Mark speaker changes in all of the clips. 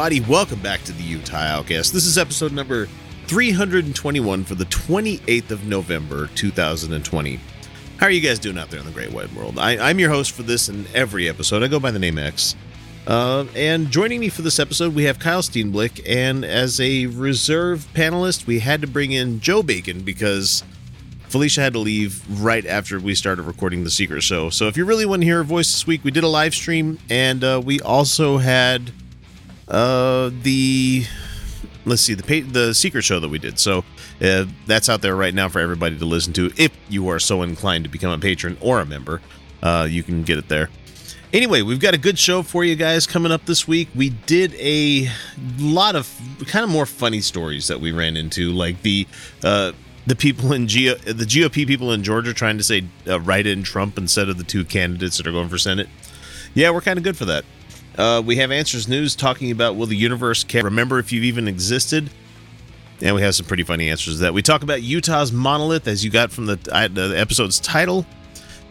Speaker 1: Everybody, welcome back to the Utah Outcast. This is episode number 321 for the 28th of November, 2020. How are you guys doing out there in the great wide world? I, am your host for this and every episode. I go by the name X. Uh, and joining me for this episode, we have Kyle Steenblick. And as a reserve panelist, we had to bring in Joe Bacon because Felicia had to leave right after we started recording the Secret Show. So if you really want to hear her voice this week, we did a live stream, and uh, we also had uh, the let's see the the Secret Show that we did. So uh, that's out there right now for everybody to listen to. If you are so inclined to become a patron or a member, uh, you can get it there. Anyway, we've got a good show for you guys coming up this week. We did a lot of kind of more funny stories that we ran into, like the uh, the people in Geo the GOP people in Georgia trying to say uh, write in Trump instead of the two candidates that are going for Senate. Yeah, we're kind of good for that. Uh, we have Answers News talking about will the universe care? Remember if you've even existed? And we have some pretty funny answers to that. We talk about Utah's monolith, as you got from the, uh, the episode's title.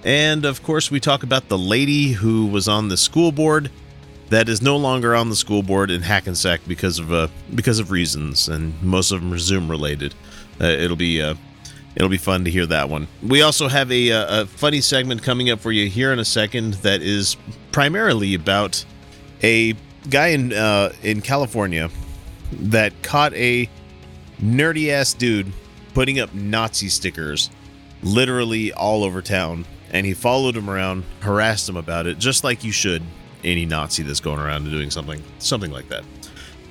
Speaker 1: And of course, we talk about the lady who was on the school board that is no longer on the school board in Hackensack because of uh, because of reasons, and most of them are Zoom related. Uh, it'll be uh, it'll be fun to hear that one. We also have a, uh, a funny segment coming up for you here in a second that is primarily about a guy in uh, in California that caught a nerdy ass dude putting up Nazi stickers literally all over town, and he followed him around, harassed him about it, just like you should any Nazi that's going around and doing something something like that.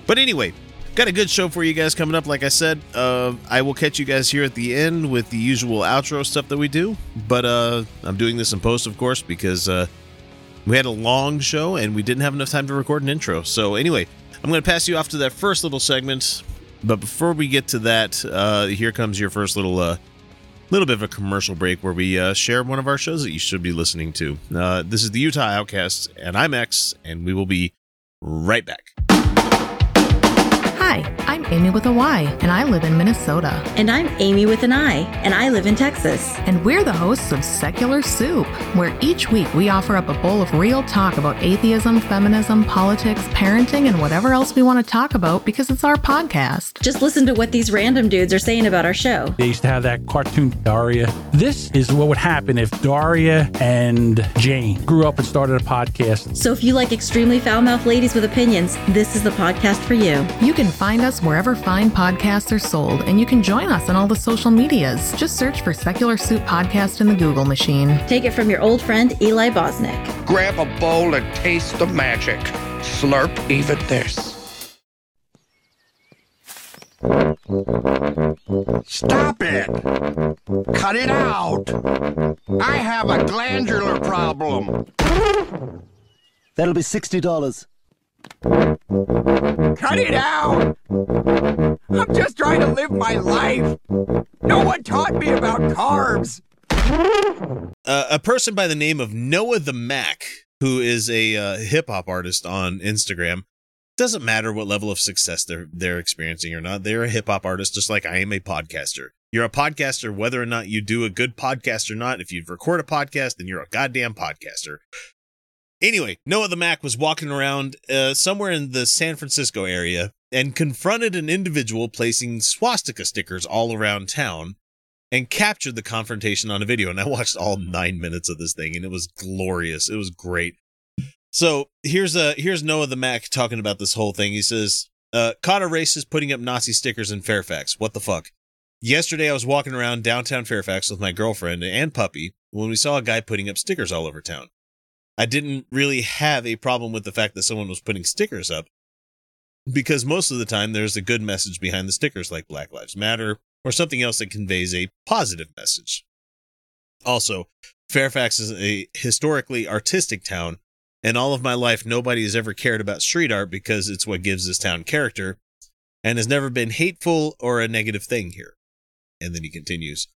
Speaker 1: But anyway, Got a good show for you guys coming up. Like I said, uh, I will catch you guys here at the end with the usual outro stuff that we do. But uh, I'm doing this in post, of course, because uh, we had a long show and we didn't have enough time to record an intro. So anyway, I'm going to pass you off to that first little segment. But before we get to that, uh, here comes your first little uh, little bit of a commercial break where we uh, share one of our shows that you should be listening to. Uh, this is the Utah Outcasts, and I'm X, and we will be right back.
Speaker 2: Hi, I'm Amy with a Y, and I live in Minnesota.
Speaker 3: And I'm Amy with an I, and I live in Texas.
Speaker 2: And we're the hosts of Secular Soup, where each week we offer up a bowl of real talk about atheism, feminism, politics, parenting, and whatever else we want to talk about because it's our podcast.
Speaker 3: Just listen to what these random dudes are saying about our show.
Speaker 4: They used to have that cartoon Daria. This is what would happen if Daria and Jane grew up and started a podcast.
Speaker 3: So if you like extremely foul mouthed ladies with opinions, this is the podcast for you.
Speaker 2: You can find us wherever fine podcasts are sold, and you can join us on all the social medias. Just search for Secular Soup Podcast in the Google machine.
Speaker 3: Take it from your old friend Eli Bosnick.
Speaker 5: Grab a bowl and taste the magic. Slurp even this. Stop it! Cut it out! I have a glandular problem.
Speaker 6: That'll be $60.
Speaker 5: Cut it out! I'm just trying to live my life. No one taught me about carbs.
Speaker 1: Uh, a person by the name of Noah the Mac, who is a uh, hip hop artist on Instagram, doesn't matter what level of success they're they're experiencing or not. They're a hip hop artist, just like I am a podcaster. You're a podcaster, whether or not you do a good podcast or not. If you record a podcast, then you're a goddamn podcaster. Anyway, Noah the Mac was walking around uh, somewhere in the San Francisco area and confronted an individual placing swastika stickers all around town. and captured the confrontation on a video. And I watched all nine minutes of this thing, and it was glorious. It was great. So here's a here's Noah the Mac talking about this whole thing. He says, uh, "Caught a racist putting up Nazi stickers in Fairfax. What the fuck?" Yesterday, I was walking around downtown Fairfax with my girlfriend and puppy when we saw a guy putting up stickers all over town. I didn't really have a problem with the fact that someone was putting stickers up because most of the time there's a good message behind the stickers, like Black Lives Matter or something else that conveys a positive message. Also, Fairfax is a historically artistic town, and all of my life, nobody has ever cared about street art because it's what gives this town character and has never been hateful or a negative thing here. And then he continues.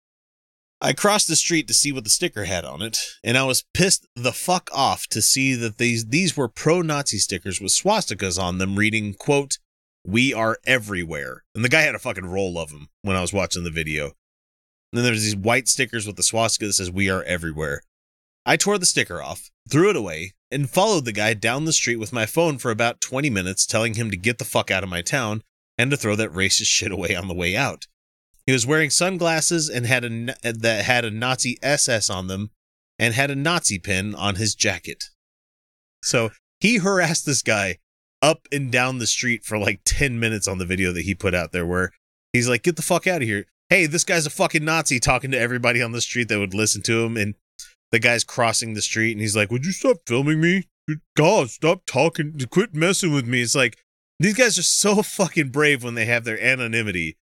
Speaker 1: I crossed the street to see what the sticker had on it, and I was pissed the fuck off to see that these these were pro-Nazi stickers with swastikas on them reading, quote, "We are everywhere." And the guy had a fucking roll of them when I was watching the video. And then there's these white stickers with the swastika that says "We are everywhere." I tore the sticker off, threw it away, and followed the guy down the street with my phone for about 20 minutes telling him to get the fuck out of my town and to throw that racist shit away on the way out. He was wearing sunglasses and had a that had a Nazi SS on them and had a Nazi pin on his jacket. So he harassed this guy up and down the street for like 10 minutes on the video that he put out there where he's like, get the fuck out of here. Hey, this guy's a fucking Nazi talking to everybody on the street that would listen to him. And the guy's crossing the street and he's like, would you stop filming me? God, stop talking. Quit messing with me. It's like, these guys are so fucking brave when they have their anonymity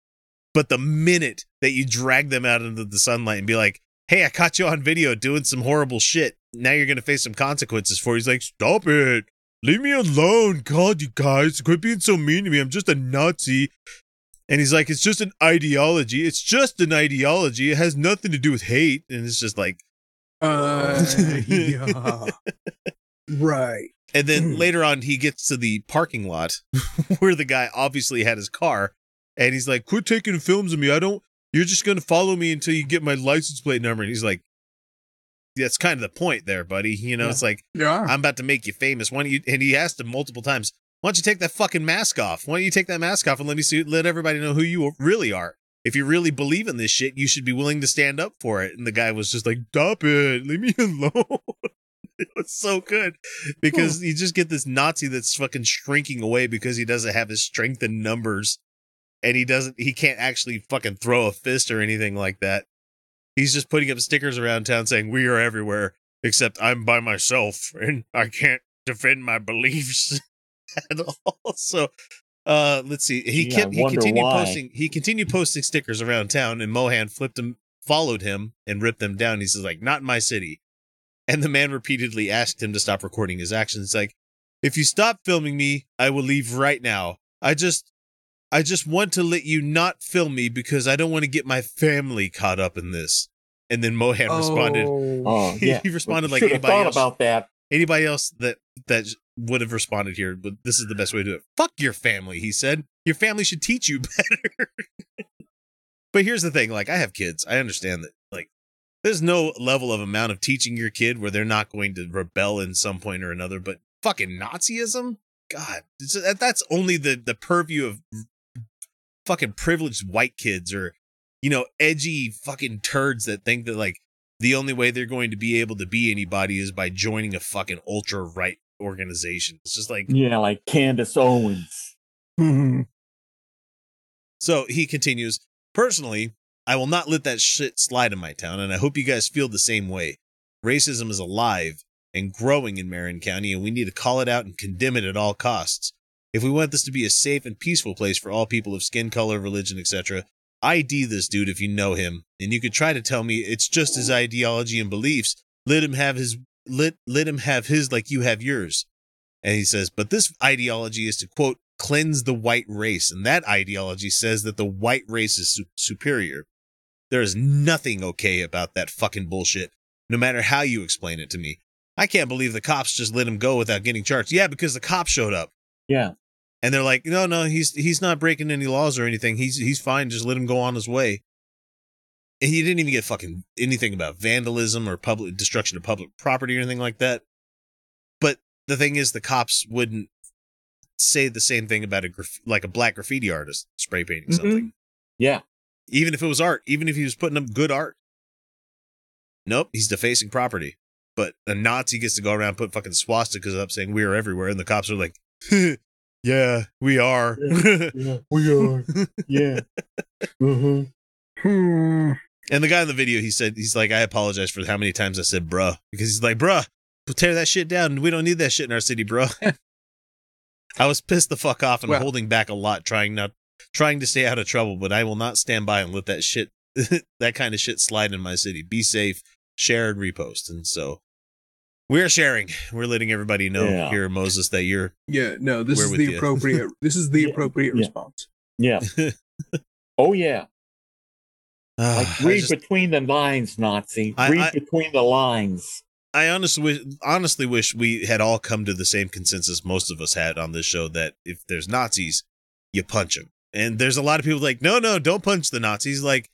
Speaker 1: but the minute that you drag them out into the sunlight and be like, hey, I caught you on video doing some horrible shit. Now you're going to face some consequences for it. He's like, stop it. Leave me alone. God, you guys, quit being so mean to me. I'm just a Nazi. And he's like, it's just an ideology. It's just an ideology. It has nothing to do with hate. And it's just like,
Speaker 5: uh, yeah. right.
Speaker 1: And then later on, he gets to the parking lot where the guy obviously had his car and he's like, "Quit taking films of me. I don't. You're just gonna follow me until you get my license plate number." And he's like, "That's kind of the point, there, buddy. You know,
Speaker 5: Yeah.
Speaker 1: it's like
Speaker 5: Yeah.
Speaker 1: I'm about to make you famous. Why don't you?" And he asked him multiple times, "Why don't you take that fucking mask off? Why don't you take that mask off and let me see, let everybody know who you really are? If you really believe in this shit, you should be willing to stand up for it." And the guy was just like, "Stop it. Leave me alone." It was so good because you just get this Nazi that's fucking shrinking away because he doesn't have his strength in numbers and he doesn't he can't actually fucking throw a fist or anything like that. He's just putting up stickers around town saying we are everywhere except I'm by myself and I can't defend my beliefs at all. So uh let's see. He
Speaker 7: I
Speaker 1: kept he continued
Speaker 7: why.
Speaker 1: posting he continued posting stickers around town and Mohan flipped him followed him and ripped them down. He says like not in my city. And the man repeatedly asked him to stop recording his actions. It's like if you stop filming me, I will leave right now. I just I just want to let you not film me because I don't want to get my family caught up in this. And then Mohan responded.
Speaker 7: Oh, oh yeah.
Speaker 1: he responded like anybody
Speaker 7: thought
Speaker 1: else.
Speaker 7: about that.
Speaker 1: Anybody else that that would have responded here, but this is the best way to do it. Fuck your family, he said. Your family should teach you better. but here's the thing: like, I have kids. I understand that. Like, there's no level of amount of teaching your kid where they're not going to rebel in some point or another. But fucking Nazism, God, that's only the the purview of fucking privileged white kids or you know edgy fucking turds that think that like the only way they're going to be able to be anybody is by joining a fucking ultra right organization. It's just like
Speaker 7: Yeah, like Candace Owens.
Speaker 1: So he continues, personally, I will not let that shit slide in my town, and I hope you guys feel the same way. Racism is alive and growing in Marin County, and we need to call it out and condemn it at all costs. If we want this to be a safe and peaceful place for all people of skin color, religion, etc., ID this dude if you know him, and you could try to tell me it's just his ideology and beliefs. Let him have his let let him have his like you have yours. And he says, but this ideology is to quote cleanse the white race, and that ideology says that the white race is su- superior. There is nothing okay about that fucking bullshit, no matter how you explain it to me. I can't believe the cops just let him go without getting charged. Yeah, because the cops showed up
Speaker 7: Yeah.
Speaker 1: And they're like, no, no, he's he's not breaking any laws or anything. He's he's fine. Just let him go on his way. And he didn't even get fucking anything about vandalism or public destruction of public property or anything like that. But the thing is, the cops wouldn't say the same thing about a graf- like a black graffiti artist spray painting
Speaker 7: Mhm.
Speaker 1: something.
Speaker 7: Yeah.
Speaker 1: Even if it was art, even if he was putting up good art. Nope, he's defacing property. But a Nazi gets to go around and put fucking swastikas up saying we are everywhere, and the cops are like, "Yeah, we are."
Speaker 7: Yeah, we are. Yeah. Uh-huh.
Speaker 5: Hmm.
Speaker 1: And the guy in the video, he said, he's like, I apologize for how many times I said bruh. Because he's like, bruh, tear that shit down. We don't need that shit in our city, bruh. I was pissed the fuck off and
Speaker 5: Well-
Speaker 1: holding back a lot, trying not trying to stay out of trouble, but I will not stand by and let that shit that kind of shit slide in my city. Be safe, share and repost. And so we're sharing. We're letting everybody know
Speaker 7: Yeah.
Speaker 1: here, Moses, that you're
Speaker 5: Yeah, no, this is the
Speaker 1: you.
Speaker 5: appropriate. This is the
Speaker 7: Yeah,
Speaker 5: appropriate
Speaker 7: yeah.
Speaker 5: response.
Speaker 7: Yeah. Oh yeah. Like
Speaker 1: Ah, I
Speaker 7: read
Speaker 1: just-
Speaker 7: between the lines, Nazi.
Speaker 1: I-
Speaker 7: read
Speaker 1: I-
Speaker 7: between the lines.
Speaker 1: I honestly wish, honestly wish we had all come to the same consensus most of us had on this show that if there's Nazis, you punch them. And there's a lot of people like, no, no, don't punch the Nazis. Like,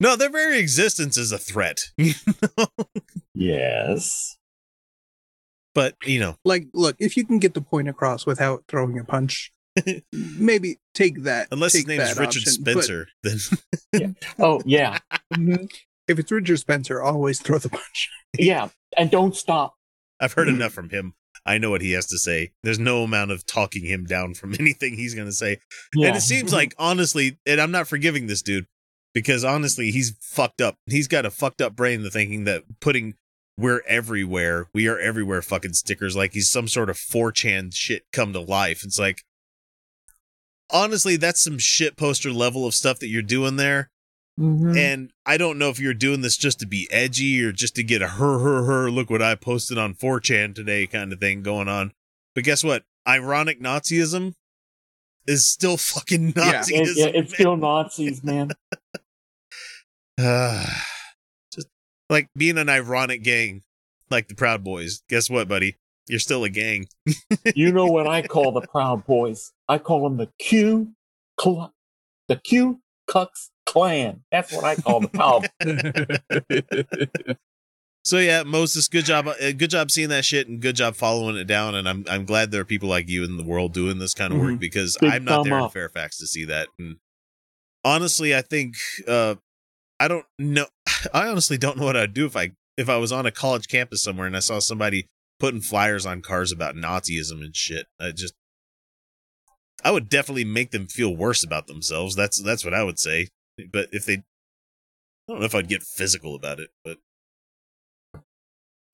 Speaker 1: no, their very existence is a threat.
Speaker 7: Yes.
Speaker 1: But you know,
Speaker 5: Like, look, if you can get the point across without throwing a punch, maybe take that.
Speaker 1: unless
Speaker 5: take
Speaker 1: his name is Richard
Speaker 5: option. But-
Speaker 1: Spencer, then
Speaker 7: Oh yeah.
Speaker 5: Mhm. if it's Richard Spencer, always throw the punch.
Speaker 7: Yeah. And don't stop.
Speaker 1: I've heard enough from him. I know what he has to say. There's no amount of talking him down from anything he's going to say.
Speaker 7: Yeah.
Speaker 1: And it seems like, honestly, and I'm not forgiving this dude because honestly, he's fucked up. He's got a fucked up brain to thinking that putting we're everywhere, we are everywhere fucking stickers like he's some sort of 4chan shit come to life. It's like, honestly, that's some shit poster level of stuff that you're doing there.
Speaker 7: Mhm.
Speaker 1: And I don't know if you're doing this just to be edgy or just to get a her, her, her, look what I posted on 4chan today kind of thing going on. But guess what? Ironic Nazism is still fucking
Speaker 5: Yeah.
Speaker 1: Nazism.
Speaker 7: It- yeah, it's
Speaker 1: man.
Speaker 7: still Nazis, man.
Speaker 1: Ah, just like being an ironic gang, like the Proud Boys. Guess what, buddy? You're still a gang.
Speaker 7: You know what I call the Proud Boys? I call them the Q, Cl- the Q Cux Clan. That's what I call the Proud.
Speaker 1: So yeah, Moses, good job, uh, good job seeing that shit, and good job following it down. And I'm I'm glad there are people like you in the world doing this kind of work
Speaker 7: Mhm.
Speaker 1: because
Speaker 7: Big
Speaker 1: I'm not there in. Fairfax to see that. And honestly, I think uh, I don't know. I honestly don't know what I'd do if I if I was on a college campus somewhere and I saw somebody putting flyers on cars about Nazism and shit. I just I would definitely make them feel worse about themselves. That's that's what I would say. But if they, I don't know if I'd get physical about it, but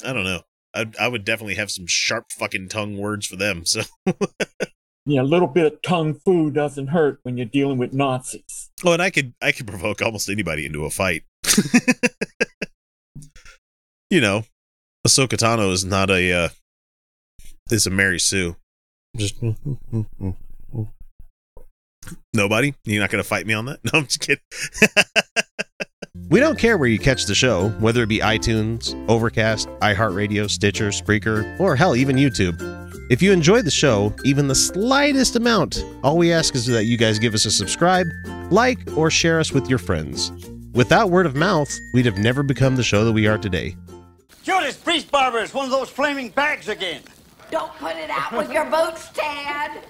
Speaker 1: I don't know. I I would definitely have some sharp fucking tongue words for them. So,
Speaker 7: Yeah, a little bit of tongue fu doesn't hurt when you're dealing with Nazis.
Speaker 1: oh, and I could I could provoke almost anybody into a fight. you know, Ahsoka Tano is not a uh, is a Mary Sue. Just mm, mm, mm, nobody. You're not gonna fight me on that? No, I'm just kidding. we don't care where you catch the show, whether it be iTunes, Overcast, iHeartRadio, Stitcher, Spreaker, or hell, even YouTube. If you enjoy the show, even the slightest amount, all we ask is that you guys give us a subscribe, like, or share us with your friends. Without word of mouth, we'd have never become the show that we are today.
Speaker 8: Judas Priest Barber is one of those flaming bags again.
Speaker 9: Don't put it out with your boots, Tad.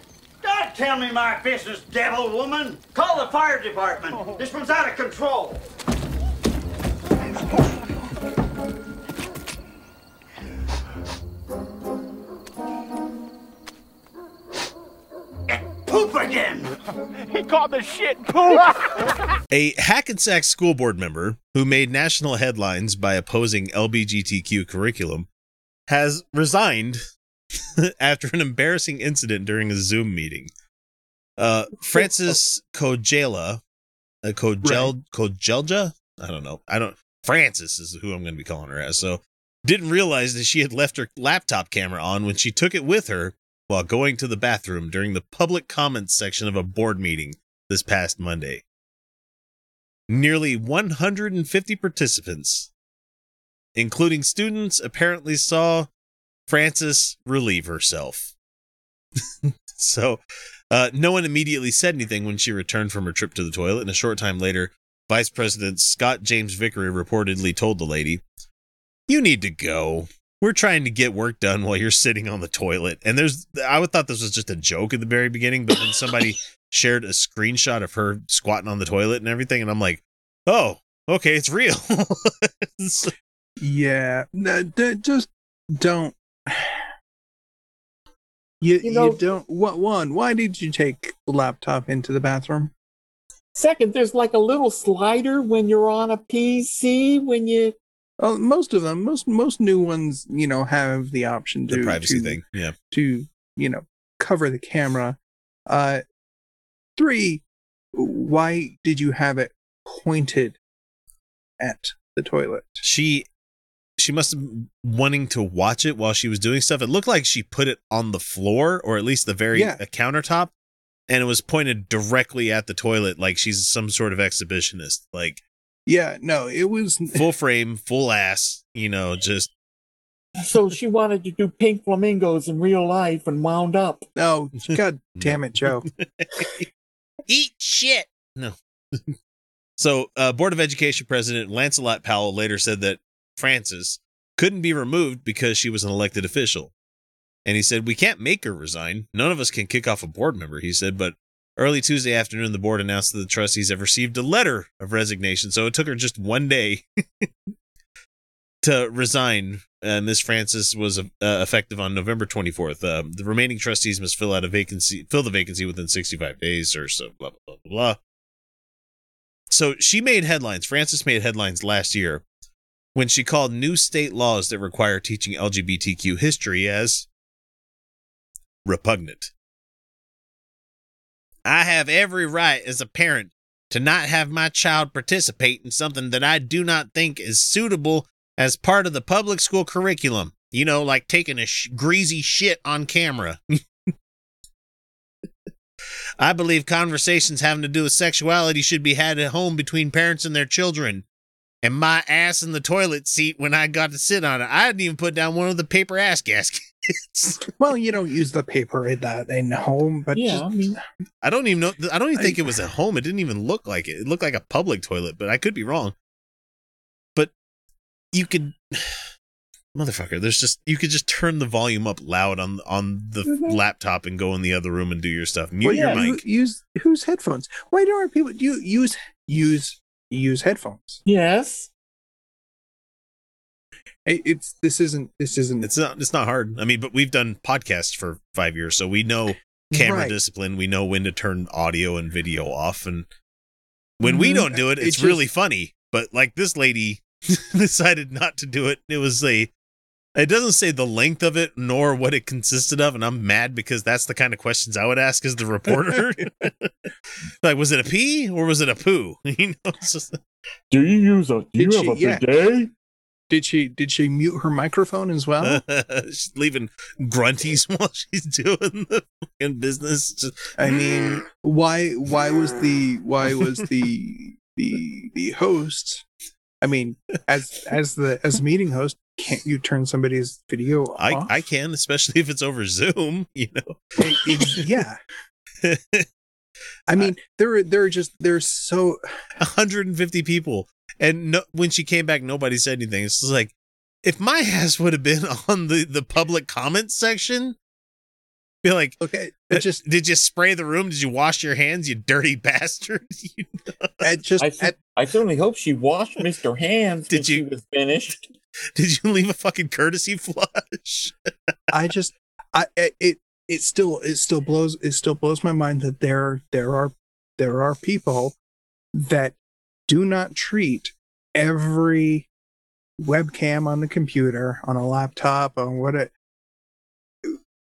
Speaker 8: Don't tell me my business, devil woman. Call the fire department. This one's out of control. Poop again.
Speaker 5: he called the shit poop.
Speaker 1: A Hackensack school board member who made national headlines by opposing LBGTQ curriculum has resigned after an embarrassing incident during a Zoom meeting. Uh, Frances Kojala, uh, Kojel, Kojelja? I don't know. I don't. Frances is who I'm going to be calling her as. So, didn't realize that she had left her laptop camera on when she took it with her while going to the bathroom during the public comments section of a board meeting this past Monday. Nearly 150 participants, including students, apparently saw Frances relieve herself. so, uh, no one immediately said anything when she returned from her trip to the toilet, and a short time later, Vice President Scott James Vickery reportedly told the lady, You need to go. We're trying to get work done while you're sitting on the toilet. And there's, I would thought this was just a joke at the very beginning, but then somebody shared a screenshot of her squatting on the toilet and everything. And I'm like, oh, okay, it's real.
Speaker 10: Yeah, no, d- just don't. You, you,
Speaker 7: know-
Speaker 10: don't. What one? Why did you take the laptop into the bathroom?
Speaker 7: Second, there's like a little slider when you're on a PC when you.
Speaker 10: Oh, most of them, most most new ones, you know, have the option to
Speaker 1: the privacy
Speaker 10: to-
Speaker 1: thing. Yeah.
Speaker 10: to you know cover the camera. Uh, three. Why did you have it pointed at the toilet?
Speaker 1: She she must have been wanting to watch it while she was doing stuff. It looked like she put it on the floor or at least the very
Speaker 10: Yeah.
Speaker 1: a countertop and it was pointed directly at the toilet like she's some sort of exhibitionist. Like
Speaker 10: Yeah, no, it was
Speaker 1: full frame, full ass, you know, just
Speaker 7: So she wanted to do pink flamingos in real life and wound up.
Speaker 10: no. God damn it, Joe.
Speaker 1: eat shit. No. so, uh, Board of Education President Lancelot Powell later said that Frances couldn't be removed because she was an elected official. And he said, We can't make her resign. None of us can kick off a board member, he said. But early Tuesday afternoon, the board announced that the trustees have received a letter of resignation. So it took her just one day to resign. And Miss Frances was uh, effective on November 24th. Um, the remaining trustees must fill out a vacancy, fill the vacancy within 65 days or so, blah, blah, blah, blah. So she made headlines. Frances made headlines last year when she called new state laws that require teaching LGBTQ history as repugnant. I have every right as a parent to not have my child participate in something that I do not think is suitable as part of the public school curriculum. You know, like taking a sh- greasy shit on camera. I believe conversations having to do with sexuality should be had at home between parents and their children. And my ass in the toilet seat when I got to sit on it. I didn't even put down one of the paper ass gaskets.
Speaker 10: Well, you don't use the paper in that in home, but
Speaker 7: Yeah,
Speaker 10: just-
Speaker 7: I mean,
Speaker 1: I don't even know. I don't even think it was at home. It didn't even look like it. It looked like a public toilet, but I could be wrong. But you could, motherfucker. There's just you could just turn the volume up loud on on the
Speaker 10: Mhm.
Speaker 1: laptop and go in the other room and do your stuff. Mute
Speaker 10: Well,
Speaker 1: your
Speaker 10: yeah,
Speaker 1: mic.
Speaker 10: u- use whose headphones? Why don't people you use use use headphones?
Speaker 7: yes.
Speaker 10: It- It's this isn't this isn't
Speaker 1: It's not. It's not hard. I mean, but we've done podcasts for five years, so we know camera
Speaker 10: Right.
Speaker 1: discipline. We know when to turn audio and video off, and when we
Speaker 10: Mhm.
Speaker 1: don't do it,
Speaker 10: It
Speaker 1: it's
Speaker 10: just-
Speaker 1: really funny. But like this lady decided not to do it. It was a. It doesn't say the length of it nor what it consisted of, and I'm mad because that's the kind of questions I would ask as the reporter. like, was it a pee or was it a poo? You know, it's just,
Speaker 7: Do you use a? Do you
Speaker 10: Did
Speaker 7: have
Speaker 10: she-
Speaker 7: a
Speaker 10: yeah. Did she did she mute her microphone as well?
Speaker 1: she's leaving grunties while she's doing the fucking business. Just,
Speaker 10: I mean, why why was the why was the the the host? I mean, as as the as meeting host, can't you turn somebody's video off?
Speaker 1: I I can, especially if it's over Zoom. You know, eh,
Speaker 10: It- it's- yeah. I mean, there are there are just there's so
Speaker 1: 150 people, and no, when she came back, nobody said anything. It's just like if my ass would have been on the the public comments section, be like,
Speaker 10: okay.
Speaker 1: "Uh,
Speaker 10: It just
Speaker 1: did you spray the room? Did you wash your hands? You dirty bastard! You know?
Speaker 10: it just
Speaker 7: I, th- I certainly hope she washed Mr. Hands
Speaker 1: Did
Speaker 7: when she
Speaker 1: you-
Speaker 7: was finished.
Speaker 1: Did you leave a fucking courtesy flush?
Speaker 10: I just I it- it it still it still blows it still blows my mind that there there are there are people that do not treat every webcam on the computer on a laptop on what it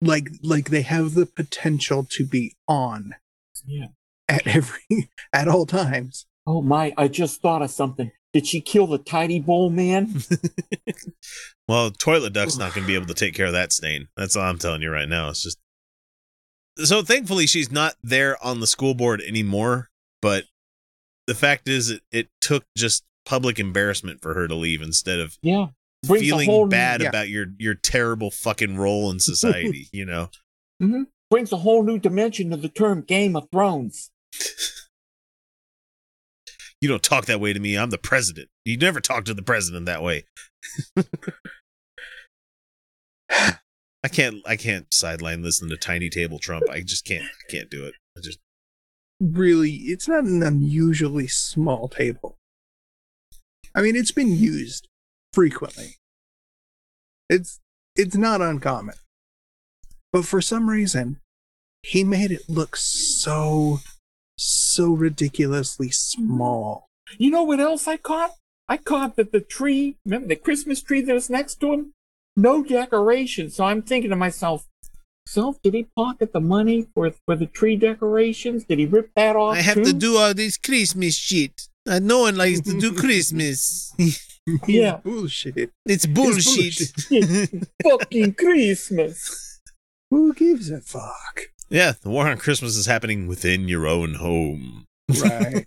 Speaker 10: like like they have the potential to be on
Speaker 7: Yeah.
Speaker 10: at every at all times
Speaker 7: Oh my! I just thought of something. Did she kill the tidy bowl man?
Speaker 1: Well, toilet duck's not going to be able to take care of that stain. That's all I'm telling you right now. It's just so thankfully she's not there on the school board anymore. But the fact is, it, it took just public embarrassment for her to leave instead of
Speaker 7: Yeah. A whole
Speaker 1: feeling bad
Speaker 10: yeah.
Speaker 1: about your your terrible fucking role in society. you know, mm-hmm.
Speaker 7: Brings a whole new dimension to the term Game of Thrones.
Speaker 1: you don't talk that way to me. I'm the president. You never talk to the president that way. I can't. I can't sideline listen to Tiny Table Trump. I just can't. I can't do it. I just
Speaker 10: really it's not an unusually small table I mean, it's been used frequently. It's it's not uncommon. But for some reason, he made it look so so ridiculously small.
Speaker 7: You know what else I caught? I caught that the tree, remember the Christmas tree that was next to him? No decoration. So I'm thinking to myself, so did he pocket the money for for the tree decorations? Did he rip that off?
Speaker 1: I have
Speaker 7: too?
Speaker 1: to do all this Christmas shit. Uh, no one likes to do Christmas.
Speaker 7: Yeah.
Speaker 10: Bullshit.
Speaker 1: It's bullshit.
Speaker 7: fucking Christmas.
Speaker 10: Who gives a fuck?
Speaker 1: yeah, the war on Christmas is happening within your own home.
Speaker 10: Right.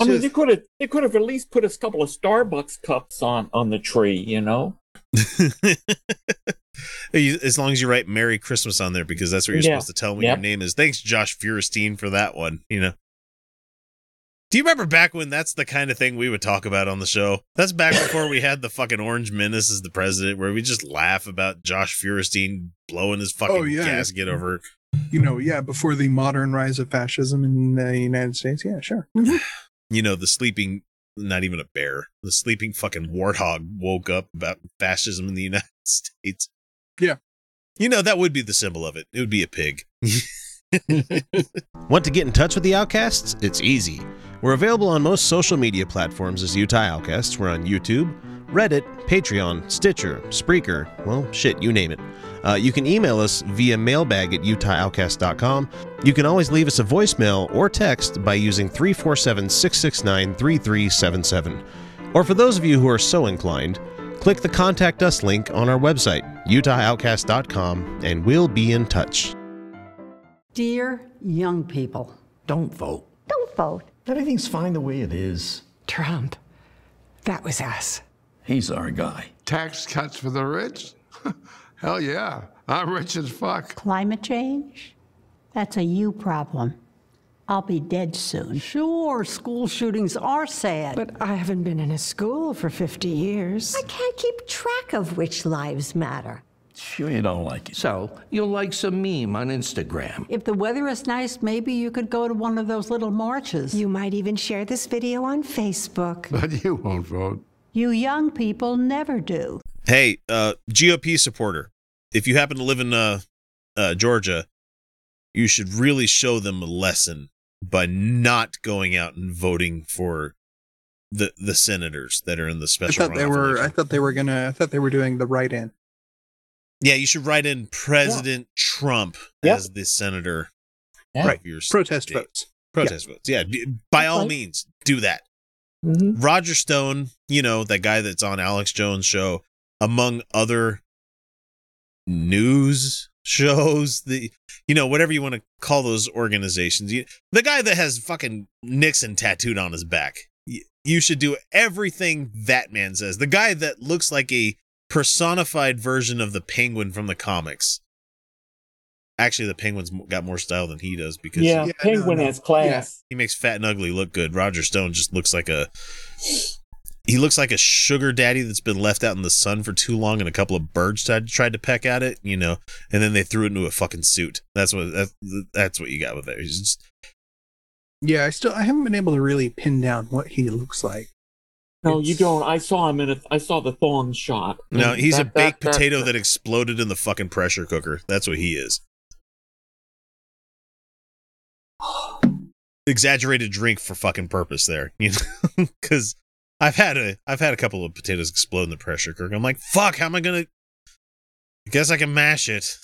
Speaker 7: I mean,
Speaker 10: Just-
Speaker 7: they could have they could have at least put a couple of Starbucks cups on on the tree, you know?
Speaker 1: You- as long as you write Merry Christmas on there, because that's what you're
Speaker 7: Yeah.
Speaker 1: supposed to tell me
Speaker 7: Yep.
Speaker 1: your name is. Thanks, Josh Feuerstein, for that one. You know. Do you remember back when that's the kind of thing we would talk about on the show? That's back before we had the fucking Orange Menace as the president, where we just laugh about Josh Feuerstein blowing his fucking
Speaker 10: Oh, yeah.
Speaker 1: gasket over.
Speaker 10: you know, yeah, before the modern rise of fascism in the United States. Yeah, sure. Mm-hmm.
Speaker 1: You know, the sleeping, not even a bear, the sleeping fucking warthog woke up about fascism in the United States.
Speaker 10: Yeah.
Speaker 1: You know, that would be the symbol of it. It would be a pig. Want to get in touch with the Outcasts? It's easy. We're available on most social media platforms as Utah Outcasts. We're on YouTube, Reddit, Patreon, Stitcher, Spreaker, well, shit, you name it. Uh, you can email us via mailbag at utahoutcast.com. You can always leave us a voicemail or text by using 347 669 3377. Or for those of you who are so inclined, click the Contact Us link on our website, utahoutcast.com, and we'll be in touch.
Speaker 11: Dear young people,
Speaker 12: Don't vote.
Speaker 11: don't vote.
Speaker 12: Everything's fine the way it is.
Speaker 13: Trump. That was us.
Speaker 12: He's our guy.
Speaker 14: Tax cuts for the rich? Hell yeah. I'm rich as fuck.
Speaker 11: Climate change? That's a you problem. I'll be dead soon. Sure, school shootings are sad.
Speaker 13: But I haven't been in a school for 50 years.
Speaker 15: I can't keep track of which lives matter.
Speaker 12: Sure you don't like it. So, you'll like some meme on Instagram.
Speaker 11: if the weather is nice, maybe you could go to one of those little marches.
Speaker 15: You might even share this video on Facebook.
Speaker 14: But you won't vote.
Speaker 11: You young people never do.
Speaker 1: Hey, uh, GOP supporter, if you happen to live in uh, uh, Georgia, you should really show them a lesson by not going out and voting for the the senators that are in the special.
Speaker 10: I
Speaker 1: special.
Speaker 10: thought they
Speaker 1: runoff
Speaker 10: were. I thought they were gonna. I thought they were doing the write-in.
Speaker 1: Yeah, you should write in President Trump
Speaker 7: Yep.
Speaker 1: as the senator
Speaker 7: Yeah.
Speaker 10: Right.
Speaker 1: your
Speaker 10: Protest
Speaker 1: state.
Speaker 10: votes.
Speaker 1: Protest votes. Yeah, d- by all
Speaker 7: right.
Speaker 1: means, do that.
Speaker 7: Mm-hmm.
Speaker 1: Roger Stone, you know, that guy that's on Alex Jones' show, among other news shows, the you know, whatever you want to call those organizations. You, the guy that has fucking Nixon tattooed on his back. You, you should do everything that man says. The guy that looks like a personified version of the penguin from the comics. Actually, the penguin's got more style than he does because
Speaker 7: Yeah,
Speaker 10: Yeah,
Speaker 7: Penguin
Speaker 10: no, no.
Speaker 7: has class.
Speaker 1: he makes fat and ugly look good. Roger Stone just looks like a he looks like a sugar daddy that's been left out in the sun for too long and a couple of birds tried, tried to peck at it, you know, and then they threw it into a fucking suit. That's what that's, that's what you got with there. He's just
Speaker 10: Yeah, I still. I haven't been able to really pin down what he looks like.
Speaker 7: No, you don't. I saw him in a. I saw the thong shot.
Speaker 1: no,
Speaker 7: And
Speaker 1: he's a baked
Speaker 7: that-
Speaker 1: potato
Speaker 7: that-
Speaker 1: that exploded in the fucking pressure cooker. That's what he is. Exaggerated drink for fucking purpose there, you know, because I've had a I've had a couple of potatoes explode in the pressure cooker. I'm like, fuck, how am I gonna? I guess I can mash it.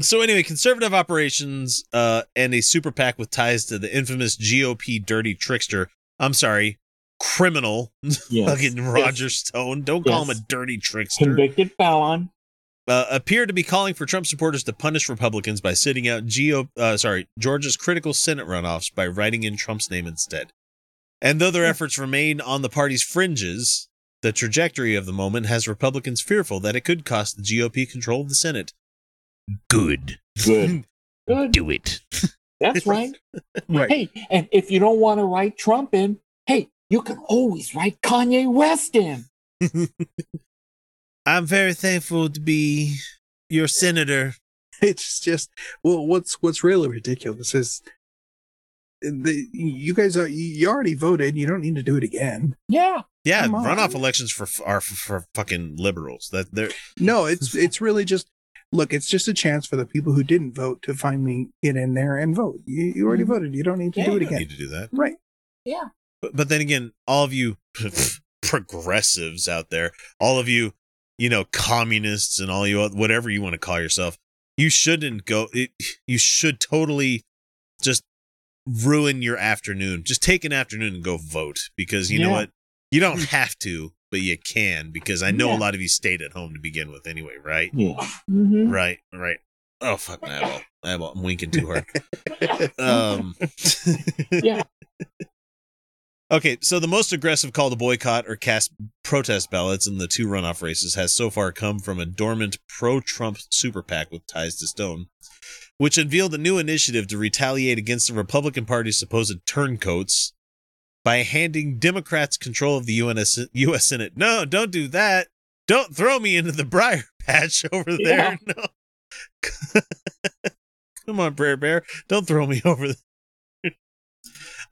Speaker 1: so anyway, conservative operations uh, and a super PAC with ties to the infamous GOP dirty trickster. I'm sorry, criminal.
Speaker 7: Yes.
Speaker 1: Fucking Roger Stone. Don't call him a dirty trickster.
Speaker 7: convicted felon.
Speaker 1: Uh, appear to be calling for Trump supporters to punish Republicans by sitting out Geo, uh, sorry, Georgia's critical Senate runoffs by writing in Trump's name instead. And though their efforts remain on the party's fringes, the trajectory of the moment has Republicans fearful that it could cost the GOP control of the Senate. Good.
Speaker 7: Good. Good.
Speaker 1: Do it.
Speaker 7: That's right.
Speaker 10: Right.
Speaker 7: Hey, and if you don't want to write Trump in, hey, you can always write Kanye West in.
Speaker 1: I'm very thankful to be your senator.
Speaker 10: It's just well, what's what's really ridiculous is the, you guys are you already voted. You don't need to do it again.
Speaker 7: Yeah.
Speaker 1: Yeah,
Speaker 10: Come on.
Speaker 1: runoff elections for are for, for fucking liberals. That they're
Speaker 10: No, it's it's really just look. It's just a chance for the people who didn't vote to finally get in there and vote. You, you already mm-hmm. voted. You don't need to
Speaker 1: Yeah,
Speaker 10: do
Speaker 1: you
Speaker 10: it
Speaker 1: don't
Speaker 10: again.
Speaker 1: need to do that.
Speaker 10: Right.
Speaker 7: Yeah.
Speaker 1: But, but then again, all of you progressives out there, all of you, you know, communists and all you whatever you want to call yourself, you shouldn't go. It, you should totally just ruin your afternoon. Just take an afternoon and go vote because you know what, you don't have to, but you can because I know
Speaker 7: Yeah.
Speaker 1: a lot of you stayed at home to begin with anyway, right?
Speaker 7: Yeah. Mm-hmm.
Speaker 1: Right, right. Oh fuck my eyeball. Eyeball. I'm winking too hard. um
Speaker 7: Yeah.
Speaker 1: Okay, so the most aggressive call to boycott or cast protest ballots in the two runoff races has so far come from a dormant pro Trump super PAC with ties to Stone, which unveiled a new initiative to retaliate against the Republican Party's supposed turncoats by handing Democrats control of the US, US Senate. No, don't do that. Don't throw me into the briar patch over there. No. Come on, Brer Bear. Don't throw me over there.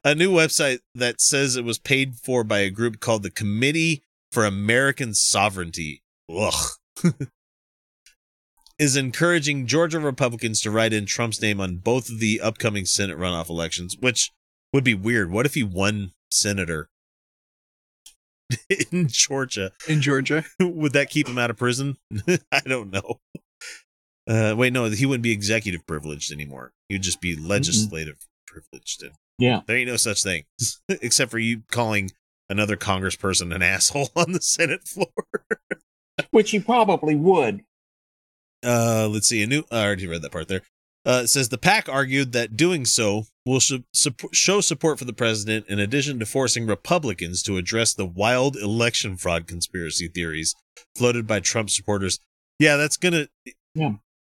Speaker 1: A new website that says it was paid for by a group called the Committee for American Sovereignty. Ugh. is encouraging Georgia Republicans to write in Trump's name on both of the upcoming Senate runoff elections, which would be weird. What if he won senator in Georgia?
Speaker 10: In Georgia.
Speaker 1: would that keep him out of prison? I don't know. Uh, wait, no, he wouldn't be executive privileged anymore. He'd just be legislative privileged. And
Speaker 7: Yeah.
Speaker 1: there ain't no such thing, except for you calling another congressperson an asshole on the Senate floor.
Speaker 7: Which he probably would.
Speaker 1: Uh, let's see. A new. I already read that part there. Uh, it says the PAC argued that doing so will sh- supp- show support for the president, in addition to forcing Republicans to address the wild election fraud conspiracy theories floated by Trump supporters. Yeah, that's gonna.
Speaker 7: Yeah.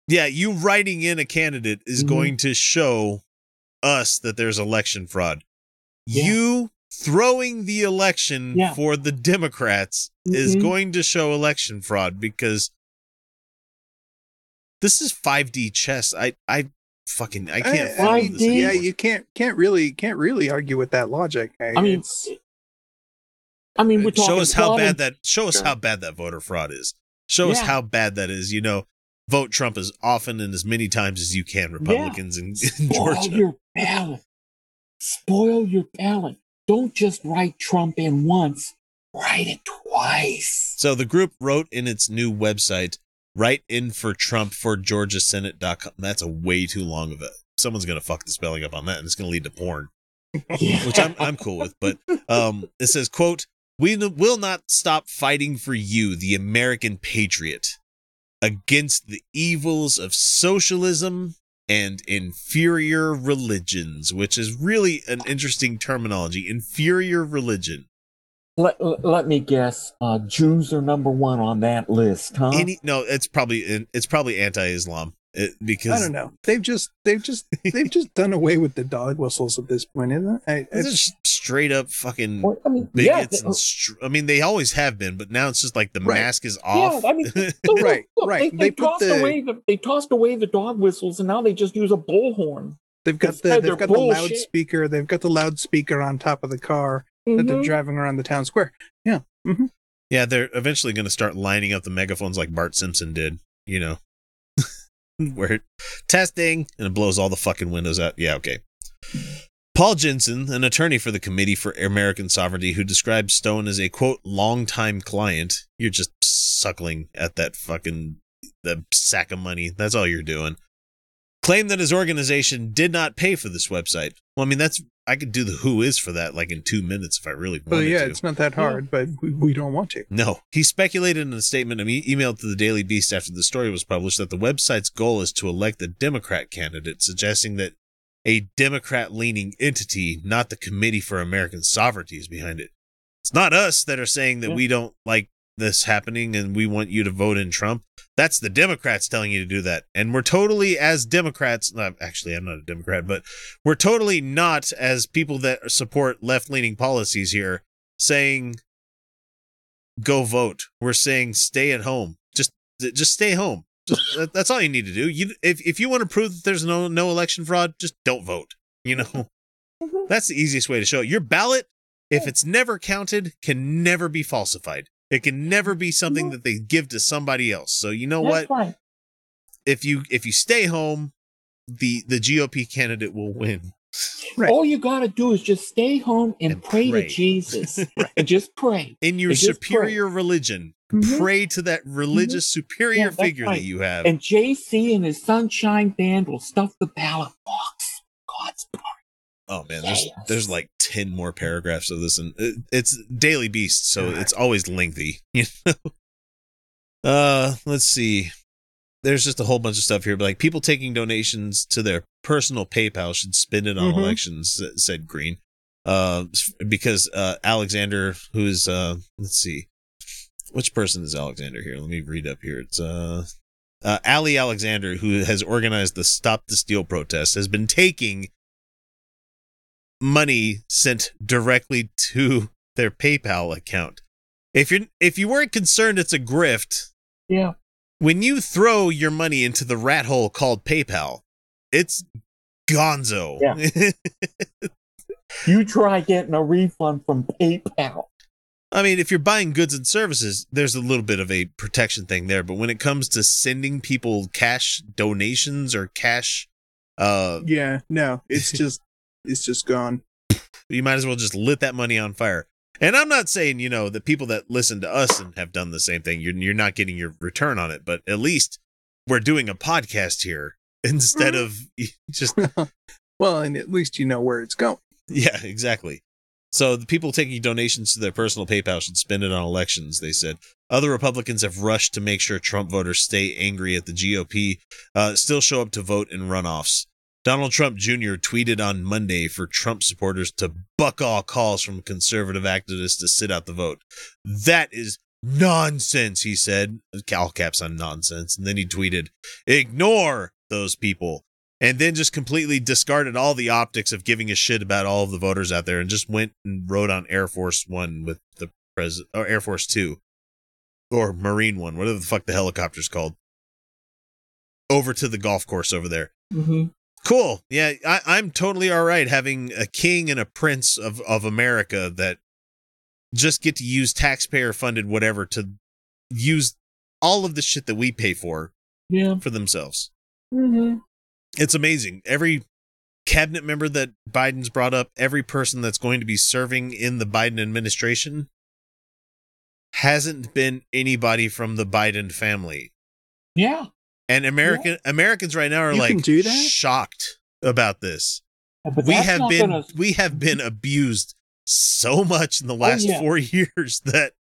Speaker 1: Yeah, you writing in a candidate is
Speaker 7: Mhm.
Speaker 1: going to show us that there's election fraud.
Speaker 7: Yeah.
Speaker 1: You throwing the election
Speaker 7: Yeah.
Speaker 1: for the Democrats is
Speaker 7: Mhm.
Speaker 1: going to show election fraud because this is 5D chess. I I fucking I can't
Speaker 10: I- I
Speaker 1: follow
Speaker 10: mean,
Speaker 1: this
Speaker 10: yeah, you can't can't really can't really argue with that logic.
Speaker 7: I mean,
Speaker 10: It's-
Speaker 7: I mean, we're talking
Speaker 1: show us how bad
Speaker 7: and-
Speaker 1: that show us
Speaker 7: Sure.
Speaker 1: how bad that voter fraud is. Show us how bad that is. You know, vote Trump as often and as many times as you can, Republicans in, in
Speaker 7: Spoil
Speaker 1: Georgia.
Speaker 7: your ballot. Spoil your ballot. Don't just write Trump in once. Write it twice.
Speaker 1: So the group wrote in its new website, write in for Trump for GeorgiaSenate.com. That's a way too long of a. Someone's gonna fuck the spelling up on that, and it's gonna lead to porn, which I'm I'm cool with. But um, it says, "quote We will not stop fighting for you, the American patriot, against the evils of socialism." And inferior religions, which is really an interesting terminology. Inferior religion.
Speaker 7: Let, let, me guess. Uh, Jews are number one on that list, huh?
Speaker 1: Any no, it's probably it's probably anti-Islam it, because
Speaker 10: I don't know. They've just they've just they've just done away with the dog whistles at this point, isn't it? I,
Speaker 1: It's
Speaker 10: it's,
Speaker 1: just straight up fucking
Speaker 7: Well, I mean, yeah, they-
Speaker 1: and str- I mean, they always have been, but now it's just like the
Speaker 10: Right.
Speaker 1: mask is off.
Speaker 7: Yeah, I mean, look, look,
Speaker 10: Right,
Speaker 7: look,
Speaker 10: right.
Speaker 7: They,
Speaker 10: They
Speaker 7: they, tossed
Speaker 10: the-
Speaker 7: away the they tossed away the dog whistles, and now they just use a bullhorn.
Speaker 10: they've got the they've
Speaker 7: they're
Speaker 10: got the loudspeaker. They've got the loudspeaker on top of the car that they're
Speaker 7: Mhm.
Speaker 10: driving around the town square. Yeah. hmm
Speaker 1: yeah, they're eventually going to start lining up the megaphones like Bart Simpson did. You know, where it, testing and it blows all the fucking windows out. Yeah, okay. Paul Jensen, an attorney for the Committee for American Sovereignty, who describes Stone as a quote longtime client. You're just suckling at that fucking the sack of money. That's all you're doing. Claimed that his organization did not pay for this website. Well, I mean, that's I could do the who is for that like in two minutes if I really wanted
Speaker 10: Well, yeah,
Speaker 1: to.
Speaker 10: it's not that hard, but we, we don't want to.
Speaker 1: No, he speculated in a statement e- emailed to the Daily Beast after the story was published that the website's goal is to elect a Democrat candidate, suggesting that a Democrat leaning entity, not the Committee for American Sovereignty, is behind it. It's not us that are saying that
Speaker 7: Yeah.
Speaker 1: we don't like this happening and we want you to vote in Trump. That's the Democrats telling you to do that. And we're totally, as Democrats, actually, I'm not a Democrat, but we're totally not, as people that support left leaning policies here, saying go vote. We're saying stay at home. Just just stay home. Just, that's all you need to do. You if if you want to prove that there's no no election fraud, just don't vote. You know. Mm-hmm. That's the easiest way to show it. Your ballot, if it's never counted, can never be falsified. It can never be something that they give to somebody else. So you know
Speaker 7: That's
Speaker 1: what?
Speaker 7: right.
Speaker 1: If you if you stay home, the the GOP candidate will win.
Speaker 7: All you got to do is just stay home and, pray,
Speaker 1: pray.
Speaker 7: to Jesus. and just pray.
Speaker 1: In your
Speaker 7: And pray.
Speaker 1: superior religion,
Speaker 7: Mhm.
Speaker 1: pray to that religious superior
Speaker 7: Yeah,
Speaker 1: figure
Speaker 7: right.
Speaker 1: that you have.
Speaker 7: And JC and his Sunshine Band will stuff the ballot box. God's
Speaker 1: Oh man, there's there's like ten more paragraphs of this, and it, it's Daily Beast, so it's always lengthy. You know. Uh, let's see. There's just a whole bunch of stuff here, but like people taking donations to their personal PayPal should spend it on
Speaker 10: Mhm.
Speaker 1: elections, said Green. Uh, because uh Alexander, who's uh, let's see, which person is Alexander here? Let me read up here. It's uh. Uh, Ali Alexander, who has organized the Stop the Steal protest, has been taking money sent directly to their PayPal account. If you if you weren't concerned it's a grift,
Speaker 7: Yeah.
Speaker 1: when you throw your money into the rat hole called PayPal, it's gonzo. Yeah.
Speaker 7: You try getting a refund from PayPal.
Speaker 1: I mean, if you're buying goods and services, there's a little bit of a protection thing there, but when it comes to sending people cash donations or cash uh
Speaker 10: Yeah, no, it's just it's just gone.
Speaker 1: you might as well just lit that money on fire. And I'm not saying, you know, the people that listen to us and have done the same thing, you're, you're not getting your return on it, but at least we're doing a podcast here instead of just,
Speaker 10: Well, and at least you know where it's going.
Speaker 1: yeah, exactly. So the people taking donations to their personal PayPal should spend it on elections, they said. Other Republicans have rushed to make sure Trump voters stay angry at the GOP, uh, still show up to vote in runoffs. Donald Trump Jr. tweeted on Monday for Trump supporters to buck all calls from conservative activists to sit out the vote. That is nonsense, he said. All caps on nonsense. And then he tweeted, ignore those people. And then just completely discarded all the optics of giving a shit about all of the voters out there and just went and rode on Air Force One with the president, or Air Force Two, or Marine One, whatever the fuck the helicopter's called, over to the golf course over there.
Speaker 7: Mm-hmm.
Speaker 1: Cool. Yeah, I, I'm totally all right having a king and a prince of, of America that just get to use taxpayer funded whatever to use all of the shit that we pay for
Speaker 7: Yeah.
Speaker 1: for themselves.
Speaker 7: Mm-hmm.
Speaker 1: It's amazing. Every cabinet member that Biden's brought up, every person that's going to be serving in the Biden administration hasn't been anybody from the Biden family.
Speaker 7: Yeah.
Speaker 1: And American Americans right now are
Speaker 10: You
Speaker 1: like
Speaker 10: do that?
Speaker 1: shocked about this.
Speaker 7: But
Speaker 1: we have been
Speaker 7: gonna-
Speaker 1: we have been abused so much in the oh, last
Speaker 7: yeah.
Speaker 1: 4 years that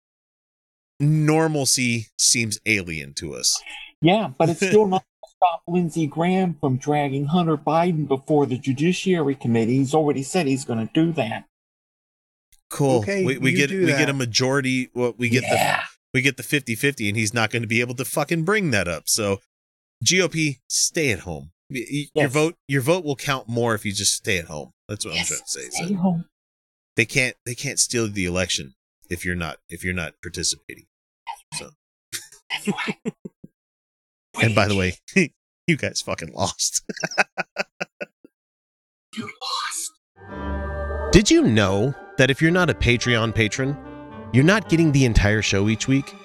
Speaker 1: normalcy seems alien to us.
Speaker 7: Yeah, but it's still not stop Lindsey Graham from dragging Hunter Biden before the Judiciary Committee. He's already said he's going to do that.
Speaker 1: Cool.
Speaker 7: Okay,
Speaker 1: we we get
Speaker 7: do
Speaker 1: we get a majority well, we get
Speaker 7: Yeah.
Speaker 1: the we get the 50-50 and he's not going to be able to fucking bring that up. So GOP stay at home. Y- y- Your
Speaker 7: Yes.
Speaker 1: vote your vote will count more if you just stay at home. That's what I'm trying to say. So
Speaker 7: Stay home.
Speaker 1: they can't they can't steal the election if you're not if you're not participating. So Anyway. And by the way, you guys fucking lost. you lost. Did you know that if you're not a Patreon patron, you're not getting the entire show each week?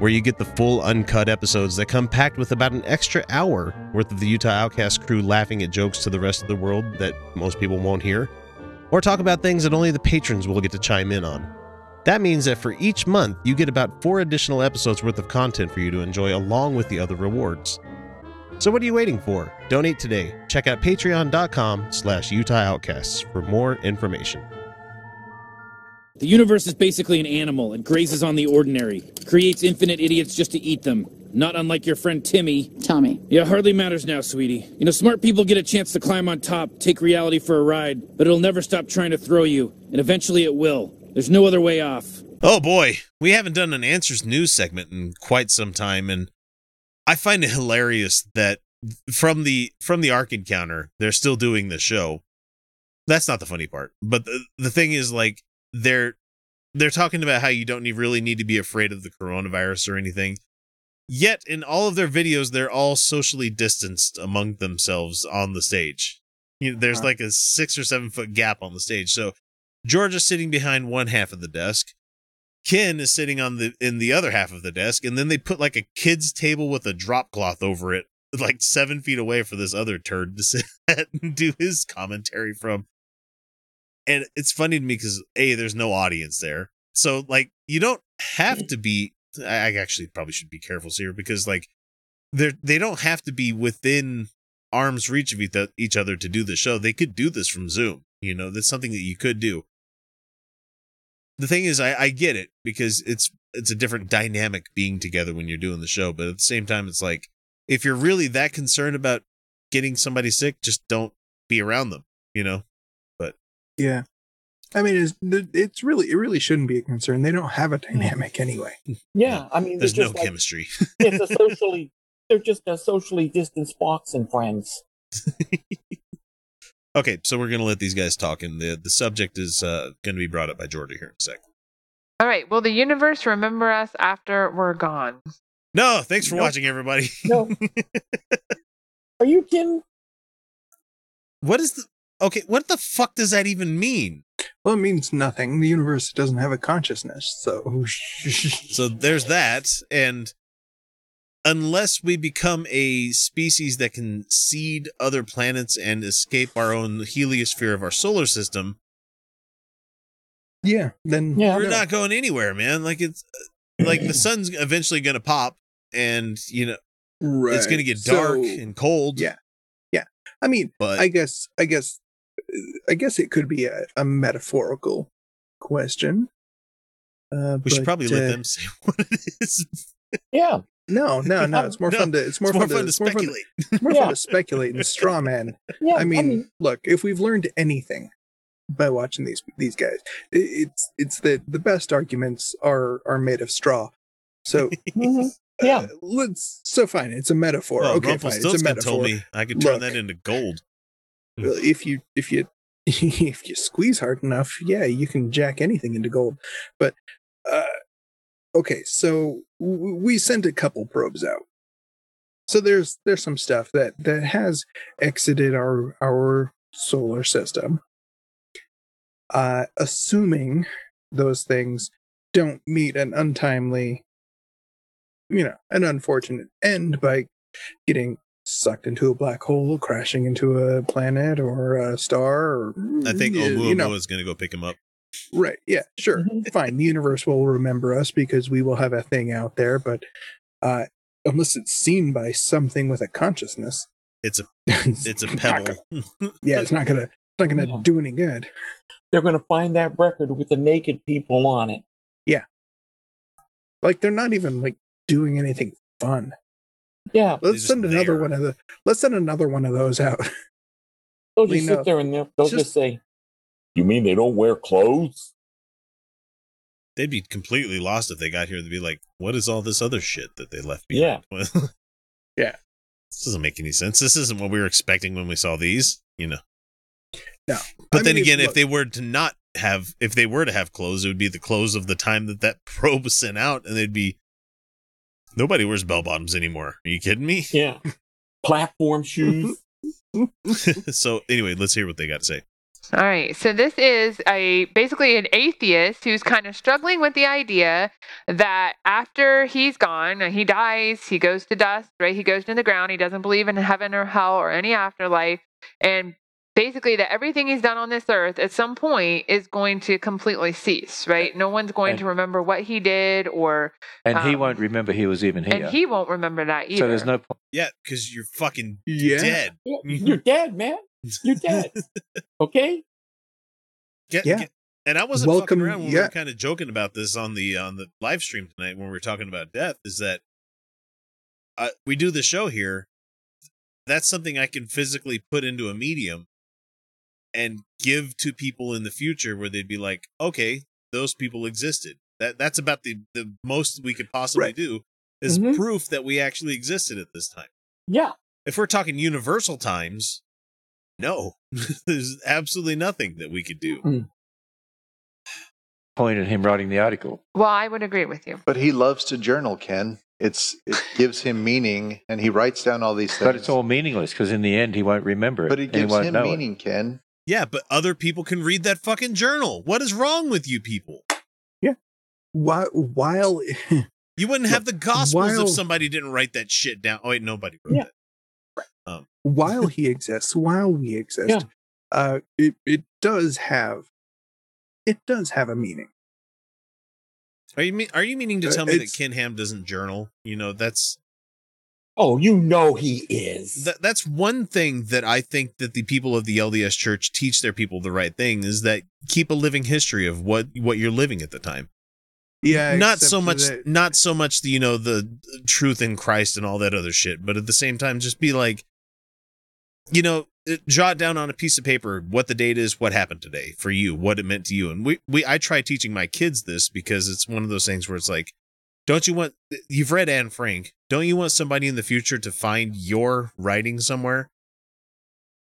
Speaker 1: where you get the full uncut episodes that come packed with about an extra hour worth of the Utah Outcast crew laughing at jokes to the rest of the world that most people won't hear, or talk about things that only the patrons will get to chime in on. That means that for each month, you get about four additional episodes worth of content for you to enjoy along with the other rewards. So what are you waiting for? Donate today. Check out patreon.com slash Utah Outcasts for more information.
Speaker 16: The universe is basically an animal and grazes on the ordinary, creates infinite idiots just to eat them. Not unlike your friend Timmy.
Speaker 17: Tommy.
Speaker 16: Yeah, hardly matters now, sweetie. You know, smart people get a chance to climb on top, take reality for a ride, but it'll never stop trying to throw you, and eventually it will. There's no other way off.
Speaker 1: Oh boy, we haven't done an answers news segment in quite some time, and I find it hilarious that from the from the Ark encounter, they're still doing the show. That's not the funny part, but the, the thing is, like they're they're talking about how you don't need, really need to be afraid of the coronavirus or anything. Yet in all of their videos, they're all socially distanced among themselves on the stage. You know, there's
Speaker 7: Huh.
Speaker 1: like a six or seven foot gap on the stage. So George is sitting behind one half of the desk. Ken is sitting on the in the other half of the desk, and then they put like a kid's table with a drop cloth over it, like seven feet away for this other turd to sit at and do his commentary from. And it's funny to me because a there's no audience there, so like you don't have mm. to be. I actually probably should be careful here because like they're they don't have to be within arm's reach of each other to do the show. They could do this from Zoom. You know, that's something that you could do the thing is I, I get it because it's it's a different dynamic being together when you're doing the show but at the same time it's like if you're really that concerned about getting somebody sick just don't be around them you know
Speaker 10: Yeah. I mean, it's, it's really, it really shouldn't be a concern. They don't have a dynamic anyway.
Speaker 7: Yeah, I mean,
Speaker 1: there's
Speaker 7: they're
Speaker 1: no
Speaker 7: like-
Speaker 1: chemistry
Speaker 7: it's a socially. They're just a socially distanced fox and friends.
Speaker 1: okay so we're gonna let these guys talk and the the subject is uh gonna be brought up by George here in a sec
Speaker 17: All right. Will the universe remember us after we're gone?
Speaker 1: no thanks for
Speaker 7: Nope.
Speaker 1: watching everybody
Speaker 7: No. Are you kidding?
Speaker 1: what is the okay what the fuck does that even mean
Speaker 10: Well, it means nothing. The universe doesn't have a consciousness, so
Speaker 1: So there's that. And unless we become a species that can seed other planets and escape our own heliosphere of our solar system,
Speaker 10: yeah, then
Speaker 1: we're not going anywhere, man. Like it's like the sun's eventually going to pop and, you know, it's going to get dark
Speaker 10: So-
Speaker 1: and cold.
Speaker 10: Yeah, yeah. I mean,
Speaker 1: But-
Speaker 10: I guess, I guess, I guess it could be a, a metaphorical question. Uh,
Speaker 1: We should
Speaker 10: but,
Speaker 1: probably let
Speaker 10: uh,
Speaker 1: them say what it is.
Speaker 7: Yeah.
Speaker 10: No, no, no. It's more
Speaker 1: No,
Speaker 10: fun to. It's more,
Speaker 1: it's more
Speaker 10: fun,
Speaker 1: fun to
Speaker 10: it's more fun
Speaker 1: speculate.
Speaker 10: it's more
Speaker 7: Yeah.
Speaker 10: fun to speculate and straw man.
Speaker 7: Yeah,
Speaker 10: I
Speaker 7: I
Speaker 10: mean,
Speaker 7: mean-
Speaker 10: look, if we've learned anything by watching these these guys, it's it's that the best arguments are are made of straw. So
Speaker 7: yeah,
Speaker 10: let's. So fine, it's a metaphor.
Speaker 1: Well,
Speaker 10: okay, fine, it's a metaphor.
Speaker 1: told me I could turn
Speaker 10: Look,
Speaker 1: that into gold.
Speaker 10: If you if you if you squeeze hard enough, yeah, you can jack anything into gold. But uh, okay, so w- we sent a couple probes out. So there's there's some stuff that that has exited our our solar system. Uh, assuming those things don't meet an untimely, you know, an unfortunate end by getting sucked into a black hole, crashing into a planet or a star, or
Speaker 1: I think
Speaker 10: you,
Speaker 1: Oumuamua
Speaker 10: you know,
Speaker 1: is going to go pick him up.
Speaker 10: Right. Yeah, sure. Fine. The universe will remember us because we will have a thing out there, but uh unless it's seen by something with a consciousness,
Speaker 1: It's a it's a pebble.
Speaker 10: yeah, it's not gonna it's not gonna do any good.
Speaker 7: They're going to find that record with the naked people on it.
Speaker 10: Yeah. Like they're not even like doing anything fun.
Speaker 7: Yeah.
Speaker 10: Let's send another one of the let's send another one of those out.
Speaker 7: They'll
Speaker 10: We
Speaker 7: just
Speaker 10: know.
Speaker 7: sit there and they'll, they'll just,
Speaker 10: just-
Speaker 7: say, "You mean they don't wear clothes?"
Speaker 1: They'd be completely lost if they got here. They'd be like, "What is all this other shit that they left behind?" Yeah,
Speaker 10: yeah.
Speaker 1: This doesn't make any sense. This isn't what we were expecting when we saw these. You know.
Speaker 10: No.
Speaker 1: But
Speaker 10: I
Speaker 1: then
Speaker 10: mean,
Speaker 1: again, if
Speaker 10: look-
Speaker 1: they were to not have, if they were to have clothes, it would be the clothes of the time that that probe was sent out, and they'd be. Nobody wears bell bottoms anymore. Are you kidding me?
Speaker 7: Yeah. Platform shoes.
Speaker 1: so anyway, let's hear what they got to say.
Speaker 17: All right. So this is a basically an atheist who's kind of struggling with the idea that after he's gone, uh, he dies, he goes to dust, right? He goes to the ground. He doesn't believe in heaven or hell or any afterlife, and basically that everything he's done on this earth at some point is going to completely cease, right? No one's going
Speaker 18: And-
Speaker 17: to remember what he did or
Speaker 18: And he
Speaker 17: um,
Speaker 18: won't remember he was even here.
Speaker 17: and he won't remember that either.
Speaker 18: so there's no point.
Speaker 1: Yeah, because you're fucking
Speaker 10: Yeah.
Speaker 1: dead.
Speaker 7: Yeah, You're dead, man. You're dead. Okay.
Speaker 1: Get,
Speaker 10: Yeah.
Speaker 1: get- and I wasn't
Speaker 10: Welcome-
Speaker 1: fucking around when we
Speaker 10: yeah.
Speaker 1: were kind of joking about this on the on the live stream tonight when we were talking about death. Is that uh, we do the show here? That's something I can physically put into a medium and give to people in the future where they'd be like, okay, those people existed. That that's about the the most we could possibly
Speaker 10: Right.
Speaker 1: do is
Speaker 7: Mhm.
Speaker 1: proof that we actually existed at this time.
Speaker 7: Yeah.
Speaker 1: If we're talking universal times, no, there's absolutely nothing that we could do.
Speaker 18: Point at him writing the article.
Speaker 17: Well, I would agree with you.
Speaker 19: But he loves to journal, Ken. It's it gives him meaning, and he writes down all these things.
Speaker 18: But it's all meaningless because in the end he won't remember it.
Speaker 19: But it
Speaker 18: he
Speaker 19: gives him
Speaker 18: know it.
Speaker 19: meaning, Ken.
Speaker 1: Yeah, but other people can read that fucking journal. What is wrong with you people?
Speaker 10: While while
Speaker 1: You wouldn't have the gospels
Speaker 10: While-
Speaker 1: if somebody didn't write that shit down. Oh wait, nobody wrote
Speaker 10: Yeah.
Speaker 1: Um,
Speaker 10: while he exists, while we exist,
Speaker 7: Yeah.
Speaker 10: uh, it it does have it does have a meaning.
Speaker 1: are you mean, are you meaning to
Speaker 10: Uh,
Speaker 1: tell me that Ken Ham doesn't journal? You know, that's
Speaker 7: Oh, you know he is.
Speaker 1: that, that's one thing that I think that the people of the LDS Church teach their people the right thing is that keep a living history of what what you're living at the time.
Speaker 10: Yeah,
Speaker 1: not so much
Speaker 10: that-
Speaker 1: not so much the you know the truth in Christ and all that other shit, but at the same time just be like you know, uh, jot down on a piece of paper what the date is, what happened today for you, what it meant to you. And we we I try teaching my kids this because it's one of those things where it's like don't you want you've read Anne Frank, don't you want somebody in the future to find your writing somewhere?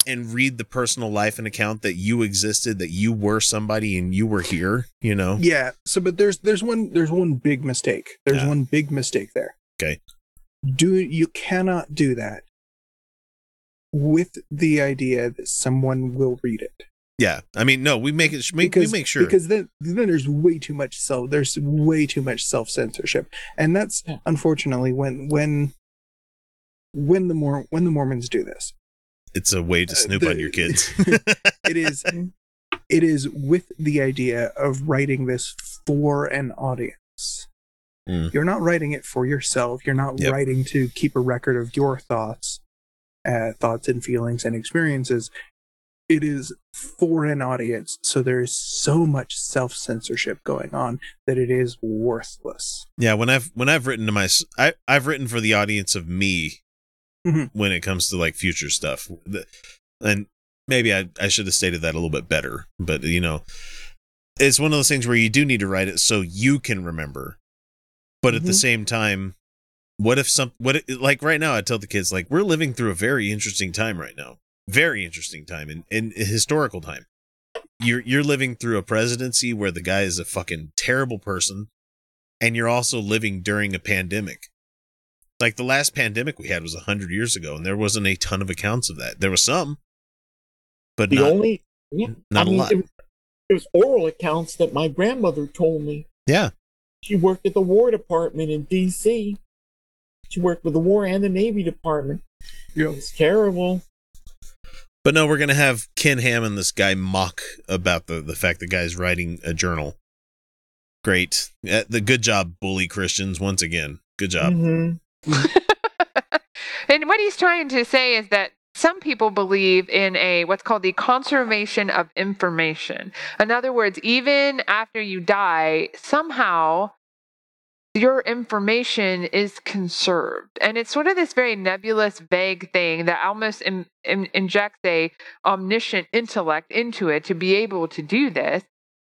Speaker 1: and read the personal life and account that you existed, that you were somebody and you were here, you know?
Speaker 10: Yeah. So, but there's there's one there's one big mistake. There's
Speaker 1: Yeah.
Speaker 10: one big mistake there.
Speaker 1: Okay.
Speaker 10: Do you cannot do that with the idea that someone will read it.
Speaker 1: Yeah. I mean, no, we make it, make, we make sure.
Speaker 10: because then then there's way too much self there's way too much self censorship, and that's unfortunately when when when the more when the Mormons do this.
Speaker 1: it's a way to snoop
Speaker 10: the-
Speaker 1: on your kids.
Speaker 10: it is it is with the idea of writing this for an audience
Speaker 1: Mm.
Speaker 10: you're not writing it for yourself you're not
Speaker 1: Yep.
Speaker 10: writing to keep a record of your thoughts uh, thoughts and feelings and experiences it is for an audience so there is so much self-censorship going on that it is worthless
Speaker 1: Yeah, when I've when I've written to my I I've written for the audience of me
Speaker 10: Mhm.
Speaker 1: when it comes to like future stuff. And maybe I I should have stated that a little bit better, but you know, it's one of those things where you do need to write it so you can remember. But at the
Speaker 10: Mhm.
Speaker 1: same time, what if some what like right now I tell the kids like we're living through a very interesting time right now. Very interesting time in in historical time. You're you're living through a presidency where the guy is a fucking terrible person and you're also living during a pandemic. Like the last pandemic we had was 100 years ago and there wasn't a ton of accounts of that. There was some but
Speaker 7: the
Speaker 1: not
Speaker 7: only yeah,
Speaker 1: not
Speaker 7: I
Speaker 1: a
Speaker 7: mean,
Speaker 1: lot.
Speaker 7: It, it was oral accounts that my grandmother told me.
Speaker 1: Yeah.
Speaker 7: She worked at the War Department in D.C. She worked with the War and the Navy Department. Yeah. It was terrible.
Speaker 1: But no, we're gonna have Ken Ham and this guy mock about the the fact the guy's writing a journal. Great, Uh, the good job, bully Christians once again. Good job.
Speaker 7: Mm-hmm.
Speaker 17: And what he's trying to say is that some people believe in a what's called the conservation of information. In other words, even after you die, somehow your information is conserved. And it's sort of this very nebulous, vague thing that almost in, in, injects a omniscient intellect into it to be able to do this.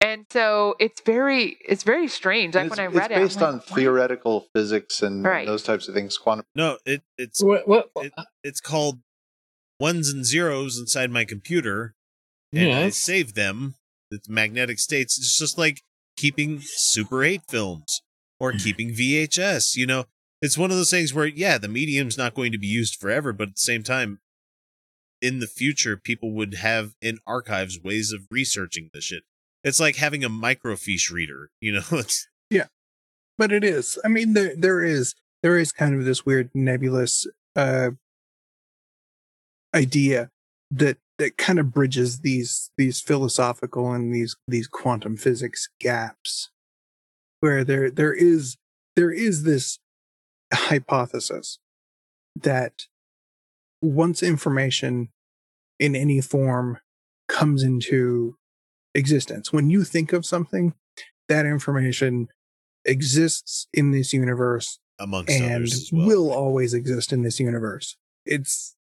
Speaker 17: And so it's very it's very strange. Like
Speaker 19: it's,
Speaker 17: when I
Speaker 19: it's
Speaker 17: read it, I'm
Speaker 19: based
Speaker 17: like,
Speaker 19: on theoretical physics and
Speaker 17: Right.
Speaker 19: those types of things. Quantum.
Speaker 1: No, it it's
Speaker 7: What, what,
Speaker 1: it, uh, it's called ones and zeros inside my computer, and I
Speaker 7: Yes.
Speaker 1: save them. It's magnetic states. It's just like keeping Super 8 films or keeping VHS. You know, it's one of those things where yeah, the medium's not going to be used forever, but at the same time, in the future, people would have in archives ways of researching this shit. It's like having a microfiche reader. You know, it's
Speaker 10: Yeah, but it is. I mean, there there is there is kind of this weird nebulous uh, idea that that kind of bridges these these philosophical and these these quantum physics gaps, where there there is there is this hypothesis that once information in any form comes into existence, when you think of something, that information exists in this universe
Speaker 1: amongst
Speaker 10: and
Speaker 1: others as well.
Speaker 10: will always exist in this universe. It's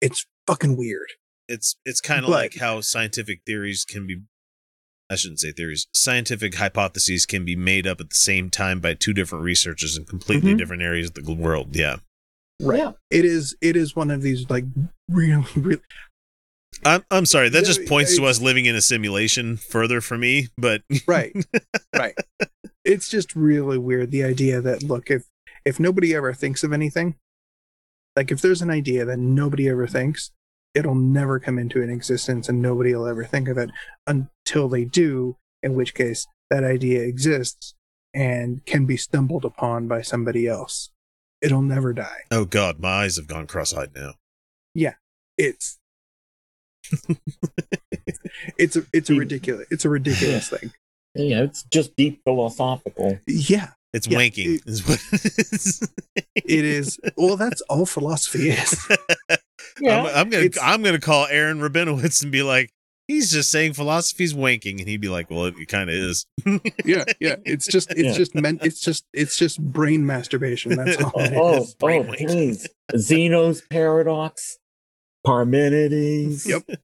Speaker 10: it's fucking weird.
Speaker 1: it's it's kind of like how scientific theories can be I shouldn't say theories. Scientific hypotheses can be made up at the same time by two different researchers in completely
Speaker 10: Mhm.
Speaker 1: different areas of the world. Yeah.
Speaker 10: Right.
Speaker 7: Yeah.
Speaker 10: It is. It is one of these like really, really.
Speaker 1: I'm I'm sorry. That just points to us living in a simulation further for me, but
Speaker 10: Right. right. It's just really weird the idea that look if if nobody ever thinks of anything, like if there's an idea that nobody ever thinks, it'll never come into an existence and nobody will ever think of it until they do. In which case, that idea exists and can be stumbled upon by somebody else. It'll never die.
Speaker 1: oh god, my eyes have gone cross-eyed now.
Speaker 10: Yeah, it's it's a it's a ridiculous it's a ridiculous thing.
Speaker 7: Yeah, it's just deep philosophical.
Speaker 10: Yeah,
Speaker 1: It's
Speaker 10: Yeah,
Speaker 1: wanking. is what it is.
Speaker 10: it is. Well, that's all philosophy is.
Speaker 1: I'm, I'm gonna I'm gonna call Aaron Rabinowitz and be like, he's just saying philosophy's wanking, and he'd be like, well, it, kind of is.
Speaker 10: yeah, yeah. It's just it's
Speaker 7: Yeah.
Speaker 10: just meant it's just it's just brain masturbation. That's all it
Speaker 7: Oh,
Speaker 10: is.
Speaker 7: oh, please. Zeno's paradox, Parmenides.
Speaker 10: Yep.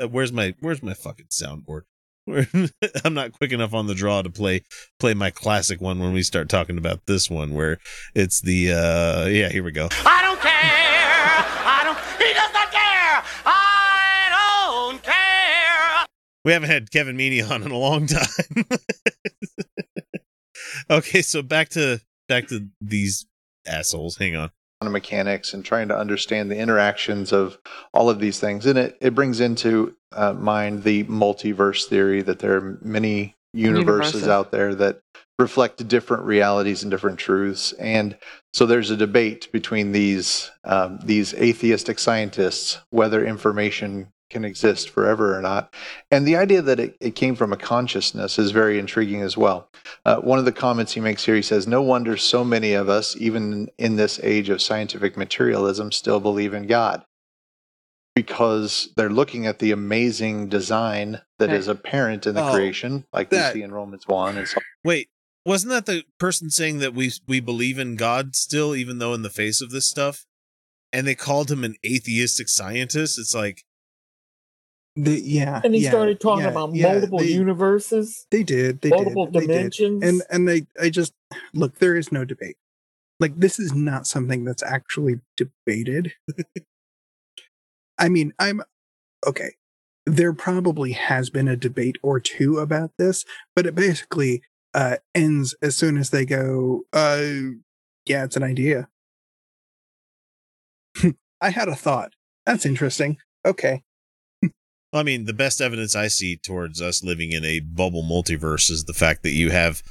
Speaker 1: Uh, where's my Where's my fucking soundboard? I'm not quick enough on the draw to play play my classic one when we start talking about this one, where it's the uh yeah. Here we go.
Speaker 8: I don't care. I don't. He does not care. I don't care.
Speaker 1: We haven't had Kevin Meaney on in a long time. okay, so back to back to these assholes. Hang on.
Speaker 19: Quantum mechanics and trying to understand the interactions of all of these things. And it, it brings into uh, mind the multiverse theory that there are many universes,
Speaker 17: Universes.
Speaker 19: out there that reflect different realities and different truths. And so there's a debate between these um, these atheistic scientists whether information can exist forever or not. And the idea that it, it came from a consciousness is very intriguing as well. Uh, one of the comments he makes here, he says, No wonder so many of us, even in this age of scientific materialism, still believe in God. Because they're looking at the amazing design that
Speaker 1: Okay.
Speaker 19: is apparent in the
Speaker 1: Oh,
Speaker 19: creation, like
Speaker 1: that-
Speaker 19: we see in Romans 1 and so
Speaker 1: Wait, wasn't that the person saying that we we believe in God still, even though in the face of this stuff? And they called him an atheistic scientist. It's like
Speaker 10: The, yeah,
Speaker 7: And he
Speaker 10: yeah,
Speaker 7: started talking
Speaker 10: yeah,
Speaker 7: about multiple
Speaker 10: they-
Speaker 7: universes.
Speaker 10: They did. They
Speaker 7: multiple
Speaker 10: did. they did.
Speaker 7: dimensions.
Speaker 10: And and they I just look. There is no debate. Like this is not something that's actually debated. I mean, I'm okay. There probably has been a debate or two about this, but it basically uh, ends as soon as they go, uh, "Yeah, it's an idea." I had a thought. That's interesting. Okay.
Speaker 1: I mean, the best evidence I see towards us living in a bubble multiverse is the fact that you have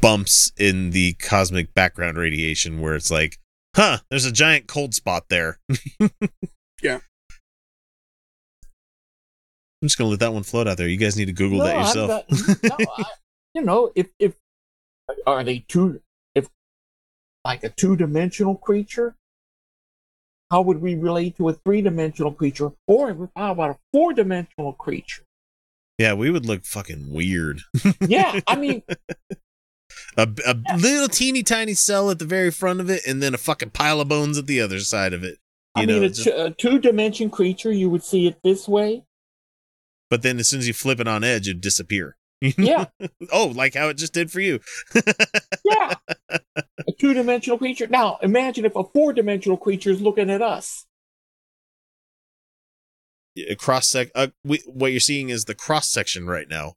Speaker 1: bumps in the cosmic background radiation where it's like, huh, there's a giant cold spot there.
Speaker 10: Yeah.
Speaker 1: I'm just gonna let that one float out there. You guys need to Google that yourself.
Speaker 7: not- no, I- you know, if if are they two, if like a two-dimensional creature, how would we relate to a three-dimensional creature, or how about a four-dimensional creature?
Speaker 1: yeah, we would look fucking weird.
Speaker 7: Yeah, I mean,
Speaker 1: a, a little teeny tiny cell at the very front of it, and then a fucking pile of bones at the other side of it. You
Speaker 7: I
Speaker 1: know,
Speaker 7: mean, a,
Speaker 1: just-
Speaker 7: t- a two-dimension creature, you would see it this way.
Speaker 1: but then as soon as you flip it on edge, it'd disappear.
Speaker 7: Yeah.
Speaker 1: oh, like how it just did for you.
Speaker 7: Yeah, a two-dimensional creature. Now, imagine if a four-dimensional creature is looking at us.
Speaker 1: a cross sec. Uh, we, what you're seeing is the cross section right now.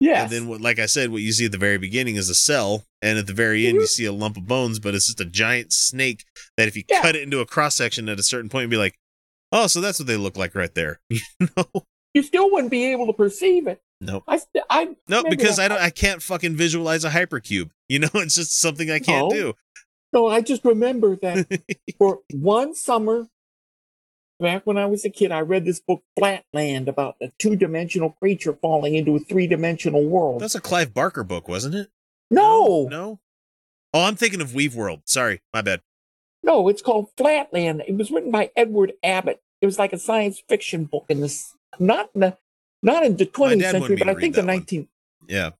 Speaker 7: Yeah.
Speaker 1: And then, what, like I said, what you see at the very beginning is a cell, and at the very end,
Speaker 7: Mm-hmm.
Speaker 1: you see a lump of bones. But it's just a giant snake that, if you
Speaker 7: Yeah.
Speaker 1: cut it into a cross section at a certain point, you'd be like, "Oh, so that's what they look like right there."
Speaker 7: You still wouldn't be able to perceive it.
Speaker 1: nope.
Speaker 7: I, st- I
Speaker 1: No,
Speaker 7: maybe
Speaker 1: because
Speaker 7: I-
Speaker 1: I don't. I can't fucking visualize a hypercube. You know, it's just something I can't
Speaker 7: No.
Speaker 1: do.
Speaker 7: No, I just remember that for one summer, back when I was a kid, I read this book, Flatland, about a two dimensional creature falling into a three dimensional world.
Speaker 1: That's a Clive Barker book, wasn't it?
Speaker 7: no,
Speaker 1: No. Oh, I'm thinking of Weave World. Sorry, my bad.
Speaker 7: no, it's called Flatland. It was written by Edward Abbott. It was like a science fiction book in this, not in the, not in the 20th century, but I think the
Speaker 1: that one.
Speaker 7: 19th.
Speaker 1: Yeah.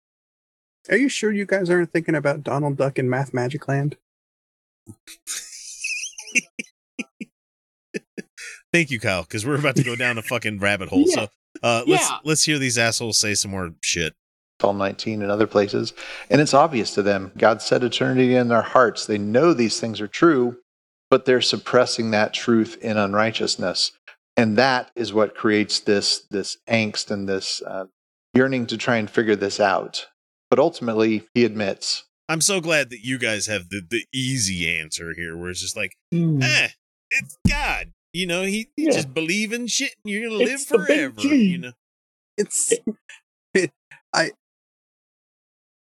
Speaker 10: Are you sure you guys aren't thinking about Donald Duck in Math Magic Land?
Speaker 1: Thank you, Kyle, because we're about to go down a fucking rabbit hole. So Uh, let's
Speaker 7: Yeah.
Speaker 1: let's hear these assholes say some more shit.
Speaker 19: Psalm 19 and other places. And it's obvious to them. God set eternity in their hearts. They know these things are true, but they're suppressing that truth in unrighteousness. And that is what creates this, this angst and this uh, yearning to try and figure this out. But ultimately, he admits
Speaker 1: I'm so glad that you guys have the, the easy answer here, where it's just like,
Speaker 7: Mm.
Speaker 1: eh, it's God. You know, he, he
Speaker 7: Yeah.
Speaker 1: just believe in shit and you're gonna live
Speaker 7: It's the big
Speaker 1: forever. You know,
Speaker 10: It's it, I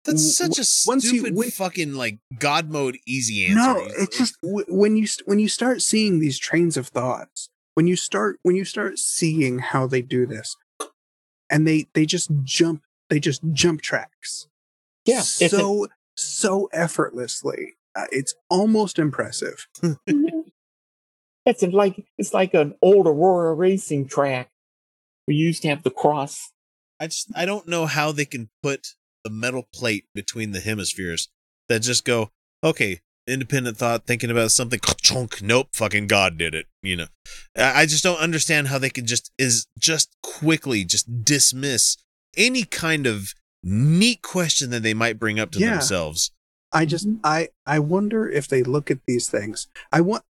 Speaker 1: that's such a
Speaker 10: once you-
Speaker 1: stupid
Speaker 10: when-
Speaker 1: fucking like God mode easy answer.
Speaker 10: no. It's just when you when you start seeing these trains of thoughts, when you start when you start seeing how they do this, and they they just jump they just jump tracks.
Speaker 7: Yeah, it's a-
Speaker 10: so so effortlessly. Uh, it's almost impressive.
Speaker 7: It's like it's like an old Aurora racing track. We used to have the cross.
Speaker 1: I just I don't know how they can put the metal plate between the hemispheres that just go, okay, independent thought, thinking about something, chunk, nope, fucking God did it. You know, I I just don't understand how they can just is just quickly just dismiss any kind of neat question that they might bring up to
Speaker 10: Yeah.
Speaker 1: themselves.
Speaker 10: I just mm-hmm. I I wonder if they look at these things. I want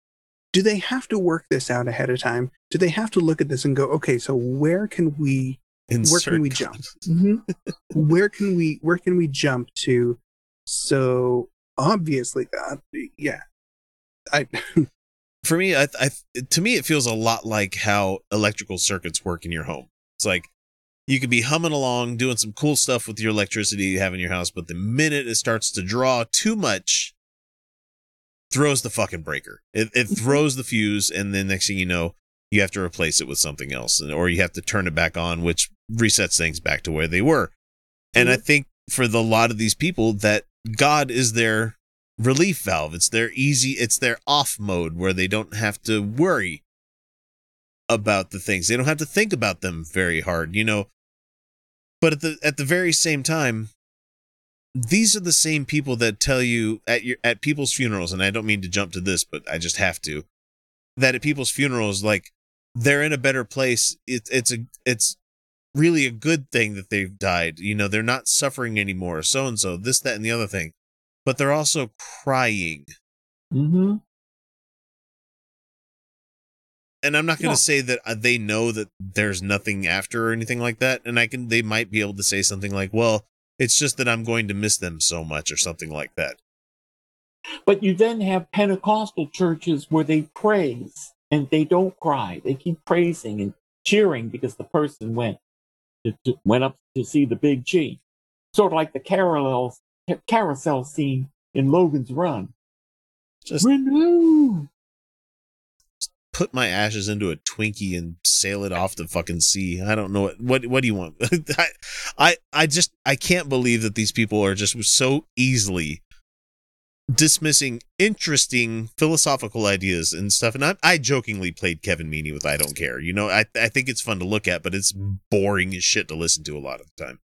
Speaker 10: do they have to work this out ahead of time? Do they have to look at this and go, okay, so where can we where can we jump? Mm-hmm. where can we where can we jump to so obviously uh, yeah. I
Speaker 1: for me, I, I to me it feels a lot like how electrical circuits work in your home. It's like you could be humming along, doing some cool stuff with your electricity you have in your house, but the minute it starts to draw too much, throws the fucking breaker. It it throws the fuse, and then next thing you know, you have to replace it with something else, and or you have to turn it back on, which resets things back to where they were. And I think for the lot of these people, that God is their relief valve. It's their easy, it's their off mode where they don't have to worry about the things. They don't have to think about them very hard, you know. But at the at the very same time, these are the same people that tell you at your at people's funerals, and I don't mean to jump to this, but I just have to. That at people's funerals, like they're in a better place. It's it's a it's really a good thing that they've died. You know, they're not suffering anymore. So and so, this, that, and the other thing. But they're also crying.
Speaker 7: Mm-hmm.
Speaker 1: And I'm not going to
Speaker 7: Yeah.
Speaker 1: say that uh, they know that there's nothing after or anything like that. And I can, they might be able to say something like, well, it's just that I'm going to miss them so much or something like that.
Speaker 7: But you then have Pentecostal churches where they praise and they don't cry. They keep praising and cheering because the person went to, to- went up to see the big G. Sort of like the carousel carousel scene in Logan's Run.
Speaker 1: Just
Speaker 7: Renew.
Speaker 1: put my ashes into a Twinkie and sail it off the fucking sea. I don't know what what what do you want? I, I I just I can't believe that these people are just so easily dismissing interesting philosophical ideas and stuff. And I, I jokingly played Kevin Meaney with I don't care. You know, I I think it's fun to look at, but it's boring as shit to listen to a lot of the time.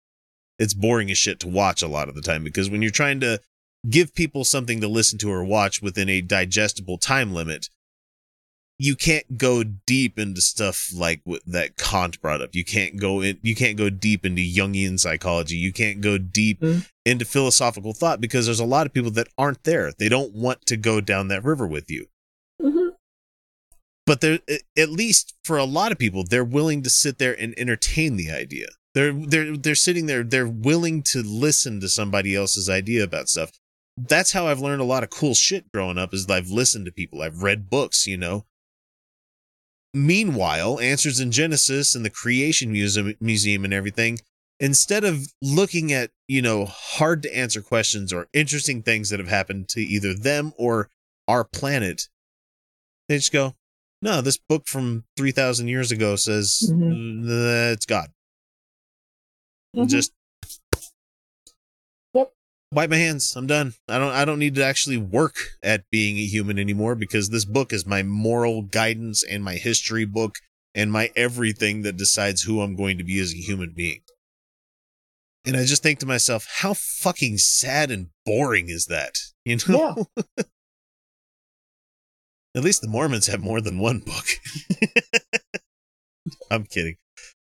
Speaker 1: It's boring as shit to watch a lot of the time because when you're trying to give people something to listen to or watch within a digestible time limit, you can't go deep into stuff like what that Kant brought up. You can't go in, you can't go deep into Jungian psychology. You can't go deep hmm. into philosophical thought because there's a lot of people that aren't there. They don't want to go down that river with you. Mm-hmm. But they're at least for a lot of people, they're willing to sit there and entertain the idea. They're they're they're sitting there, they're willing to listen to somebody else's idea about stuff. That's how I've learned a lot of cool shit growing up is I've listened to people. I've read books, you know. Meanwhile, Answers in Genesis and the Creation Museum, Museum and everything, instead of looking at, you know, hard to answer questions or interesting things that have happened to either them or our planet, they just go, no, this book from 3,000 years ago says
Speaker 7: Mhm.
Speaker 1: uh, it's God.
Speaker 7: Mhm.
Speaker 1: Just wipe my hands. I'm done. I don't I don't need to actually work at being a human anymore because this book is my moral guidance and my history book and my everything that decides who I'm going to be as a human being. And I just think to myself, how fucking sad and boring is that? You know? At least the Mormons have more than one book. I'm kidding.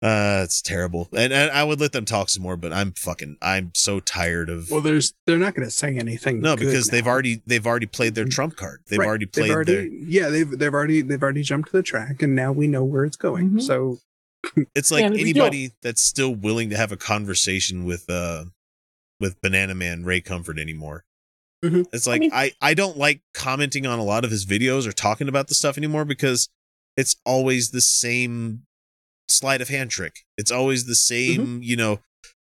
Speaker 1: Uh, it's terrible, and, and I would let them talk some more, but I'm fucking, I'm so tired of.
Speaker 10: Well, there's they're not going to say anything.
Speaker 1: no,
Speaker 10: good
Speaker 1: because they've
Speaker 10: now.
Speaker 1: already they've already played their trump card. They've
Speaker 10: Right.
Speaker 1: already played
Speaker 10: already,
Speaker 1: their.
Speaker 10: yeah they've they've already they've already jumped to the track and now we know where it's going
Speaker 1: Mm-hmm.
Speaker 10: so
Speaker 1: It's like
Speaker 10: Yeah,
Speaker 1: anybody that's still willing to have a conversation with uh with Banana Man Ray Comfort anymore.
Speaker 10: Mm-hmm.
Speaker 1: It's like I, I don't like commenting on a lot of his videos or talking about the stuff anymore because it's always the same sleight of hand trick. It's always the same,
Speaker 10: Mm-hmm.
Speaker 1: you know,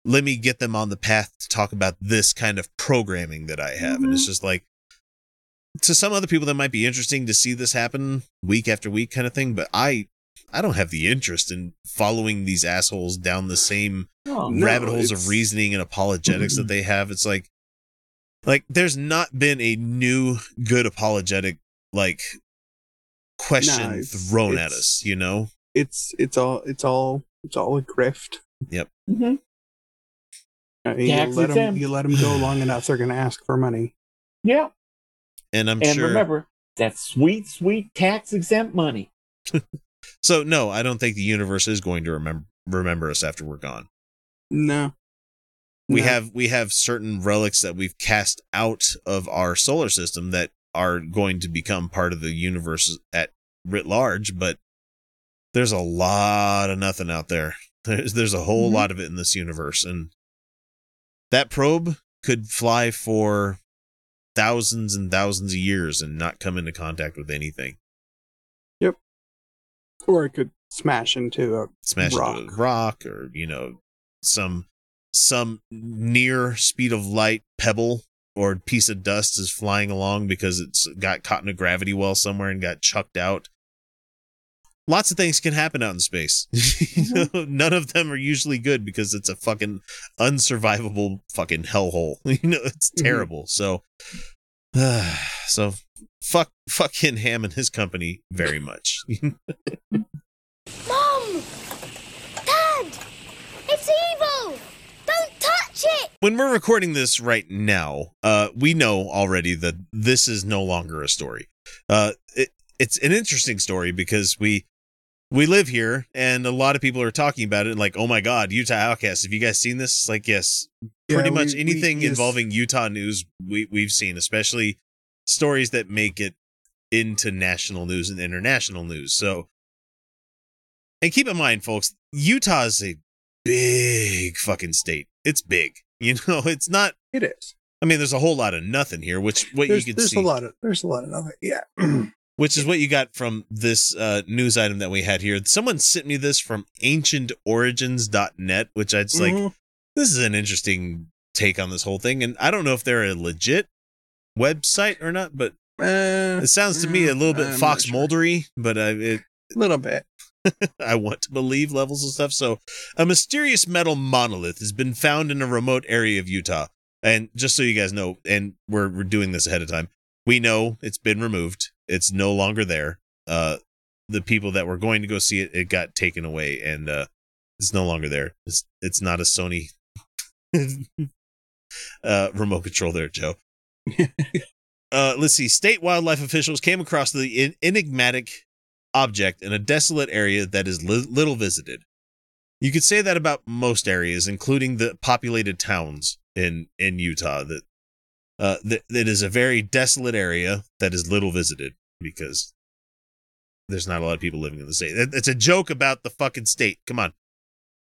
Speaker 1: let me get them on the path to talk about this kind of programming that I have. And it's
Speaker 10: Mm-hmm.
Speaker 1: just like to some other people that might be interesting to see this happen week after week kind of thing, but I I don't have the interest in following these assholes down the same
Speaker 10: Oh, no,
Speaker 1: rabbit holes
Speaker 10: it's-
Speaker 1: of reasoning and apologetics that they have. It's like like there's not been a new good apologetic like question
Speaker 10: No, it's-
Speaker 1: thrown at us, you know?
Speaker 10: It's it's all it's all it's all a grift
Speaker 1: Yep.
Speaker 7: Mm-hmm.
Speaker 10: I mean, you
Speaker 7: Tax
Speaker 10: let them
Speaker 7: exempt.
Speaker 10: you let them go long enough they're going to ask for money
Speaker 7: Yeah.
Speaker 1: And I'm
Speaker 7: and
Speaker 1: sure
Speaker 7: remember, that sweet, sweet tax exempt money.
Speaker 1: So no, I don't think the universe is going to remember remember us after we're gone.
Speaker 10: no
Speaker 1: We
Speaker 10: No.
Speaker 1: have we have certain relics that we've cast out of our solar system that are going to become part of the universe at writ large, but there's a lot of nothing out there. There's there's a whole
Speaker 10: Mm-hmm.
Speaker 1: lot of it in this universe, and that probe could fly for thousands and thousands of years and not come into contact with anything.
Speaker 10: yep or it could smash into a
Speaker 1: smash
Speaker 10: rock.
Speaker 1: into a rock or you know some some near speed of light pebble or piece of dust is flying along because it's got caught in a gravity well somewhere and got chucked out lots of things can happen out in space You know, none of them are usually good because it's a fucking unsurvivable fucking hellhole you know it's
Speaker 10: Mhm.
Speaker 1: terrible so so fuck fucking ham and his company very much
Speaker 20: Mom! Dad! It's evil! Don't touch it!
Speaker 1: when we're recording this right now, uh, we know already that this is no longer a story. Uh, it, it's an interesting story because we we live here, and a lot of people are talking about it. Like, oh my god, Utah Outcast! Have you guys seen this? Like, yes, pretty
Speaker 10: Yeah,
Speaker 1: much
Speaker 10: we- we-
Speaker 1: anything
Speaker 10: yes.
Speaker 1: involving Utah news we we've seen, especially stories that make it into national news and international news. So, and keep in mind, folks, Utah is a big fucking state. It's big. You know, it's not.
Speaker 10: It is.
Speaker 1: I mean, there's a whole lot of nothing here, which what
Speaker 10: there's,
Speaker 1: you can
Speaker 10: there's
Speaker 1: see,
Speaker 10: a lot of there's a lot of nothing yeah
Speaker 1: which is what you got from this uh, news item that we had here. Someone sent me this from ancientorigins.net, which I just like.
Speaker 10: Mhm.
Speaker 1: This is an interesting take on this whole thing, and I don't know if they're a legit website or not, but
Speaker 10: Uh,
Speaker 1: it sounds to me a little bit
Speaker 10: I'm
Speaker 1: Fox
Speaker 10: sure.
Speaker 1: Muldery, but uh, it,
Speaker 10: a little bit
Speaker 1: I want to believe levels of stuff. So, a mysterious metal monolith has been found in a remote area of Utah. And just so you guys know, and we're, we're doing this ahead of time, we know it's been removed. It's no longer there. Uh, the people that were going to go see it, it got taken away, and uh, it's no longer there. It's it's not a Sony uh, remote control there, Joe. uh, let's see. State wildlife officials came across the en- enigmatic object in a desolate area that is li- little visited. You could say that about most areas, including the populated towns in in Utah. That uh, that, is a very desolate area that is little visited because there's not a lot of people living in the state. It's a joke about the fucking state. Come on.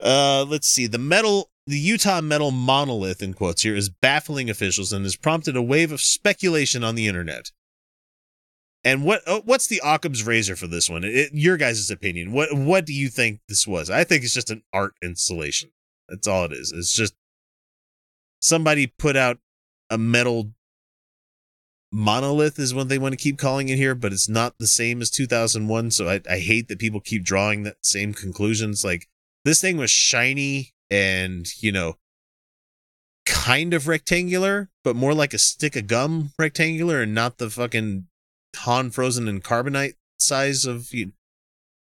Speaker 1: Uh, let's see. The metal, the Utah metal monolith in quotes here is baffling officials and has prompted a wave of speculation on the internet. And what oh, what's the Occam's razor for this one? It, your guys' opinion. What what do you think this was? I think it's just an art installation. That's all it is. It's just somebody put out a metal monolith is what they want to keep calling it here, but it's not the same as 2001. So I, I hate that people keep drawing that same conclusions. Like this thing was shiny and you know kind of rectangular, but more like a stick of gum rectangular and not the fucking Han frozen and carbonite size of you.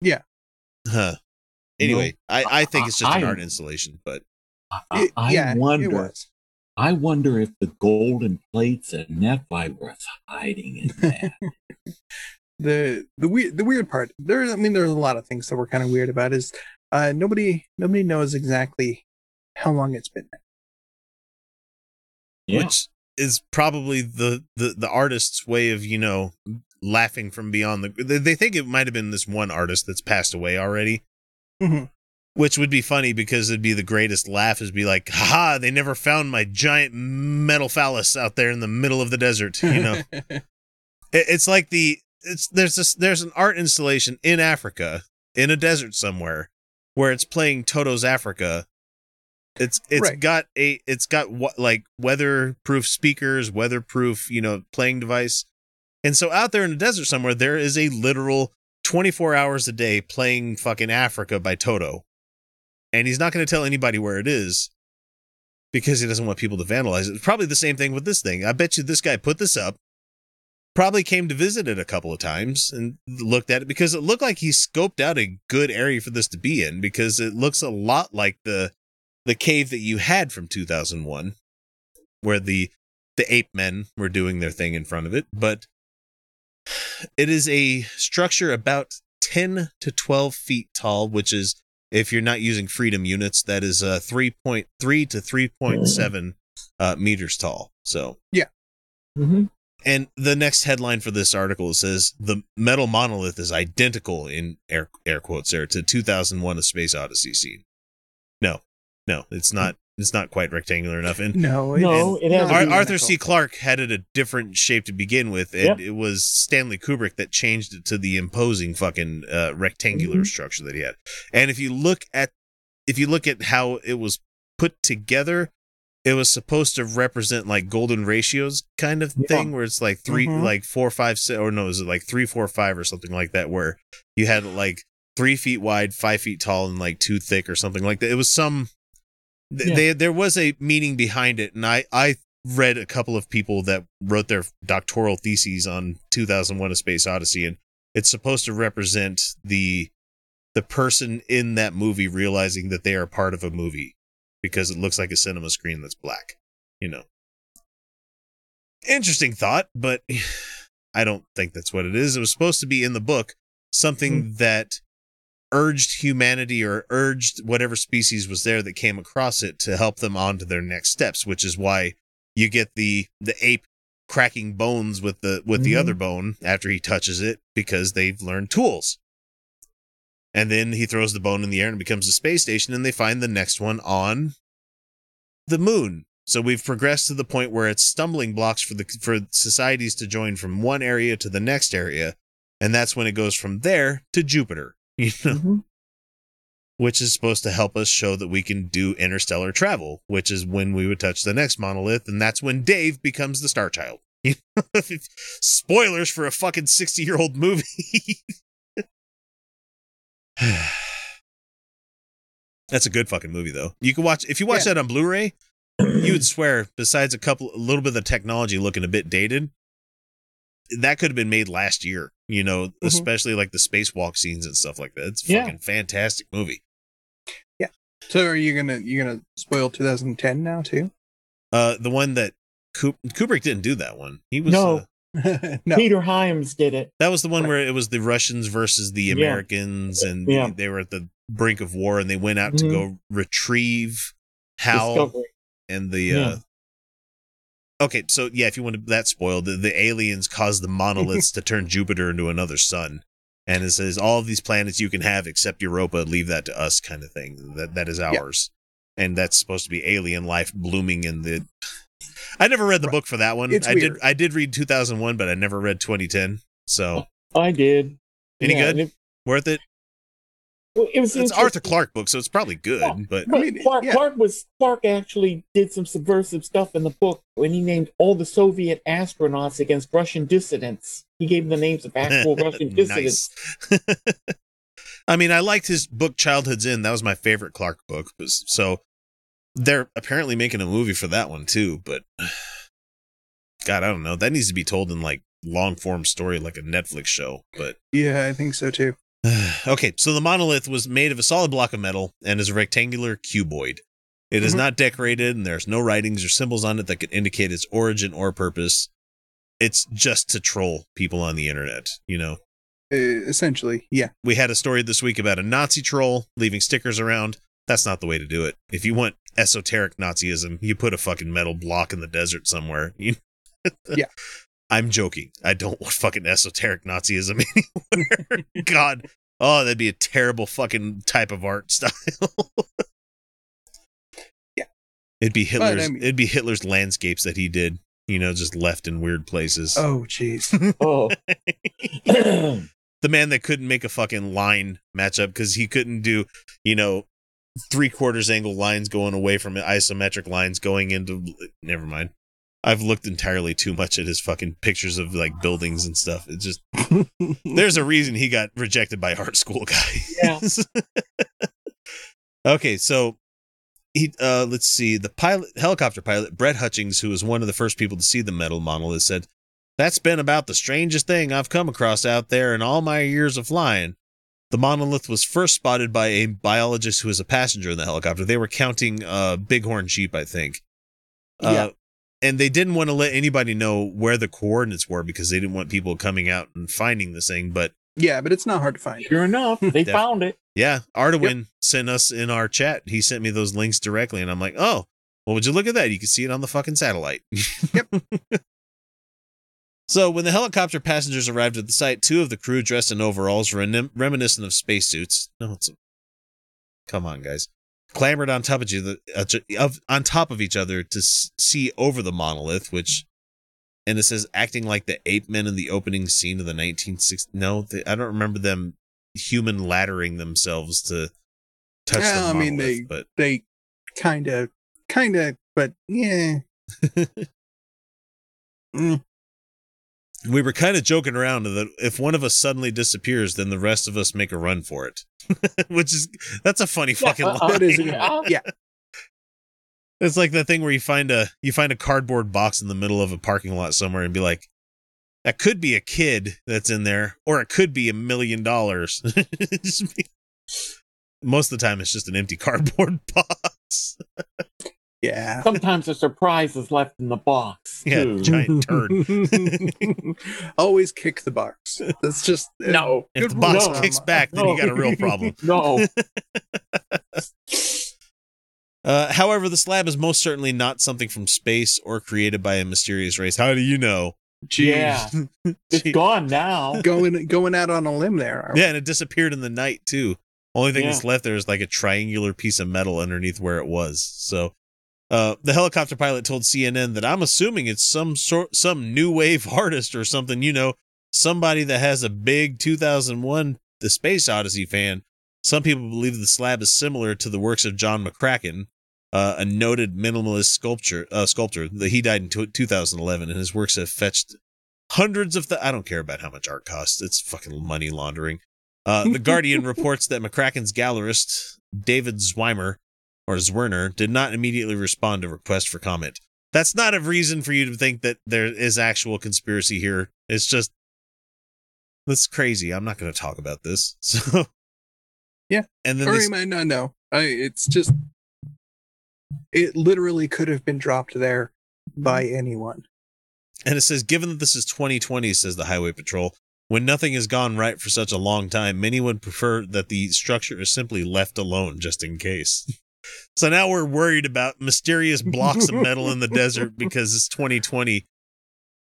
Speaker 10: Yeah.
Speaker 1: Huh. Anyway, I, I think it's just an
Speaker 7: I-
Speaker 1: art installation, but
Speaker 7: I,
Speaker 10: It-
Speaker 7: I
Speaker 10: yeah, it
Speaker 7: wonder.
Speaker 10: Was.
Speaker 7: I wonder if the golden plates at Nephi were hiding in that.
Speaker 10: the the weird the weird part there i mean there's a lot of things that we're kind of weird about is Uh, nobody nobody knows exactly how long it's been there.
Speaker 1: which is probably the, the the artist's way of you know laughing from beyond the. They, they think it might have been this one artist that's passed away already,
Speaker 10: Mhm.
Speaker 1: Which would be funny because it'd be the greatest laugh. Is be like, haha, they never found my giant metal phallus out there in the middle of the desert. You know, It- it's like the it's there's this there's an art installation in Africa in a desert somewhere where it's playing Toto's Africa. It's it's
Speaker 10: Right.
Speaker 1: got a it's got what like weatherproof speakers, weatherproof you know playing device, and so out there in the desert somewhere there is a literal 24 hours a day playing fucking Africa by Toto, and he's not going to tell anybody where it is because he doesn't want people to vandalize it. Probably the same thing with this thing. I bet you this guy put this up, probably came to visit it a couple of times and looked at it because it looked like he scoped out a good area for this to be in because it looks a lot like the the cave that you had from 2001 where the the ape men were doing their thing in front of it but it is a structure about 10 to 12 feet tall which is if you're not using freedom units that is uh 3.3 to 3.7 uh meters tall so
Speaker 10: Yeah.
Speaker 7: Mm-hmm.
Speaker 1: and the next headline for this article says the metal monolith is identical in air air quotes there to 2001: A Space Odyssey scene. No, no, it's not. It's not quite rectangular enough. And
Speaker 10: No, it-
Speaker 7: No, it has
Speaker 1: Ar- Arthur C. Clarke had it a different shape to begin with, and
Speaker 7: Yep.
Speaker 1: it was Stanley Kubrick that changed it to the imposing fucking uh, rectangular
Speaker 7: Mhm.
Speaker 1: structure that he had. And if you look at if you look at how it was put together, it was supposed to represent like golden ratios kind of thing, where it's like 3
Speaker 10: Mhm.
Speaker 1: like four, five, six, or no, is it like three, four, five, or something like that, where you had like three feet wide, five feet tall, and like two thick, or something like that. It was some. Th-
Speaker 7: Yeah.
Speaker 1: They, there was a meaning behind it, and I I read a couple of people that wrote their doctoral theses on 2001: A Space Odyssey, and it's supposed to represent the the person in that movie realizing that they are part of a movie because it looks like a cinema screen that's black. You know, interesting thought, but I don't think that's what it is. It was supposed to be in the book something hmm. that urged humanity or urged whatever species was there that came across it to help them on to their next steps, which is why you get the the ape cracking bones with the with the
Speaker 7: Mhm.
Speaker 1: other bone after he touches it because they've learned tools. And then he throws the bone in the air and it becomes a space station and they find the next one on the moon. So we've progressed to the point where it's stumbling blocks for the for societies to join from one area to the next area, and that's when it goes from there to Jupiter. You know,
Speaker 7: Mm-hmm.
Speaker 1: which is supposed to help us show that we can do interstellar travel, which is when we would touch the next monolith, and that's when Dave becomes the Star Child. You know? Spoilers for a fucking sixty-year-old movie. That's a good fucking movie, though. You can watch if you watch
Speaker 10: Yeah.
Speaker 1: that on Blu-ray. You would swear, besides a couple, a little bit of the technology looking a bit dated, that could have been made last year. You know, especially like the spacewalk scenes and stuff like that. It's a
Speaker 10: Yeah.
Speaker 1: fucking fantastic movie. Yeah.
Speaker 10: So are you gonna you gonna spoil 2010 now too?
Speaker 1: Uh, the one that Kup- Kubrick didn't do that one. He was
Speaker 7: No.
Speaker 1: uh,
Speaker 7: Peter Hyams did it.
Speaker 1: that was the one where it was the Russians versus the
Speaker 7: Yeah.
Speaker 1: Americans, and
Speaker 7: Yeah.
Speaker 1: they were at the brink of war, and they went out to
Speaker 7: Mhm.
Speaker 1: go retrieve Hal
Speaker 7: Discovery.
Speaker 1: and the.
Speaker 7: Yeah.
Speaker 1: uh Okay, so yeah, if you want to, that spoiled, the, the aliens caused the monoliths to turn Jupiter into another sun, and it says all of these planets you can have except Europa, leave that to us, kind of thing. That that is ours, and that's supposed to be alien life blooming in the. I never read the book for that one.
Speaker 7: It's
Speaker 1: I
Speaker 7: weird.
Speaker 1: did. I did read 2001, but I never read 2010. So
Speaker 7: I did.
Speaker 1: any
Speaker 7: Yeah,
Speaker 1: good?
Speaker 7: it-
Speaker 1: Worth it?
Speaker 7: Well, it was
Speaker 1: It's
Speaker 7: interesting.
Speaker 1: Arthur Clarke book, so it's probably good. But
Speaker 7: But Clarke, Clarke was Clarke actually did some subversive stuff in the book when he named all the Soviet astronauts against Russian dissidents. He gave them the names of actual Russian dissidents.
Speaker 1: I mean, I liked his book Childhood's End. That was my favorite Clarke book. Was so they're apparently making a movie for that one too. But God, I don't know. That needs to be told in like long form story, like a Netflix show. But
Speaker 10: Yeah, I think so too.
Speaker 1: okay, so the monolith was made of a solid block of metal and is a rectangular cuboid. It is
Speaker 10: Mhm.
Speaker 1: not decorated, and there's no writings or symbols on it that could indicate its origin or purpose. It's just to troll people on the internet, you know.
Speaker 10: Uh, essentially, yeah.
Speaker 1: We had a story this week about a Nazi troll leaving stickers around. That's not the way to do it. If you want esoteric Nazism, you put a fucking metal block in the desert somewhere. You-
Speaker 10: Yeah.
Speaker 1: I'm joking. I don't want fucking esoteric Nazism anywhere. God. Oh, that'd be a terrible fucking type of art style.
Speaker 10: Yeah.
Speaker 1: It'd be
Speaker 10: But, I
Speaker 1: Hitler's
Speaker 10: mean-
Speaker 1: it'd be Hitler's landscapes that he did, you know, just left in weird places.
Speaker 10: Oh, jeez.
Speaker 7: Oh.
Speaker 1: the man that couldn't make a fucking line match up because he couldn't do, you know, three quarters angle lines going away from isometric lines going into. Never mind. I've looked entirely too much at his fucking pictures of like buildings and stuff. It just there's a reason he got rejected by art school guys. Yeah. okay, so he uh let's see the pilot helicopter pilot Brett Hutchings, who was one of the first people to see the metal monolith, said that's been about the strangest thing I've come across out there in all my years of flying. The monolith was first spotted by a biologist who was a passenger in the helicopter. They were counting uh, bighorn sheep, I think. Uh,
Speaker 10: Yeah.
Speaker 1: And they didn't want to let anybody know where the coordinates were because they didn't want people coming out and finding this thing. But
Speaker 10: Yeah, but it's not hard to find.
Speaker 7: Sure enough, they
Speaker 1: Def-
Speaker 7: found it.
Speaker 1: yeah, Arduin sent us in our chat. He sent me those links directly, and I'm like, oh, well, would you look at that? You can see it on the fucking satellite.
Speaker 10: Yep.
Speaker 1: so when the helicopter passengers arrived at the site, two of the crew dressed in overalls renem- reminiscent of spacesuits. No, it's a... come on, guys. Clambered on top of each other, uh, of on top of each other to s- see over the monolith, which, and it says acting like the ape men in the opening scene of the 1960s. No, they, I don't remember them human laddering themselves to touch
Speaker 10: Yeah,
Speaker 1: the
Speaker 10: I
Speaker 1: monolith.
Speaker 10: mean, they
Speaker 1: but
Speaker 10: they kind of, kind of, but yeah. Mm.
Speaker 1: we were kind of joking around that if one of us suddenly disappears, then the rest of us make a run for it. Which is that's a funny fucking
Speaker 7: uh,
Speaker 1: line.
Speaker 7: uh, Yeah.
Speaker 10: yeah.
Speaker 1: It's like the thing where you find a you find a cardboard box in the middle of a parking lot somewhere and be like, that could be a kid that's in there, or it could be a million dollars. Most of the time, it's just an empty cardboard box.
Speaker 10: Yeah.
Speaker 7: Sometimes a surprise is left in the box.
Speaker 1: Yeah, giant turd.
Speaker 10: Always kick the box. That's just uh,
Speaker 7: No.
Speaker 1: If the box
Speaker 10: of
Speaker 1: kicks back, then you got a real problem.
Speaker 7: No.
Speaker 1: Uh, however, the slab is most certainly not something from space or created by a mysterious race. How do you know?
Speaker 10: Jeez.
Speaker 7: Yeah. It's gone now.
Speaker 10: going going out on a limb there.
Speaker 1: Yeah, and it disappeared in the night too. Only thing
Speaker 7: Yeah.
Speaker 1: that's left there is like a triangular piece of metal underneath where it was. So, uh, the helicopter pilot told CNN that I'm assuming it's some sort, some new wave artist or something. You know, somebody that has a big 2001 The Space Odyssey fan. Some people believe the slab is similar to the works of John McCracken, uh, a noted minimalist sculpture uh, sculptor. That he died in t- 2011, and his works have fetched hundreds of. The- I don't care about how much art costs. It's fucking money laundering. Uh, the Guardian reports that McCracken's gallerist, David Zweimer, or Zwirner, did not immediately respond to requests for comment. That's not a reason for you to think that there is actual conspiracy here. It's just, that's crazy. I'm not going to talk about this. So,
Speaker 10: Yeah.
Speaker 1: and then
Speaker 10: Or might not know. I, it's just it literally could have been dropped there by anyone.
Speaker 1: And it says, given that this is 2020, says the Highway Patrol, when nothing has gone right for such a long time, many would prefer that the structure is simply left alone just in case. So now we're worried about mysterious blocks of metal in the desert because it's 2020.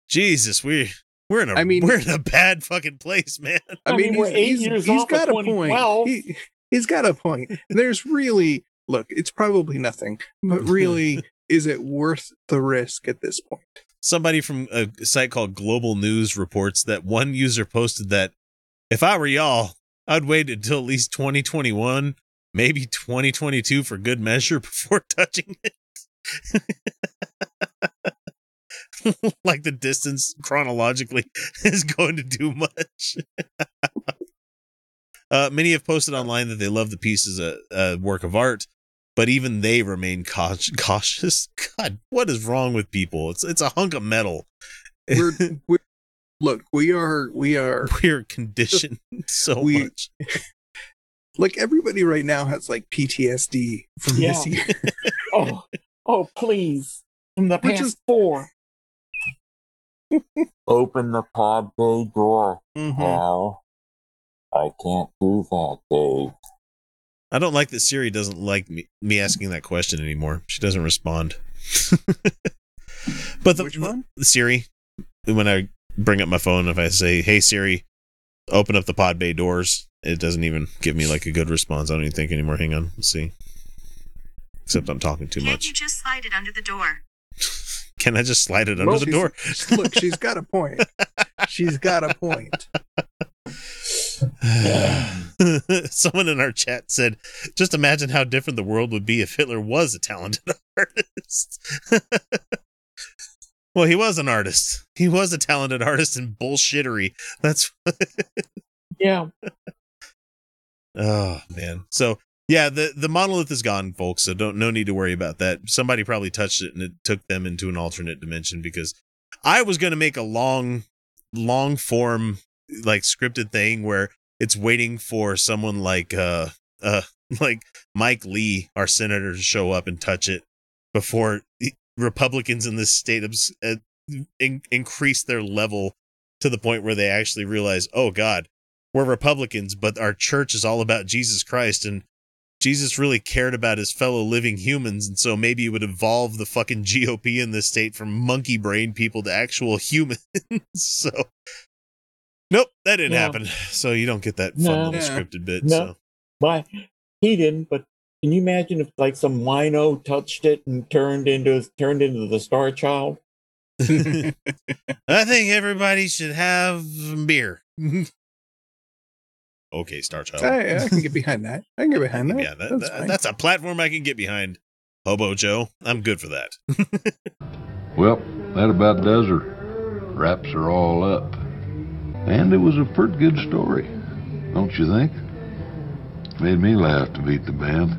Speaker 1: Jesus, we we're in a
Speaker 10: I mean-
Speaker 1: we're in a bad fucking place, man.
Speaker 10: I,
Speaker 7: I
Speaker 10: mean,
Speaker 7: mean, we're
Speaker 10: he's,
Speaker 7: eight
Speaker 10: he's-
Speaker 7: years
Speaker 10: he's
Speaker 7: off
Speaker 10: got a point.
Speaker 7: 2012.
Speaker 10: He, he's got a point. There's really look. It's probably nothing, but really, is it worth the risk at this point?
Speaker 1: Somebody from a site called Global News reports that one user posted that if I were y'all, I'd wait until at least 2021, maybe 2022 for good measure before touching it. like the distance chronologically is going to do much. uh, many have posted online that they love the piece as a, a work of art, but even they remain cautious. God, what is wrong with people? It's it's a hunk of metal.
Speaker 10: We're, we're look. We are we are
Speaker 1: We're conditioned so
Speaker 10: We-
Speaker 1: much.
Speaker 10: Like everybody right now has like PTSD from
Speaker 7: Yeah.
Speaker 10: this year.
Speaker 7: Oh, oh, please. From the
Speaker 10: Which
Speaker 7: past
Speaker 10: is-
Speaker 7: four. Open the pod bay door,
Speaker 10: Mhm.
Speaker 7: pal. I can't do that, Dave.
Speaker 1: I don't like that Siri doesn't like me, me asking that question anymore. She doesn't respond. but the,
Speaker 10: Which one?
Speaker 1: the Siri, when I bring up my phone, if I say, "Hey Siri, open up the pod bay doors," it doesn't even give me like a good response. I don't even think anymore. Hang on, let's see. Except I'm talking too much.
Speaker 21: Can you just slide it under the door?
Speaker 1: Can I just slide it under
Speaker 10: Well,
Speaker 1: the door?
Speaker 10: Look, she's got a point. She's got a point.
Speaker 1: Someone in our chat said, "Just imagine how different the world would be if Hitler was a talented artist." Well, he was an artist. He was a talented artist in bullshittery. That's
Speaker 7: Yeah.
Speaker 1: oh man. So yeah, the the monolith is gone, folks. So don't no need to worry about that. Somebody probably touched it and it took them into an alternate dimension because I was going to make a long, long form like scripted thing where it's waiting for someone like uh uh like Mike Lee, our senator, to show up and touch it before Republicans in this state of, uh, in, increase their level to the point where they actually realize, oh God, we're Republicans, but our church is all about Jesus Christ and Jesus really cared about his fellow living humans, and so maybe it would evolve the fucking GOP in this state from monkey brain people to actual humans. so, nope, that didn't
Speaker 7: No.
Speaker 1: happen. So you don't get that fun
Speaker 7: No.
Speaker 1: little
Speaker 7: Yeah.
Speaker 1: scripted bit.
Speaker 7: No.
Speaker 1: So
Speaker 7: Why? He didn't, but can you imagine if like some wino touched it and turned into turned into the Star Child?
Speaker 1: I think everybody should have beer. okay, Star Child.
Speaker 10: I, I can get behind that. I can get behind that.
Speaker 1: yeah, that,
Speaker 10: That's
Speaker 1: that- that's a platform I can get behind. Hobo Joe, I'm good for that.
Speaker 22: Well, that about does her. Wraps are all up. And it was a pretty good story, don't you think? Made me laugh to beat the band.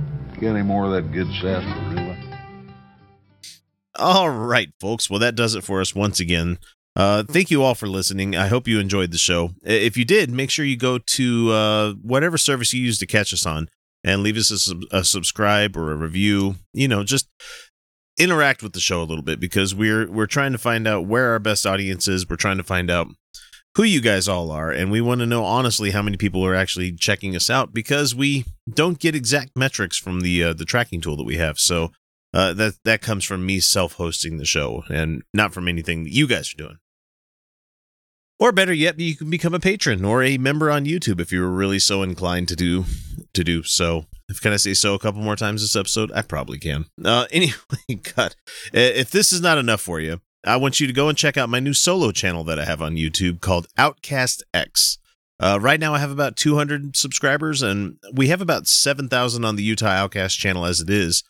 Speaker 22: got any more of that good sarsaparilla?
Speaker 1: All right, folks. Well, that does it for us once again. Uh, thank you all for listening. I hope you enjoyed the show. If you did, make sure you go to uh, whatever service you use to catch us on and leave us a, sub- a subscribe or a review. You know, just interact with the show a little bit because we're we're trying to find out where our best audience is. We're trying to find out who you guys all are, and we want to know honestly how many people are actually checking us out because we don't get exact metrics from the uh, the tracking tool that we have. So uh, that that comes from me self-hosting the show and not from anything that you guys are doing. Or better yet, you can become a patron or a member on YouTube if you were really so inclined to do to do so. If can I say so a couple more times this episode? I probably can. Uh, anyway, God, if this is not enough for you, I want you to go and check out my new solo channel that I have on YouTube called Outcast X. Uh, right now, I have about 200 subscribers, and we have about 7,000 on the Utah Outcast channel as it is.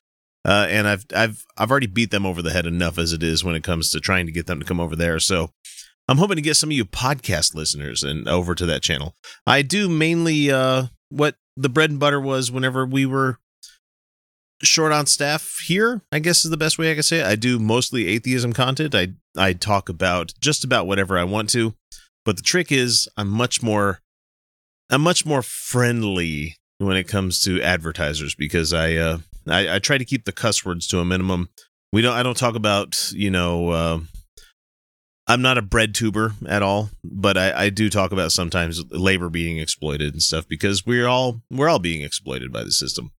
Speaker 1: Uh, and I've I've I've already beat them over the head enough as it is when it comes to trying to get them to come over there. So I'm hoping to get some of you podcast listeners and over to that channel. I do mainly uh, what the bread and butter was whenever we were short on staff here. I guess is the best way I can say it. I do mostly atheism content. I I talk about just about whatever I want to, but the trick is I'm much more I'm much more friendly when it comes to advertisers because I uh I, I try to keep the cuss words to a minimum. We don't I don't talk about, you know, uh I'm not a bread tuber at all, but I, I do talk about sometimes labor being exploited and stuff because we're all we're all being exploited by the system.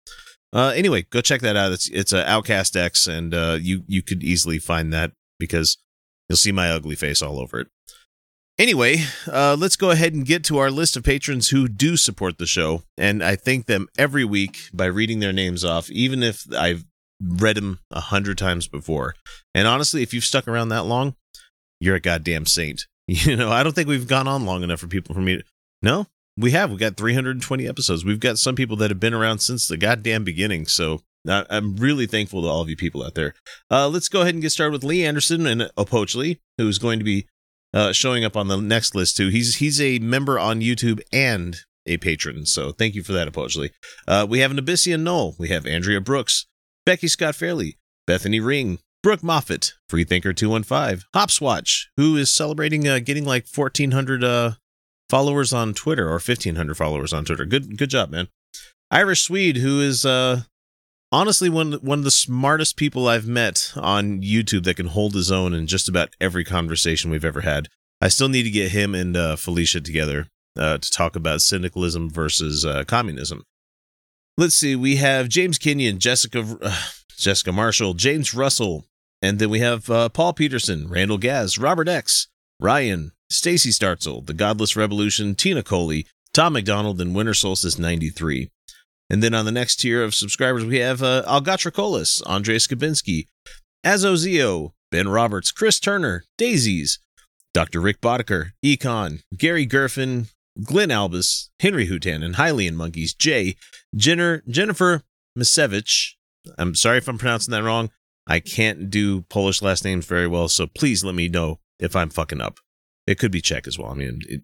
Speaker 1: Uh, anyway, go check that out. It's it's a Outcast X, and uh, you you could easily find that because you'll see my ugly face all over it. Anyway, uh, let's go ahead and get to our list of patrons who do support the show, and I thank them every week by reading their names off, even if I've read them a hundred times before. And honestly, if you've stuck around that long, you're a goddamn saint. You know, I don't think we've gone on long enough for people for me. To, no, we have. We got 320 episodes. We've got some people that have been around since the goddamn beginning. So I'm really thankful to all of you people out there. Uh, let's go ahead and get started with Lee Anderson and Opochli, who's going to be uh, showing up on the next list too. He's he's a member on YouTube and a patron, so thank you for that, Apogely. Uh, we have an Abyssian Null. We have Andrea Brooks, Becky Scott Fairley, Bethany Ring, Brooke Moffat, Freethinker two one five, Hopswatch, who is celebrating uh, getting like fourteen hundred uh, followers on Twitter or fifteen hundred followers on Twitter. Good good job, man. Irish Swede, who is uh honestly one one of the smartest people I've met on YouTube that can hold his own in just about every conversation we've ever had. I still need to get him and uh, Felicia together uh, to talk about syndicalism versus uh, communism. Let's see. We have James Kenyon, Jessica uh, Jessica Marshall, James Russell, and then we have uh, Paul Peterson, Randall Gaz, Robert X, Ryan, Stacy Startzel, The Godless Revolution, Tina Coley, Tom McDonald, and Winter Solstice 93. And then on the next tier of subscribers, we have uh, Algatracolis, Andre Skabinski, Azozio, Ben Roberts, Chris Turner, Daisies, Dr. Rick Boddicker, Econ, Gary Gerfin, Glenn Albus, Henry Hutan, and Hylian Monkeys, Jay, Jenner, Jennifer Misevich. I'm sorry if I'm pronouncing that wrong. I can't do Polish last names very well, so please let me know if I'm fucking up. It could be Czech as well. I mean, it,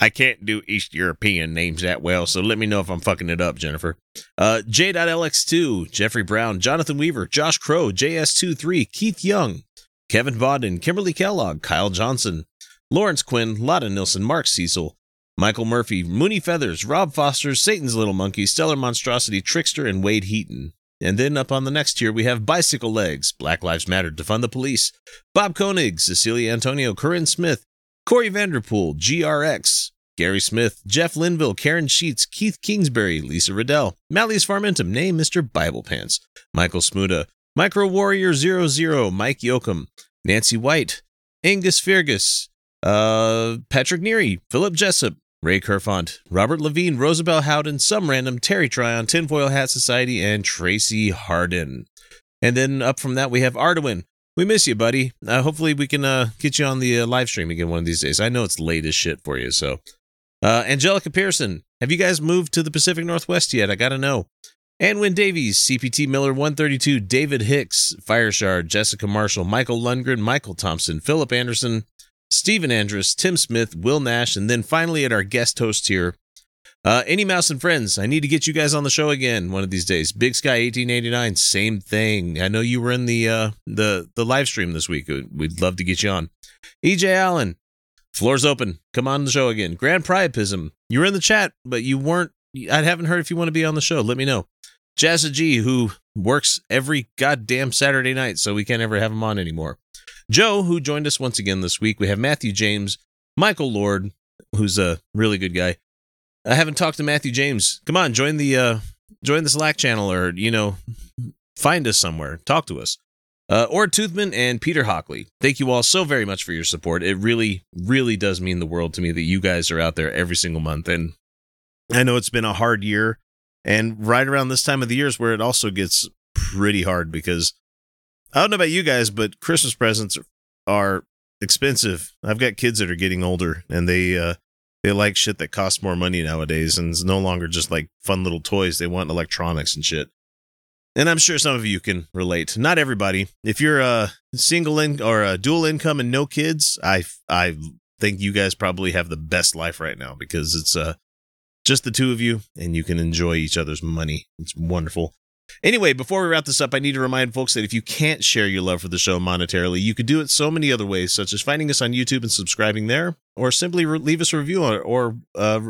Speaker 1: I can't do East European names that well, so let me know if I'm fucking it up, Jennifer. Uh, J.LX2, Jeffrey Brown, Jonathan Weaver, Josh Crow, JS23, Keith Young, Kevin Bodden, Kimberly Kellogg, Kyle Johnson, Lawrence Quinn, Lotta Nilsson, Mark Cecil, Michael Murphy, Mooney Feathers, Rob Foster, Satan's Little Monkey, Stellar Monstrosity, Trickster, and Wade Heaton. And then up on the next tier, we have Bicycle Legs, Black Lives Matter, Defund the Police, Bob Koenig, Cecilia Antonio, Corinne Smith, Corey Vanderpool, GRX, Gary Smith, Jeff Linville, Karen Sheets, Keith Kingsbury, Lisa Riddell, Malleus Farmentum, name Mr. Bible Pants, Michael Smuda, Micro Warrior 00, Mike Yoakum, Nancy White, Angus Fergus, uh, Patrick Neary, Philip Jessup, Ray Kerfont, Robert Levine, Rosabelle Howden, Some Random, Terry Tryon, Tinfoil Hat Society, and Tracy Harden. And then up from that, we have Arduin. We miss you, buddy. Uh, hopefully, we can uh, get you on the uh, live stream again one of these days. I know it's late as shit for you. So, uh, Angelica Pearson, have you guys moved to the Pacific Northwest yet? I got to know. Anwin Davies, CPT Miller 132, David Hicks, Fireshard, Jessica Marshall, Michael Lundgren, Michael Thompson, Philip Anderson, Stephen Andrus, Tim Smith, Will Nash, and then finally at our guest host here, uh, Any Mouse and Friends. I need to get you guys on the show again one of these days. Big Sky 1889, same thing. I know you were in the uh, the the live stream this week. We'd love to get you on. EJ Allen, floor's open. Come on the show again. Grand Priapism, you were in the chat, but you weren't. I haven't heard if you want to be on the show. Let me know. Jazza G, who works every goddamn Saturday night, so we can't ever have him on anymore. Joe, who joined us once again this week. We have Matthew James, Michael Lord, who's a really good guy. I haven't talked to Matthew James. Come on, join the uh join the Slack channel or, you know, find us somewhere. Talk to us. Uh, Ord Toothman and Peter Hockley. Thank you all so very much for your support. It really, really does mean the world to me that you guys are out there every single month. And I know it's been a hard year. And right around this time of the year is where it also gets pretty hard because I don't know about you guys, but Christmas presents are expensive. I've got kids that are getting older and they uh they like shit that costs more money nowadays and it's no longer just like fun little toys. They want electronics and shit. And I'm sure some of you can relate. Not everybody. If you're a single in or a dual income and no kids, I I think you guys probably have the best life right now because it's uh just the two of you and you can enjoy each other's money. It's wonderful. Anyway, before we wrap this up, I need to remind folks that if you can't share your love for the show monetarily, you could do it so many other ways, such as finding us on YouTube and subscribing there, or simply re- leave us a review on, or, uh,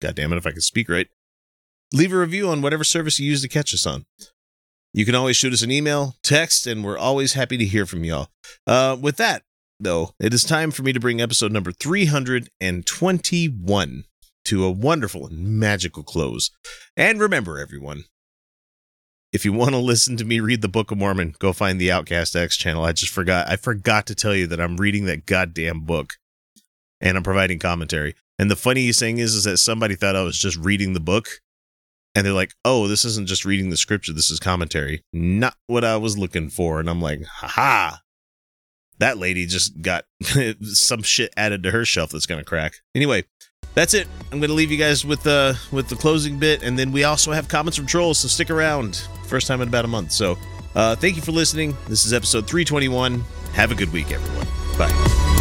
Speaker 1: God damn it, if I could speak right, leave a review on whatever service you use to catch us on. You can always shoot us an email, text, and we're always happy to hear from y'all. Uh, with that, though, it is time for me to bring episode number 321 to a wonderful and magical close. And remember, everyone, if you want to listen to me read the Book of Mormon, go find the Outcast X channel. I just forgot. I forgot to tell you that I'm reading that goddamn book and I'm providing commentary. And the funniest thing is, is that somebody thought I was just reading the book. And they're like, oh, this isn't just reading the scripture. This is commentary. Not what I was looking for. And I'm like, haha. That lady just got some shit added to her shelf that's going to crack. Anyway, that's it. I'm going to leave you guys with the with the closing bit, and then we also have comments from trolls. So stick around. First time in about a month. So uh, thank you for listening. This is episode 321. Have a good week, everyone. Bye.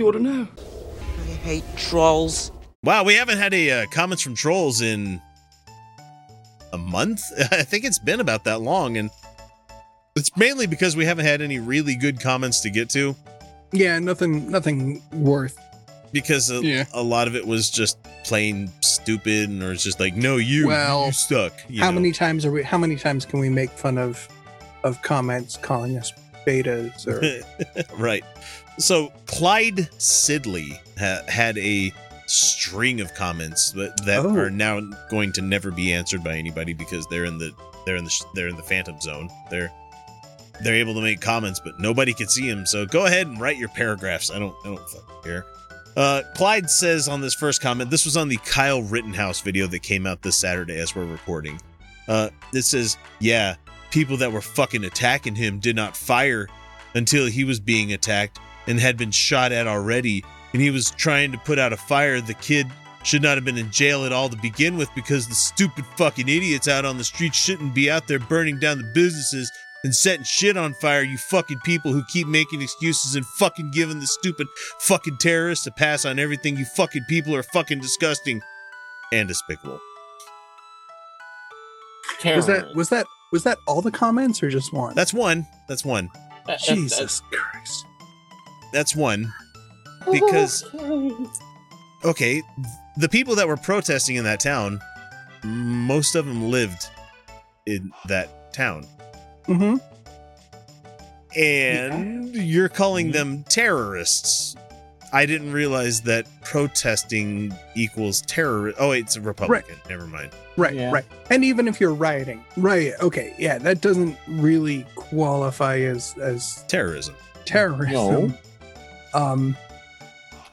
Speaker 21: You want to know.
Speaker 23: I hate trolls.
Speaker 1: Wow, we haven't had any uh, comments from trolls in a month. I think it's been about that long, and it's mainly because we haven't had any really good comments to get to.
Speaker 10: Yeah, nothing, nothing worth.
Speaker 1: Because a,
Speaker 10: Yeah.
Speaker 1: a lot of it was just plain stupid, and or it's just like, no, you,
Speaker 10: Well,
Speaker 1: you stuck. you
Speaker 10: how
Speaker 1: know?
Speaker 10: many times are we? How many times can we make fun of of comments calling us betas or?
Speaker 1: right. So Clyde Sidley ha- had a string of comments that, that
Speaker 10: Oh.
Speaker 1: are now going to never be answered by anybody because they're in the they're in the sh- they're in the phantom zone. They're they're able to make comments, but nobody can see them. So go ahead and write your paragraphs. I don't I don't fucking care. Uh, Clyde says on this first comment, this was on the Kyle Rittenhouse video that came out this Saturday as we're recording. Uh, it says, yeah, people that were fucking attacking him did not fire until he was being attacked and had been shot at already. And he was trying to put out a fire. The kid should not have been in jail at all to begin with because the stupid fucking idiots out on the street shouldn't be out there burning down the businesses and setting shit on fire. You fucking people who keep making excuses and fucking giving the stupid fucking terrorists a pass on everything. You fucking people are fucking disgusting and despicable.
Speaker 10: Was that was that was that all the comments or just one?
Speaker 1: That's one. That's one.
Speaker 10: Uh, uh, uh, Jesus Christ.
Speaker 1: That's one. Because okay, the people that were protesting in that town, most of them lived in that town.
Speaker 10: Mm-hmm.
Speaker 1: And you're calling them terrorists. I didn't realize that protesting equals terror. Oh, wait, it's a Republican. Never mind.
Speaker 10: Right,
Speaker 1: Yeah.
Speaker 10: right. And even if you're rioting, right? Okay, yeah, that doesn't really qualify as as
Speaker 1: terrorism.
Speaker 10: Terrorism. Um,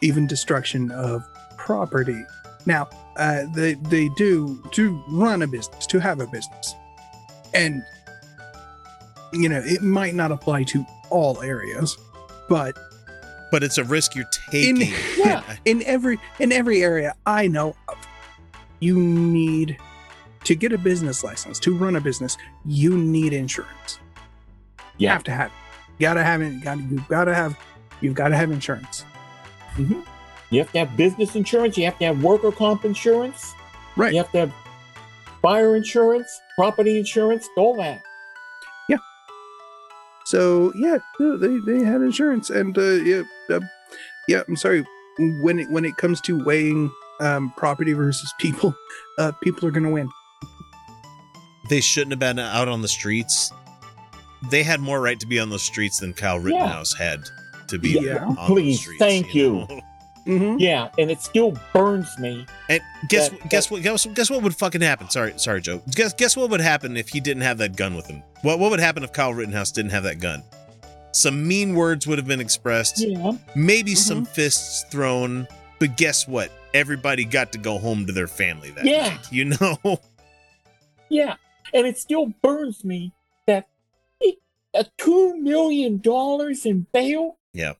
Speaker 10: even destruction of property. Now, uh, they they do to run a business, to have a business, and you know it might not apply to all areas, but
Speaker 1: But it's a risk you're
Speaker 10: in
Speaker 1: taking.
Speaker 10: in every in every area I know of, you need to get a business license to run a business. You need insurance. You have to have. it. You gotta have it. gotta, you've gotta have. You've gotta have insurance.
Speaker 7: Mhm. You have to have business insurance. You have to have worker comp insurance.
Speaker 10: Right.
Speaker 7: You have to have fire insurance, property insurance, all that. Yeah.
Speaker 10: So yeah, they they had insurance, and uh, yeah, uh, yeah. I'm sorry. When it when it comes to weighing um, property versus people, uh, people are gonna win.
Speaker 1: They shouldn't have been out on the streets. They had more right to be on the streets than Kyle Rittenhouse had to be
Speaker 7: Yeah,
Speaker 1: on the
Speaker 7: please,
Speaker 1: streets.
Speaker 7: thank you.
Speaker 1: know? Mm-hmm.
Speaker 7: Yeah, and it still burns me.
Speaker 1: And guess
Speaker 7: That-
Speaker 1: guess what guess, guess what would fucking happen? Sorry, sorry, Joe. Guess guess what would happen if he didn't have that gun with him? What what would happen if Kyle Rittenhouse didn't have that gun? Some mean words would have been expressed.
Speaker 7: Yeah.
Speaker 1: Maybe mm-hmm. some fists thrown. But guess what? Everybody got to go home to their family that
Speaker 7: Yeah.
Speaker 1: night. You know?
Speaker 7: Yeah, and it still burns me that a two million dollars in bail,
Speaker 1: Yeah.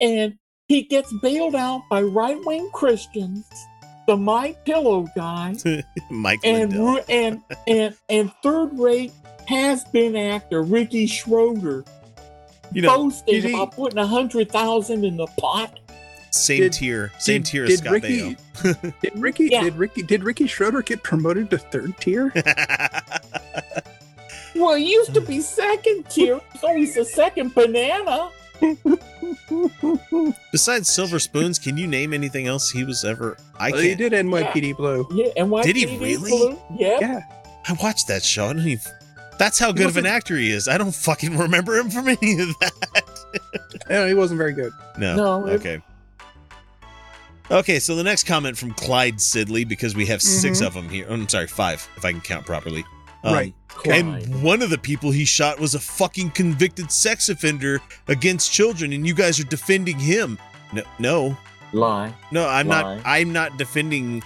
Speaker 7: and he gets bailed out by right wing Christians, the My Pillow guy,
Speaker 1: Mike
Speaker 7: and
Speaker 1: Lindell.
Speaker 7: ru- and and and third rate has been actor Ricky Schroder.
Speaker 1: You know,
Speaker 7: boasting
Speaker 10: did he-
Speaker 7: about putting a hundred thousand in the pot.
Speaker 1: Same
Speaker 10: Did-
Speaker 1: tier. Same
Speaker 10: did-
Speaker 1: tier as
Speaker 10: did
Speaker 1: Scott
Speaker 10: Ricky-
Speaker 1: Baio.
Speaker 10: Did Ricky did Ricky did Ricky Schroder get promoted to third tier?
Speaker 7: Well, he used to be second tier. He's always the second banana.
Speaker 1: Besides Silver Spoons, can you name anything else he was ever? I
Speaker 10: Well,
Speaker 1: can't.
Speaker 10: he did NYPD Blue.
Speaker 7: Yeah, and why
Speaker 1: Did he really?
Speaker 7: Yeah.
Speaker 10: Yeah.
Speaker 1: I watched that show. I don't even. That's how good of an
Speaker 10: wasn't-
Speaker 1: actor he is. I don't fucking remember him from any of that.
Speaker 10: No, he wasn't very good.
Speaker 1: No.
Speaker 7: No, it-
Speaker 1: Okay. Okay, so the next comment from Clyde Sidley, because we have 6
Speaker 10: Mhm.
Speaker 1: of them here. Oh, I'm sorry, five, if I can count properly. Um,
Speaker 10: Right.
Speaker 1: And one of the people he shot was a fucking convicted sex offender against children, and you guys are defending him. No, no,
Speaker 7: Lie.
Speaker 1: no, I'm
Speaker 7: Lie.
Speaker 1: not. I'm not defending.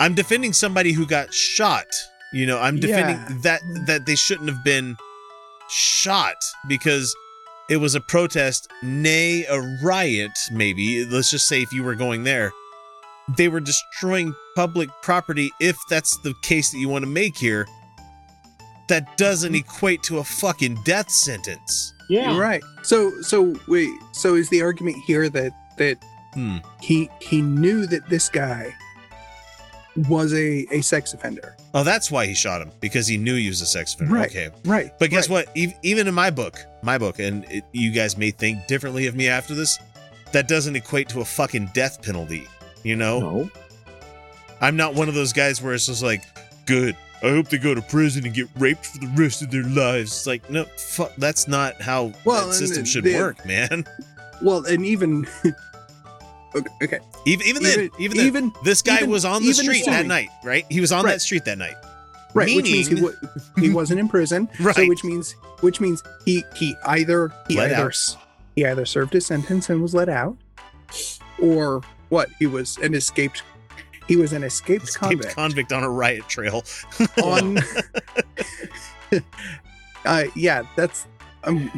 Speaker 1: I'm defending somebody who got shot. You know, I'm defending
Speaker 10: Yeah.
Speaker 1: that that they shouldn't have been shot because it was a protest, nay, a riot. Maybe let's just say if you were going there, they were destroying public property. If that's the case that you want to make here, that doesn't equate to a fucking death sentence.
Speaker 7: Yeah.
Speaker 10: Right. So so wait. So is the argument here that that
Speaker 1: Hmm.
Speaker 10: he he knew that this guy was a a sex offender.
Speaker 1: Oh, that's why he shot him because he knew he was a sex offender.
Speaker 10: Right.
Speaker 1: Okay.
Speaker 10: Right.
Speaker 1: But guess what? Ev- Even in my book, my book, and it, you guys may think differently of me after this, that doesn't equate to a fucking death penalty. You know?
Speaker 7: No.
Speaker 1: I'm not one of those guys where it's just like, good. I hope they go to prison and get raped for the rest of their lives. It's like, no, fuck. That's not how
Speaker 10: Well,
Speaker 1: that system should
Speaker 10: the-
Speaker 1: work, man.
Speaker 10: Well, and even okay, okay.
Speaker 1: Even even then,
Speaker 10: Even-
Speaker 1: even, then,
Speaker 10: even-
Speaker 1: this guy
Speaker 10: even-
Speaker 1: was on the
Speaker 10: even
Speaker 1: street that night, right? He was on
Speaker 10: Right.
Speaker 1: that street that night.
Speaker 10: right, which means he
Speaker 1: Meaning-
Speaker 10: wa- he wasn't in prison.
Speaker 1: Right, So
Speaker 10: which means which means he he either he
Speaker 1: Let
Speaker 10: either
Speaker 1: out.
Speaker 10: he either served his sentence and was let out, or what? He was an escaped. He was an escaped,
Speaker 1: Escaped
Speaker 10: convict
Speaker 1: convict on a riot trail.
Speaker 10: on. uh, yeah, that's um,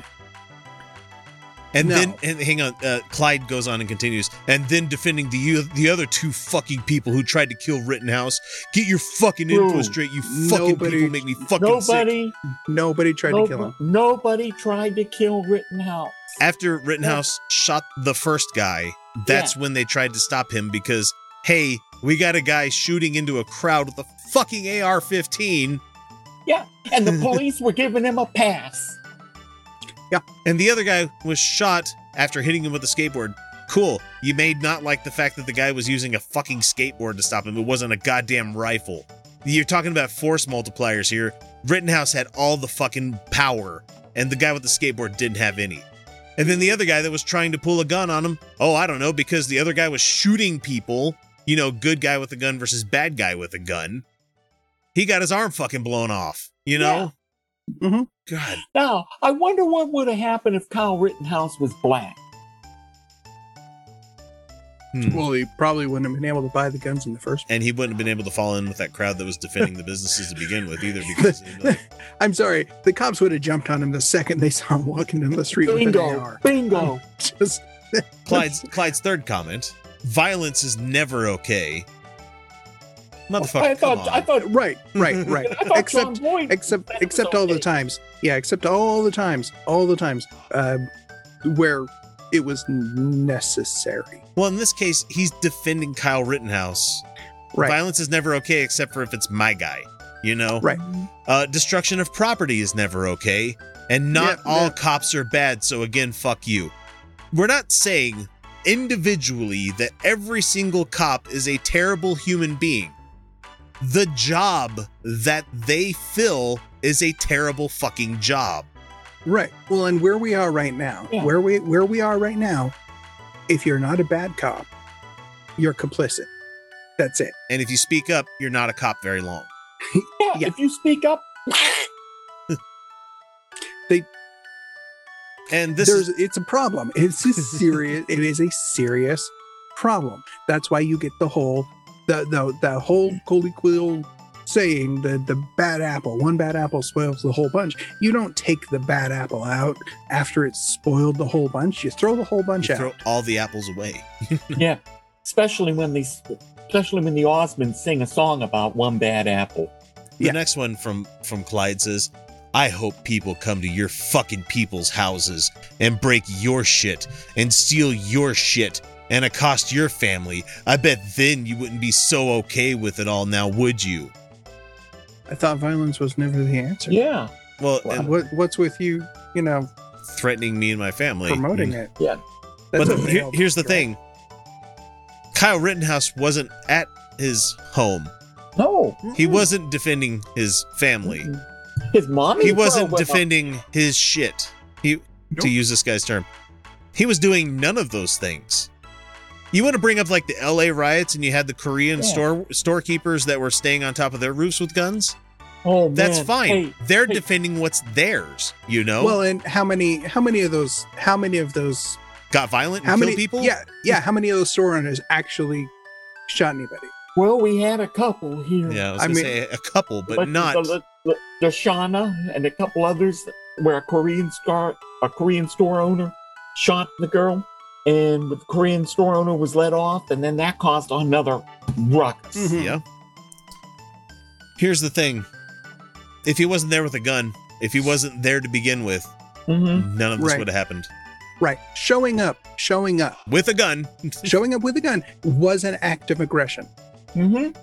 Speaker 1: And
Speaker 10: No.
Speaker 1: then, and hang on, uh, Clyde goes on and continues, and then defending the the other two fucking people who tried to kill Rittenhouse. Get your fucking info
Speaker 7: Bro,
Speaker 1: straight, you fucking
Speaker 10: nobody-
Speaker 1: people make me fucking sick.
Speaker 7: Nobody,
Speaker 10: nobody tried to kill him.
Speaker 7: nobody tried to kill Rittenhouse.
Speaker 1: After Rittenhouse shot the first guy, that's when they tried to stop him because, hey, we got a guy shooting into a crowd with a fucking AR-15,
Speaker 7: Yeah, and the police were giving him a pass.
Speaker 1: Yeah, and the other guy was shot after hitting him with a skateboard. Cool. You may not like the fact that the guy was using a fucking skateboard to stop him. It wasn't a goddamn rifle. You're talking about force multipliers here. Rittenhouse had all the fucking power, and the guy with the skateboard didn't have any. And then the other guy that was trying to pull a gun on him, oh, I don't know, because the other guy was shooting people, you know, good guy with a gun versus bad guy with a gun. He got his arm fucking blown off, you know?
Speaker 10: Mhm.
Speaker 1: God.
Speaker 7: Now, I wonder what would have happened if Kyle Rittenhouse was black.
Speaker 1: Hmm.
Speaker 10: Well, he probably wouldn't have been able to buy the guns in the first.
Speaker 1: And he wouldn't have been able to fall in with that crowd that was defending the businesses to begin with either because you know,
Speaker 10: I'm sorry, the cops would have jumped on him the second they saw him walking down the street with an
Speaker 7: Bingo,
Speaker 10: AR.
Speaker 7: bingo.
Speaker 10: Just
Speaker 1: Clyde's Clyde's third comment: violence is never okay. Motherfucker,
Speaker 7: I thought. I thought,
Speaker 10: right, right, right. Except, except, except all the times. Yeah, except all the times, all the times, uh, where it was necessary.
Speaker 1: well, in this case, he's defending Kyle Rittenhouse.
Speaker 10: Right.
Speaker 1: Violence is never okay except for if it's my guy. You know,
Speaker 10: Right.
Speaker 1: Uh, destruction of property is never okay, and not
Speaker 10: Yeah,
Speaker 1: all
Speaker 10: yeah.
Speaker 1: cops are bad. So again, fuck you. We're not saying individually that every single cop is a terrible human being. The job that they fill is a terrible fucking job.
Speaker 10: Right. Well, and where we are right now,
Speaker 7: Yeah.
Speaker 10: where we where we are right now, if you're not a bad cop, you're complicit. That's it.
Speaker 1: And if you speak up, you're not a cop very long.
Speaker 7: Yeah,
Speaker 10: Yeah.
Speaker 7: if you speak up,
Speaker 10: They
Speaker 1: And this
Speaker 10: there's
Speaker 1: is
Speaker 10: it's a problem. It's a serious. it is a serious problem. That's why you get the whole the the the whole colloquial saying the the bad apple. One bad apple spoils the whole bunch. You don't take the bad apple out after it's spoiled the whole bunch. You throw the whole bunch
Speaker 1: you
Speaker 10: out.
Speaker 1: throw all the apples away.
Speaker 7: yeah, especially when these, especially when the Osmonds sing a song about one bad apple.
Speaker 1: The
Speaker 10: Yeah.
Speaker 1: next one from from Clyde says, "I hope people come to your fucking people's houses and break your shit and steal your shit and accost your family. I bet then you wouldn't be so okay with it all now, would you?"
Speaker 10: I thought violence was never the answer.
Speaker 7: Yeah,
Speaker 1: Well,
Speaker 10: Well,
Speaker 1: and
Speaker 10: what what's with you? You know,
Speaker 1: threatening me and my family,
Speaker 10: promoting
Speaker 1: Mm.
Speaker 10: it.
Speaker 7: yeah.
Speaker 10: That's
Speaker 1: but here- here's the thing: Kyle Rittenhouse wasn't at his home.
Speaker 7: No,
Speaker 1: He wasn't defending his family.
Speaker 7: His mommy.
Speaker 1: he wasn't
Speaker 7: drove him up-
Speaker 1: defending his shit. He to use this guy's term. He was doing none of those things. You want to bring up like the LA riots and you had the Korean
Speaker 7: Yeah.
Speaker 1: store storekeepers that were staying on top of their roofs with guns?
Speaker 7: Oh,
Speaker 1: That's
Speaker 7: man.
Speaker 1: fine.
Speaker 7: Hey,
Speaker 1: They're
Speaker 7: hey.
Speaker 1: defending what's theirs, you know?
Speaker 10: Well, and how many how many of those how many of those
Speaker 1: Got violent and
Speaker 10: how
Speaker 1: killed
Speaker 10: many
Speaker 1: people?
Speaker 10: Yeah, yeah. How many of those store owners actually shot anybody?
Speaker 7: Well, we had a couple here.
Speaker 1: Yeah, I was
Speaker 10: I
Speaker 1: gonna
Speaker 10: mean-
Speaker 1: say a couple, but, not
Speaker 7: the, the, the Shauna and a couple others where a Korean store a Korean store owner shot the girl and the Korean store owner was let off and then that caused another ruckus.
Speaker 10: Mhm.
Speaker 1: Yeah. Here's the thing. If he wasn't there with a gun, if he wasn't there to begin with,
Speaker 7: Mm-hmm.
Speaker 1: none of this
Speaker 10: Right.
Speaker 1: would have happened.
Speaker 10: Right. Showing up, showing up
Speaker 1: with a gun,
Speaker 10: showing up with a gun was an act of aggression.
Speaker 7: Mm-hmm.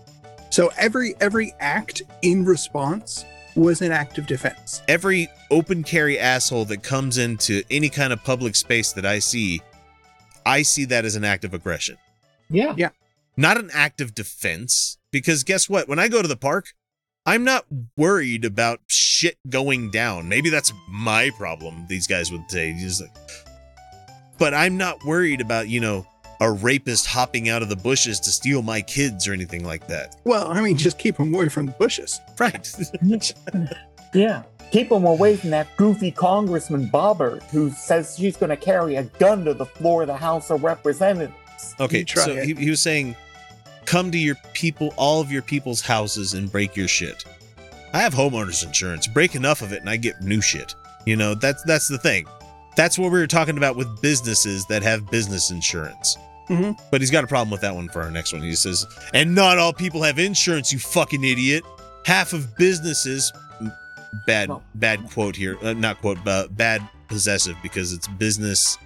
Speaker 10: So every every act in response was an act of defense.
Speaker 1: Every open carry asshole that comes into any kind of public space that I see, I see that as an act of aggression.
Speaker 7: Yeah.
Speaker 10: Yeah.
Speaker 1: Not an act of defense. Because guess what? When I go to the park, I'm not worried about shit going down. Maybe that's my problem, these guys would say. Just like, but I'm not worried about, you know, a rapist hopping out of the bushes to steal my kids or anything like that.
Speaker 10: Well, I mean, just keep them away from the bushes.
Speaker 1: Right.
Speaker 7: Yeah. Keep them away from that goofy Congressman Boebert who says she's going to carry a gun to the floor of the House of Representatives.
Speaker 1: Okay,
Speaker 10: try
Speaker 1: so he, he was saying, come to your people, all of your people's houses and break your shit. I have homeowners insurance. Break enough of it, and I get new shit. You know, that's that's the thing. That's what we were talking about with businesses that have business insurance.
Speaker 10: Mm-hmm.
Speaker 1: But he's got a problem with that one for our next one. He says, and not all people have insurance, you fucking idiot. Half of businesses, bad, bad quote here, uh, not quote, but bad possessive because it's business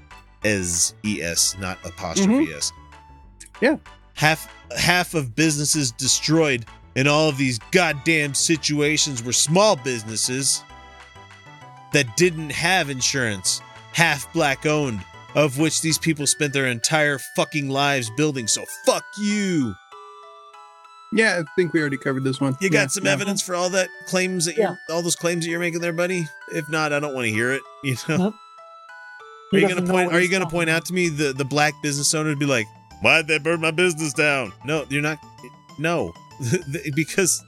Speaker 1: as es, not apostrophe
Speaker 10: Mhm.
Speaker 1: s.
Speaker 10: Yeah.
Speaker 1: Half half of businesses destroyed in all of these goddamn situations were small businesses that didn't have insurance, half black owned, of which these people spent their entire fucking lives building. So fuck you.
Speaker 10: Yeah, I think we already covered this one.
Speaker 1: You got
Speaker 10: Yeah,
Speaker 1: some
Speaker 10: yeah.
Speaker 1: evidence for all that claims that you're all those claims that you're making there, buddy? If not, I don't want to hear it. You know.
Speaker 7: Nope.
Speaker 1: Are you gonna point are you gonna
Speaker 7: talking
Speaker 1: point out to me the, the black business owner to be like, Why'd they burn my business down? No, you're not no. because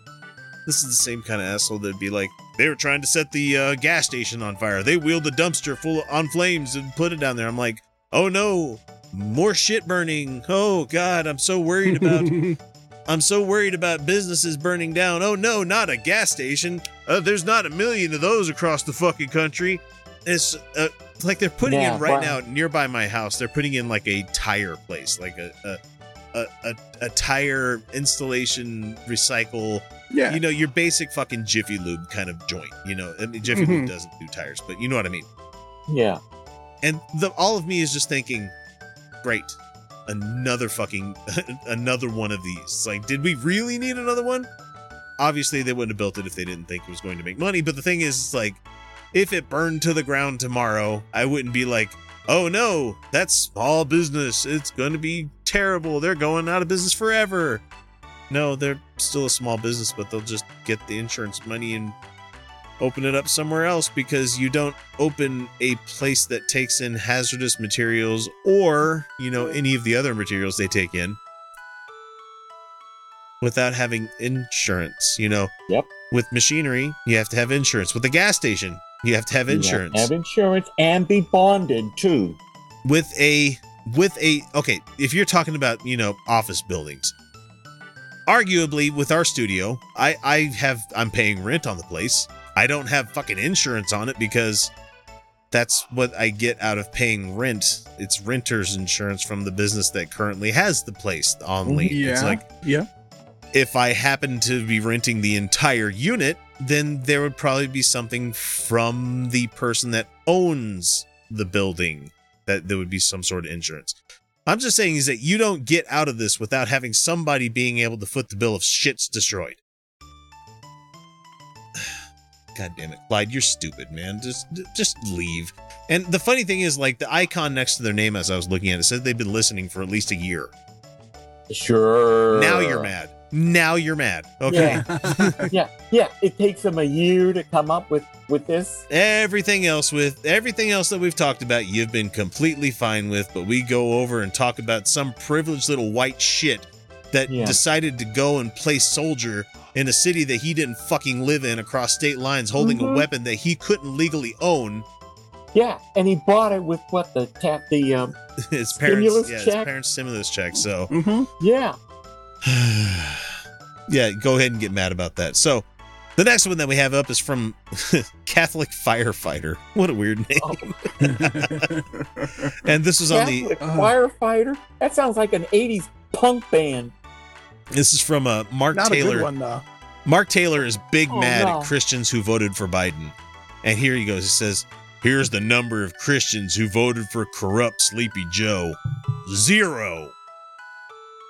Speaker 1: this is the same kind of asshole that'd be like, they were trying to set the uh, gas station on fire. They wheeled the dumpster full of, on flames and put it down there. I'm like, oh no, more shit burning. Oh god, I'm so worried about I'm so worried about businesses burning down. Oh no, not a gas station. Uh, there's not a million of those across the fucking country. It's uh, like they're putting
Speaker 7: Yeah,
Speaker 1: in right
Speaker 7: right.
Speaker 1: now nearby my house. They're putting in like a tire place, like a a a, a, a tire installation recycle.
Speaker 10: Yeah.
Speaker 1: you know your basic fucking Jiffy Lube kind of joint. You know, I mean, Jiffy Lube
Speaker 10: Mhm.
Speaker 1: doesn't do tires, but you know what I mean.
Speaker 7: Yeah.
Speaker 1: And the all of me is just thinking, great, another fucking another one of these. It's like, did we really need another one? Obviously, they wouldn't have built it if they didn't think it was going to make money. But the thing is, it's like, if it burned to the ground tomorrow, I wouldn't be like, oh no, that's small business. It's going to be terrible. They're going out of business forever. No, they're still a small business, but they'll just get the insurance money and open it up somewhere else because you don't open a place that takes in hazardous materials or, you know, any of the other materials they take in without having insurance, you know.
Speaker 7: Yep.
Speaker 1: With machinery, you have to have insurance. With a gas station, you have to have
Speaker 7: You
Speaker 1: insurance.
Speaker 7: Have insurance and be bonded too.
Speaker 1: with a with a okay, if you're talking about, you know, office buildings. Arguably with our studio, I I have I'm paying rent on the place. I don't have fucking insurance on it because that's what I get out of paying rent. It's renter's insurance from the business that currently has the place on mm-hmm. lien.
Speaker 10: Yeah.
Speaker 1: It's like
Speaker 10: yeah.
Speaker 1: if I happen to be renting the entire unit, then there would probably be something from the person that owns the building that there would be some sort of insurance. I'm just saying is that you don't get out of this without having somebody being able to foot the bill if shit's destroyed. God damn it, Clyde, you're stupid, man. Just just leave. And the funny thing is, like the icon next to their name, as I was looking at it, said they've been listening for at least a year.
Speaker 7: Sure.
Speaker 1: Now you're mad. Now you're mad. Okay.
Speaker 7: Yeah. yeah. Yeah. It takes them a year to come up with with this.
Speaker 1: Everything else with everything else that we've talked about, you've been completely fine with, but we go over and talk about some privileged little white shit that
Speaker 7: Yeah.
Speaker 1: decided to go and play soldier in a city that he didn't fucking live in across state lines holding a
Speaker 7: Mhm.
Speaker 1: weapon that he couldn't legally own.
Speaker 7: Yeah, and he bought it with what the tap the um
Speaker 1: his parents
Speaker 7: Stimulus
Speaker 1: yeah, his
Speaker 7: check?
Speaker 1: parents stimulus check. So
Speaker 10: Mm-hmm.
Speaker 7: yeah.
Speaker 1: yeah, go ahead and get mad about that. So the next one that we have up is from Catholic Firefighter. What a weird name. and this was on the
Speaker 7: Catholic firefighter. That sounds like an '80s punk band.
Speaker 1: This is from uh, Mark
Speaker 10: Not a
Speaker 1: Taylor.
Speaker 10: good one though.
Speaker 1: Mark Taylor is big
Speaker 7: Oh,
Speaker 1: mad
Speaker 7: no.
Speaker 1: at Christians who voted for Biden. And here he goes. He says, Here's the number of Christians who voted for corrupt Sleepy Joe. Zero.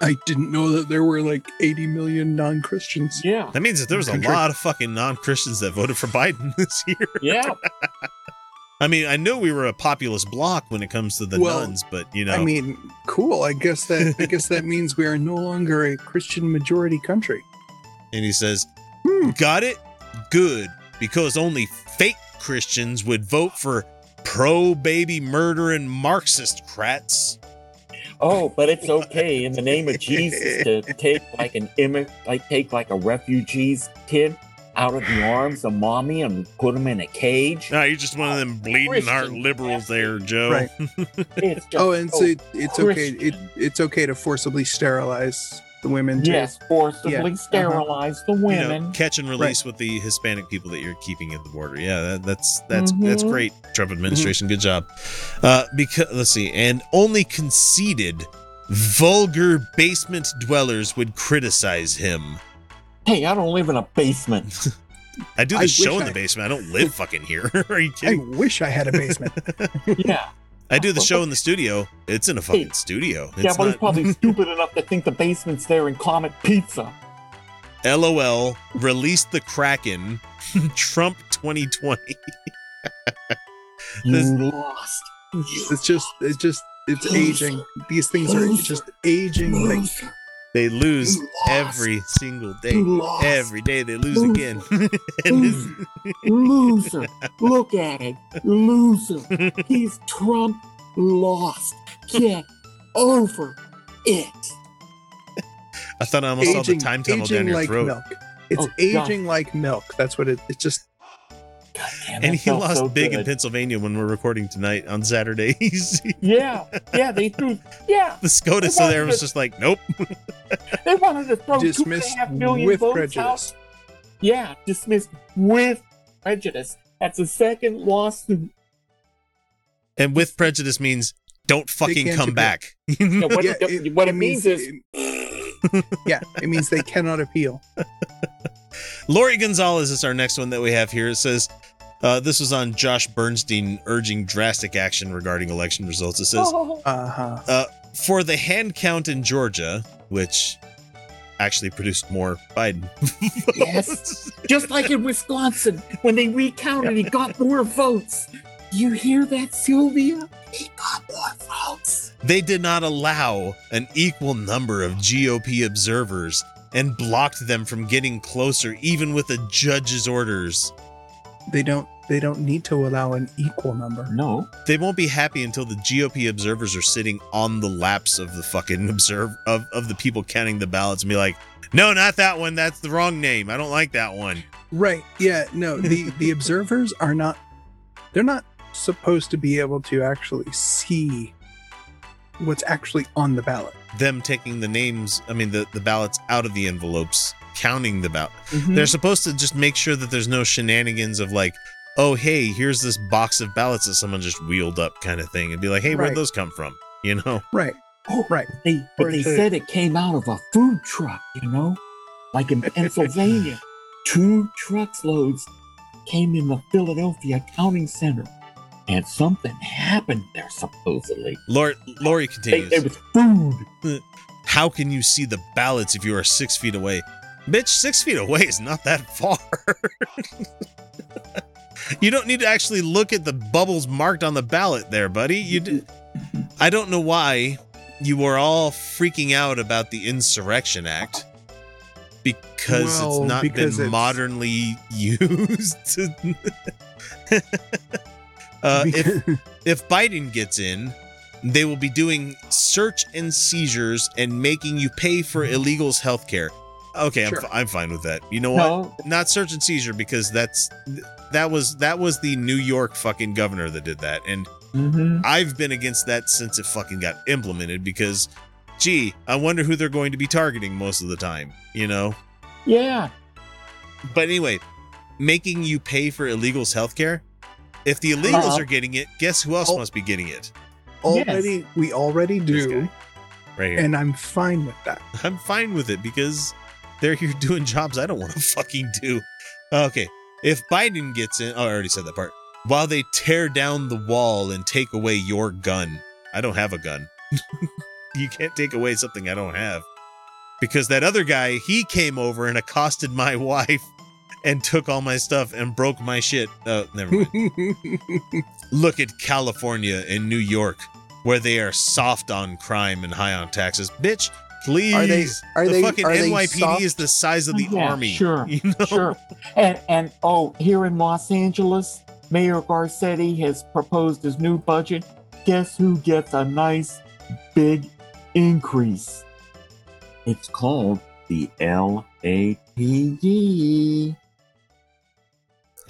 Speaker 10: I didn't know that there were like 80 million non-Christians.
Speaker 7: Yeah.
Speaker 1: That means that there was a
Speaker 10: Country.
Speaker 1: lot of fucking non-Christians that voted for Biden this year.
Speaker 7: Yeah.
Speaker 1: I mean, I know we were a populist bloc when it comes to the
Speaker 10: Well,
Speaker 1: nuns, but you know,
Speaker 10: I mean, cool. I guess that I guess that means we are no longer a Christian majority country.
Speaker 1: and he says,
Speaker 10: Hmm.
Speaker 1: "Got it? Good, because only fake Christians would vote for pro-baby murdering Marxist crats."
Speaker 7: Oh, but it's okay in the name of Jesus to take like an immigrant, like take like a refugee's kid out of the arms of mommy and put him in a cage.
Speaker 1: No, you're just one of them bleeding heart liberals, there, Joe.
Speaker 10: Right.
Speaker 7: It's
Speaker 10: Oh, and so
Speaker 7: so
Speaker 10: it, it's okay. It, it's okay to forcibly sterilize the women too.
Speaker 7: yes, forcibly
Speaker 10: Yeah, uh-huh.
Speaker 7: sterilize the
Speaker 1: You know,
Speaker 7: women.
Speaker 1: catch and release with the Hispanic people that you're keeping at the border. Yeah, that, that's that's that's
Speaker 7: Mhm.
Speaker 1: great. Trump administration, good job. Uh, because let's see, and only conceited, vulgar basement dwellers would criticize him.
Speaker 7: Hey, I don't live in a basement.
Speaker 1: I do the
Speaker 10: I
Speaker 1: show in the
Speaker 10: I-
Speaker 1: basement. I don't live fucking here. Are you
Speaker 10: I wish I had a basement.
Speaker 7: yeah.
Speaker 1: I do the show in the studio. It's in a fucking studio. It's
Speaker 7: yeah, but he's
Speaker 1: not-
Speaker 7: probably stupid enough to think the basement's there in Comet Pizza.
Speaker 1: LOL. Release the Kraken. Trump 2020.
Speaker 7: You
Speaker 1: This-
Speaker 7: lost.
Speaker 10: It's just it's just it's aging. These things are just aging things.
Speaker 1: They lose every single day. Every day they lose
Speaker 7: Loser.
Speaker 1: again. And this-
Speaker 7: Loser. Look at it. Loser. He's Trump lost. Get over it.
Speaker 1: I thought I almost saw the time tunnel
Speaker 10: aging
Speaker 1: down your
Speaker 10: like
Speaker 1: throat.
Speaker 10: milk. It's
Speaker 7: Oh, God.
Speaker 10: aging like milk. That's what it. It's just
Speaker 7: Damn,
Speaker 1: And he lost
Speaker 7: so
Speaker 1: big in. Pennsylvania when we're recording tonight on Saturdays.
Speaker 7: Yeah, yeah, they threw. Yeah,
Speaker 1: the SCOTUS
Speaker 7: They wanted
Speaker 1: there was
Speaker 7: to-
Speaker 1: just like, nope.
Speaker 7: they wanted to throw two
Speaker 10: dismissed
Speaker 7: half million
Speaker 10: with
Speaker 7: votes
Speaker 10: prejudice.
Speaker 7: out. Yeah, dismissed with prejudice. That's the second lawsuit.
Speaker 1: And with prejudice means don't fucking come back.
Speaker 7: Yeah, what,
Speaker 10: Yeah,
Speaker 7: it,
Speaker 10: it-
Speaker 7: what it,
Speaker 10: it
Speaker 7: means,
Speaker 10: means-
Speaker 7: is
Speaker 10: yeah. It means they cannot appeal.
Speaker 1: Lori Gonzalez is our next one that we have here. It says, uh, this was on Josh Bernstein urging drastic action regarding election results. It says,
Speaker 7: oh,
Speaker 10: Uh huh.
Speaker 1: uh, for the hand count in Georgia, which actually produced more Biden.
Speaker 7: yes, just like in Wisconsin when they recounted, he got more votes. You hear that, Sylvia? He got more votes.
Speaker 1: They did not allow an equal number of GOP observers and blocked them from getting closer, even with a judge's orders.
Speaker 10: They don't. They don't need to allow an equal number.
Speaker 7: No,
Speaker 1: They won't be happy until the GOP observers are sitting on the laps of the fucking observe of, of the people counting the ballots and be like, no, not that one. That's the wrong name. I don't like that one.
Speaker 10: Right. Yeah. No. The the observers are not. They're not supposed to be able to actually see what's actually on the ballot.
Speaker 1: Them taking the names, I mean, the, the ballots out of the envelopes, counting the ballot.
Speaker 7: Mhm.
Speaker 1: They're supposed to just make sure that there's no shenanigans of like, oh, hey, here's this box of ballots that someone just wheeled up kind of thing and be like, hey, where'd
Speaker 10: Right.
Speaker 1: those come from? You know?
Speaker 10: Right.
Speaker 7: Oh,
Speaker 10: Right.
Speaker 7: They, but
Speaker 10: Or
Speaker 7: they
Speaker 10: to-
Speaker 7: said it came out of a food truck, you know? Like in Pennsylvania. Two trucks loads came in the Philadelphia Counting Center. And something happened there, supposedly.
Speaker 1: Lori, Lori continues.
Speaker 7: it was food.
Speaker 1: How can you see the ballots if you are six feet away? Bitch, six feet away is not that far. you don't need to actually look at the bubbles marked on the ballot there, buddy. You d- I don't know why you were all freaking out about the Insurrection Act because
Speaker 10: Well,
Speaker 1: it's not
Speaker 10: because
Speaker 1: been
Speaker 10: it's-
Speaker 1: modernly used. Uh, if if Biden gets in, they will be doing search and seizures and making you pay for illegals' health care. Okay,
Speaker 10: Sure.
Speaker 1: I'm, fi- I'm fine with that. You know what?
Speaker 7: No.
Speaker 1: Not search and seizure because that's that was that was the New York fucking governor that did that, and
Speaker 7: Mm-hmm.
Speaker 1: I've been against that since it fucking got implemented because, gee, I wonder who they're going to be targeting most of the time. You know.
Speaker 7: Yeah.
Speaker 1: But anyway, making you pay for illegals' health care. If the illegals
Speaker 7: Uh-huh.
Speaker 1: are getting it, guess who else
Speaker 10: Oh.
Speaker 1: must be getting it?
Speaker 10: Already, we already do.
Speaker 1: Right here.
Speaker 10: and I'm fine with that.
Speaker 1: I'm fine with it because they're here doing jobs I don't want to fucking do. Okay. If Biden gets in, oh, I already said that part. while they tear down the wall and take away your gun. I don't have a gun. you can't take away something I don't have. Because that other guy, he came over and accosted my wife and took all my stuff and broke my shit. Oh, never mind. Look at California and New York, where they are soft on crime and high on taxes. Bitch, please.
Speaker 10: Are they- are
Speaker 1: the
Speaker 10: they-
Speaker 1: fucking
Speaker 10: are
Speaker 1: NYPD
Speaker 10: soft?
Speaker 1: is the size of the
Speaker 7: Yeah,
Speaker 1: army.
Speaker 7: Sure,
Speaker 1: You know?
Speaker 7: sure. And and oh, here in Los Angeles, Mayor Garcetti has proposed his new budget. Guess who gets a nice big increase? It's called the LAPD.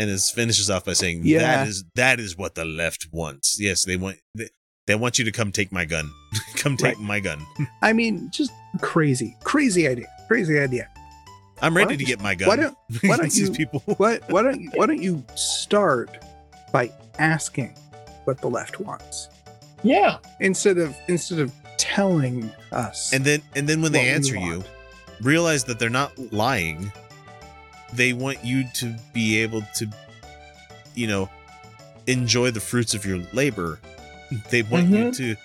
Speaker 1: And it finishes off by saying
Speaker 10: Yeah.
Speaker 1: that is that is what the left wants. Yes, they want they, they want you to come take my gun. come take
Speaker 10: Right.
Speaker 1: my gun.
Speaker 10: I mean, just crazy, crazy idea, crazy idea.
Speaker 1: I'm ready to get my gun.
Speaker 10: Why don't Why don't
Speaker 1: these
Speaker 10: you
Speaker 1: people?
Speaker 10: Why, why don't you, Why don't you start by asking what the left wants
Speaker 7: Yeah.
Speaker 10: instead of instead of telling us?
Speaker 1: And then and then when they answer you, realize that they're not lying. They want you to be able to you know enjoy the fruits of your labor. They want you
Speaker 7: Mhm.
Speaker 1: to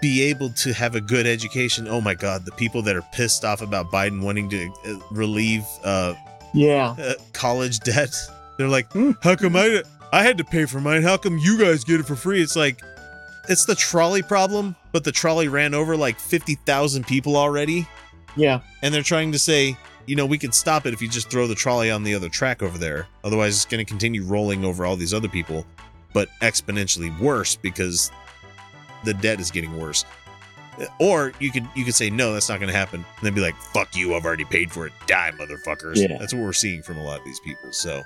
Speaker 1: be able to have a good education. Oh my god, the people that are pissed off about Biden wanting to uh, relieve uh
Speaker 7: Yeah.
Speaker 1: uh, college debt. They're like,
Speaker 10: Hmm.
Speaker 1: how come I I had to pay for mine? How come you guys get it for free? It's like it's the trolley problem, but the trolley ran over like 50,000 people already
Speaker 7: Yeah.
Speaker 1: and they're trying to say, you know, we could stop it if you just throw the trolley on the other track over there. Otherwise, it's going to continue rolling over all these other people, but exponentially worse because the debt is getting worse. Or you could you could say no, that's not going to happen, and then be like, "Fuck you, I've already paid for it, die, motherfuckers."
Speaker 7: Yeah.
Speaker 1: That's what we're seeing from a lot of these people. So,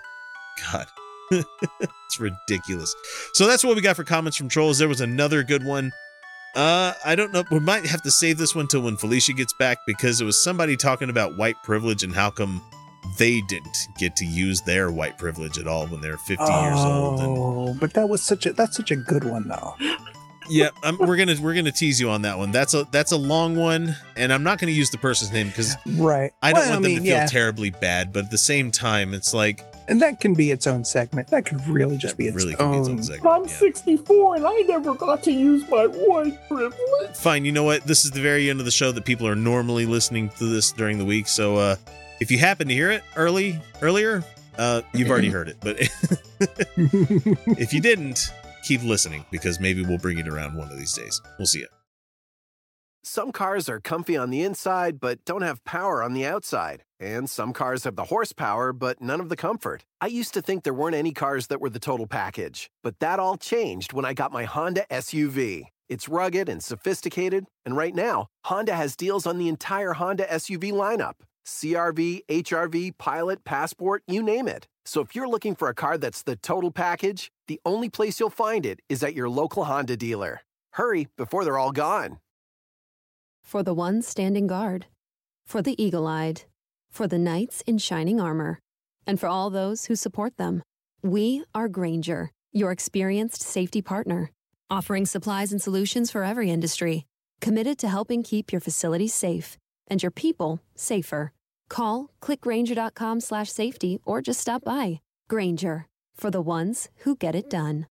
Speaker 1: God, it's ridiculous. So that's what we got for comments from trolls. There was another good one. Uh, I don't know. We might have to save this one till when Felicia gets back because it was somebody talking about white privilege and how come they didn't get to use their white privilege at all when they're 50 years old. And
Speaker 10: Oh, but that was such a that's such a good one though.
Speaker 1: Yeah, um, we're gonna we're gonna tease you on that one. That's a that's a long one, and I'm not gonna use the person's name because
Speaker 10: Right.
Speaker 1: I don't
Speaker 10: Well,
Speaker 1: want them
Speaker 10: mean,
Speaker 1: to feel
Speaker 10: yeah.
Speaker 1: terribly bad. But at the same time, it's like
Speaker 10: And that can be its own segment. That could really just be its
Speaker 1: really can be its own
Speaker 10: own.
Speaker 1: segment.
Speaker 7: I'm 64 and I never got to use my white privilege.
Speaker 1: fine. You know what? This is the very end of the show that people are normally listening to this during the week. So uh, if you happen to hear it early earlier, uh, you've already heard it. But if you didn't, keep listening because maybe we'll bring it around one of these days. We'll see you.
Speaker 21: Some cars are comfy on the inside but don't have power on the outside. And some cars have the horsepower but none of the comfort. I used to think there weren't any cars that were the total package, but that all changed when I got my Honda SUV. It's rugged and sophisticated, and right now, Honda has deals on the entire Honda SUV lineup CRV, HRV, Pilot, Passport, you name it. So if you're looking for a car that's the total package, the only place you'll find it is at your local Honda dealer. Hurry before they're all gone.
Speaker 24: For the ones standing guard, for the eagle eyed, for the knights in shining armor, and for all those who support them. We are Grainger, your experienced safety partner, offering supplies and solutions for every industry, committed to helping keep your facilities safe and your people safer. Call clickgrainger.com slash safety or just stop by. Grainger, for the ones who get it done.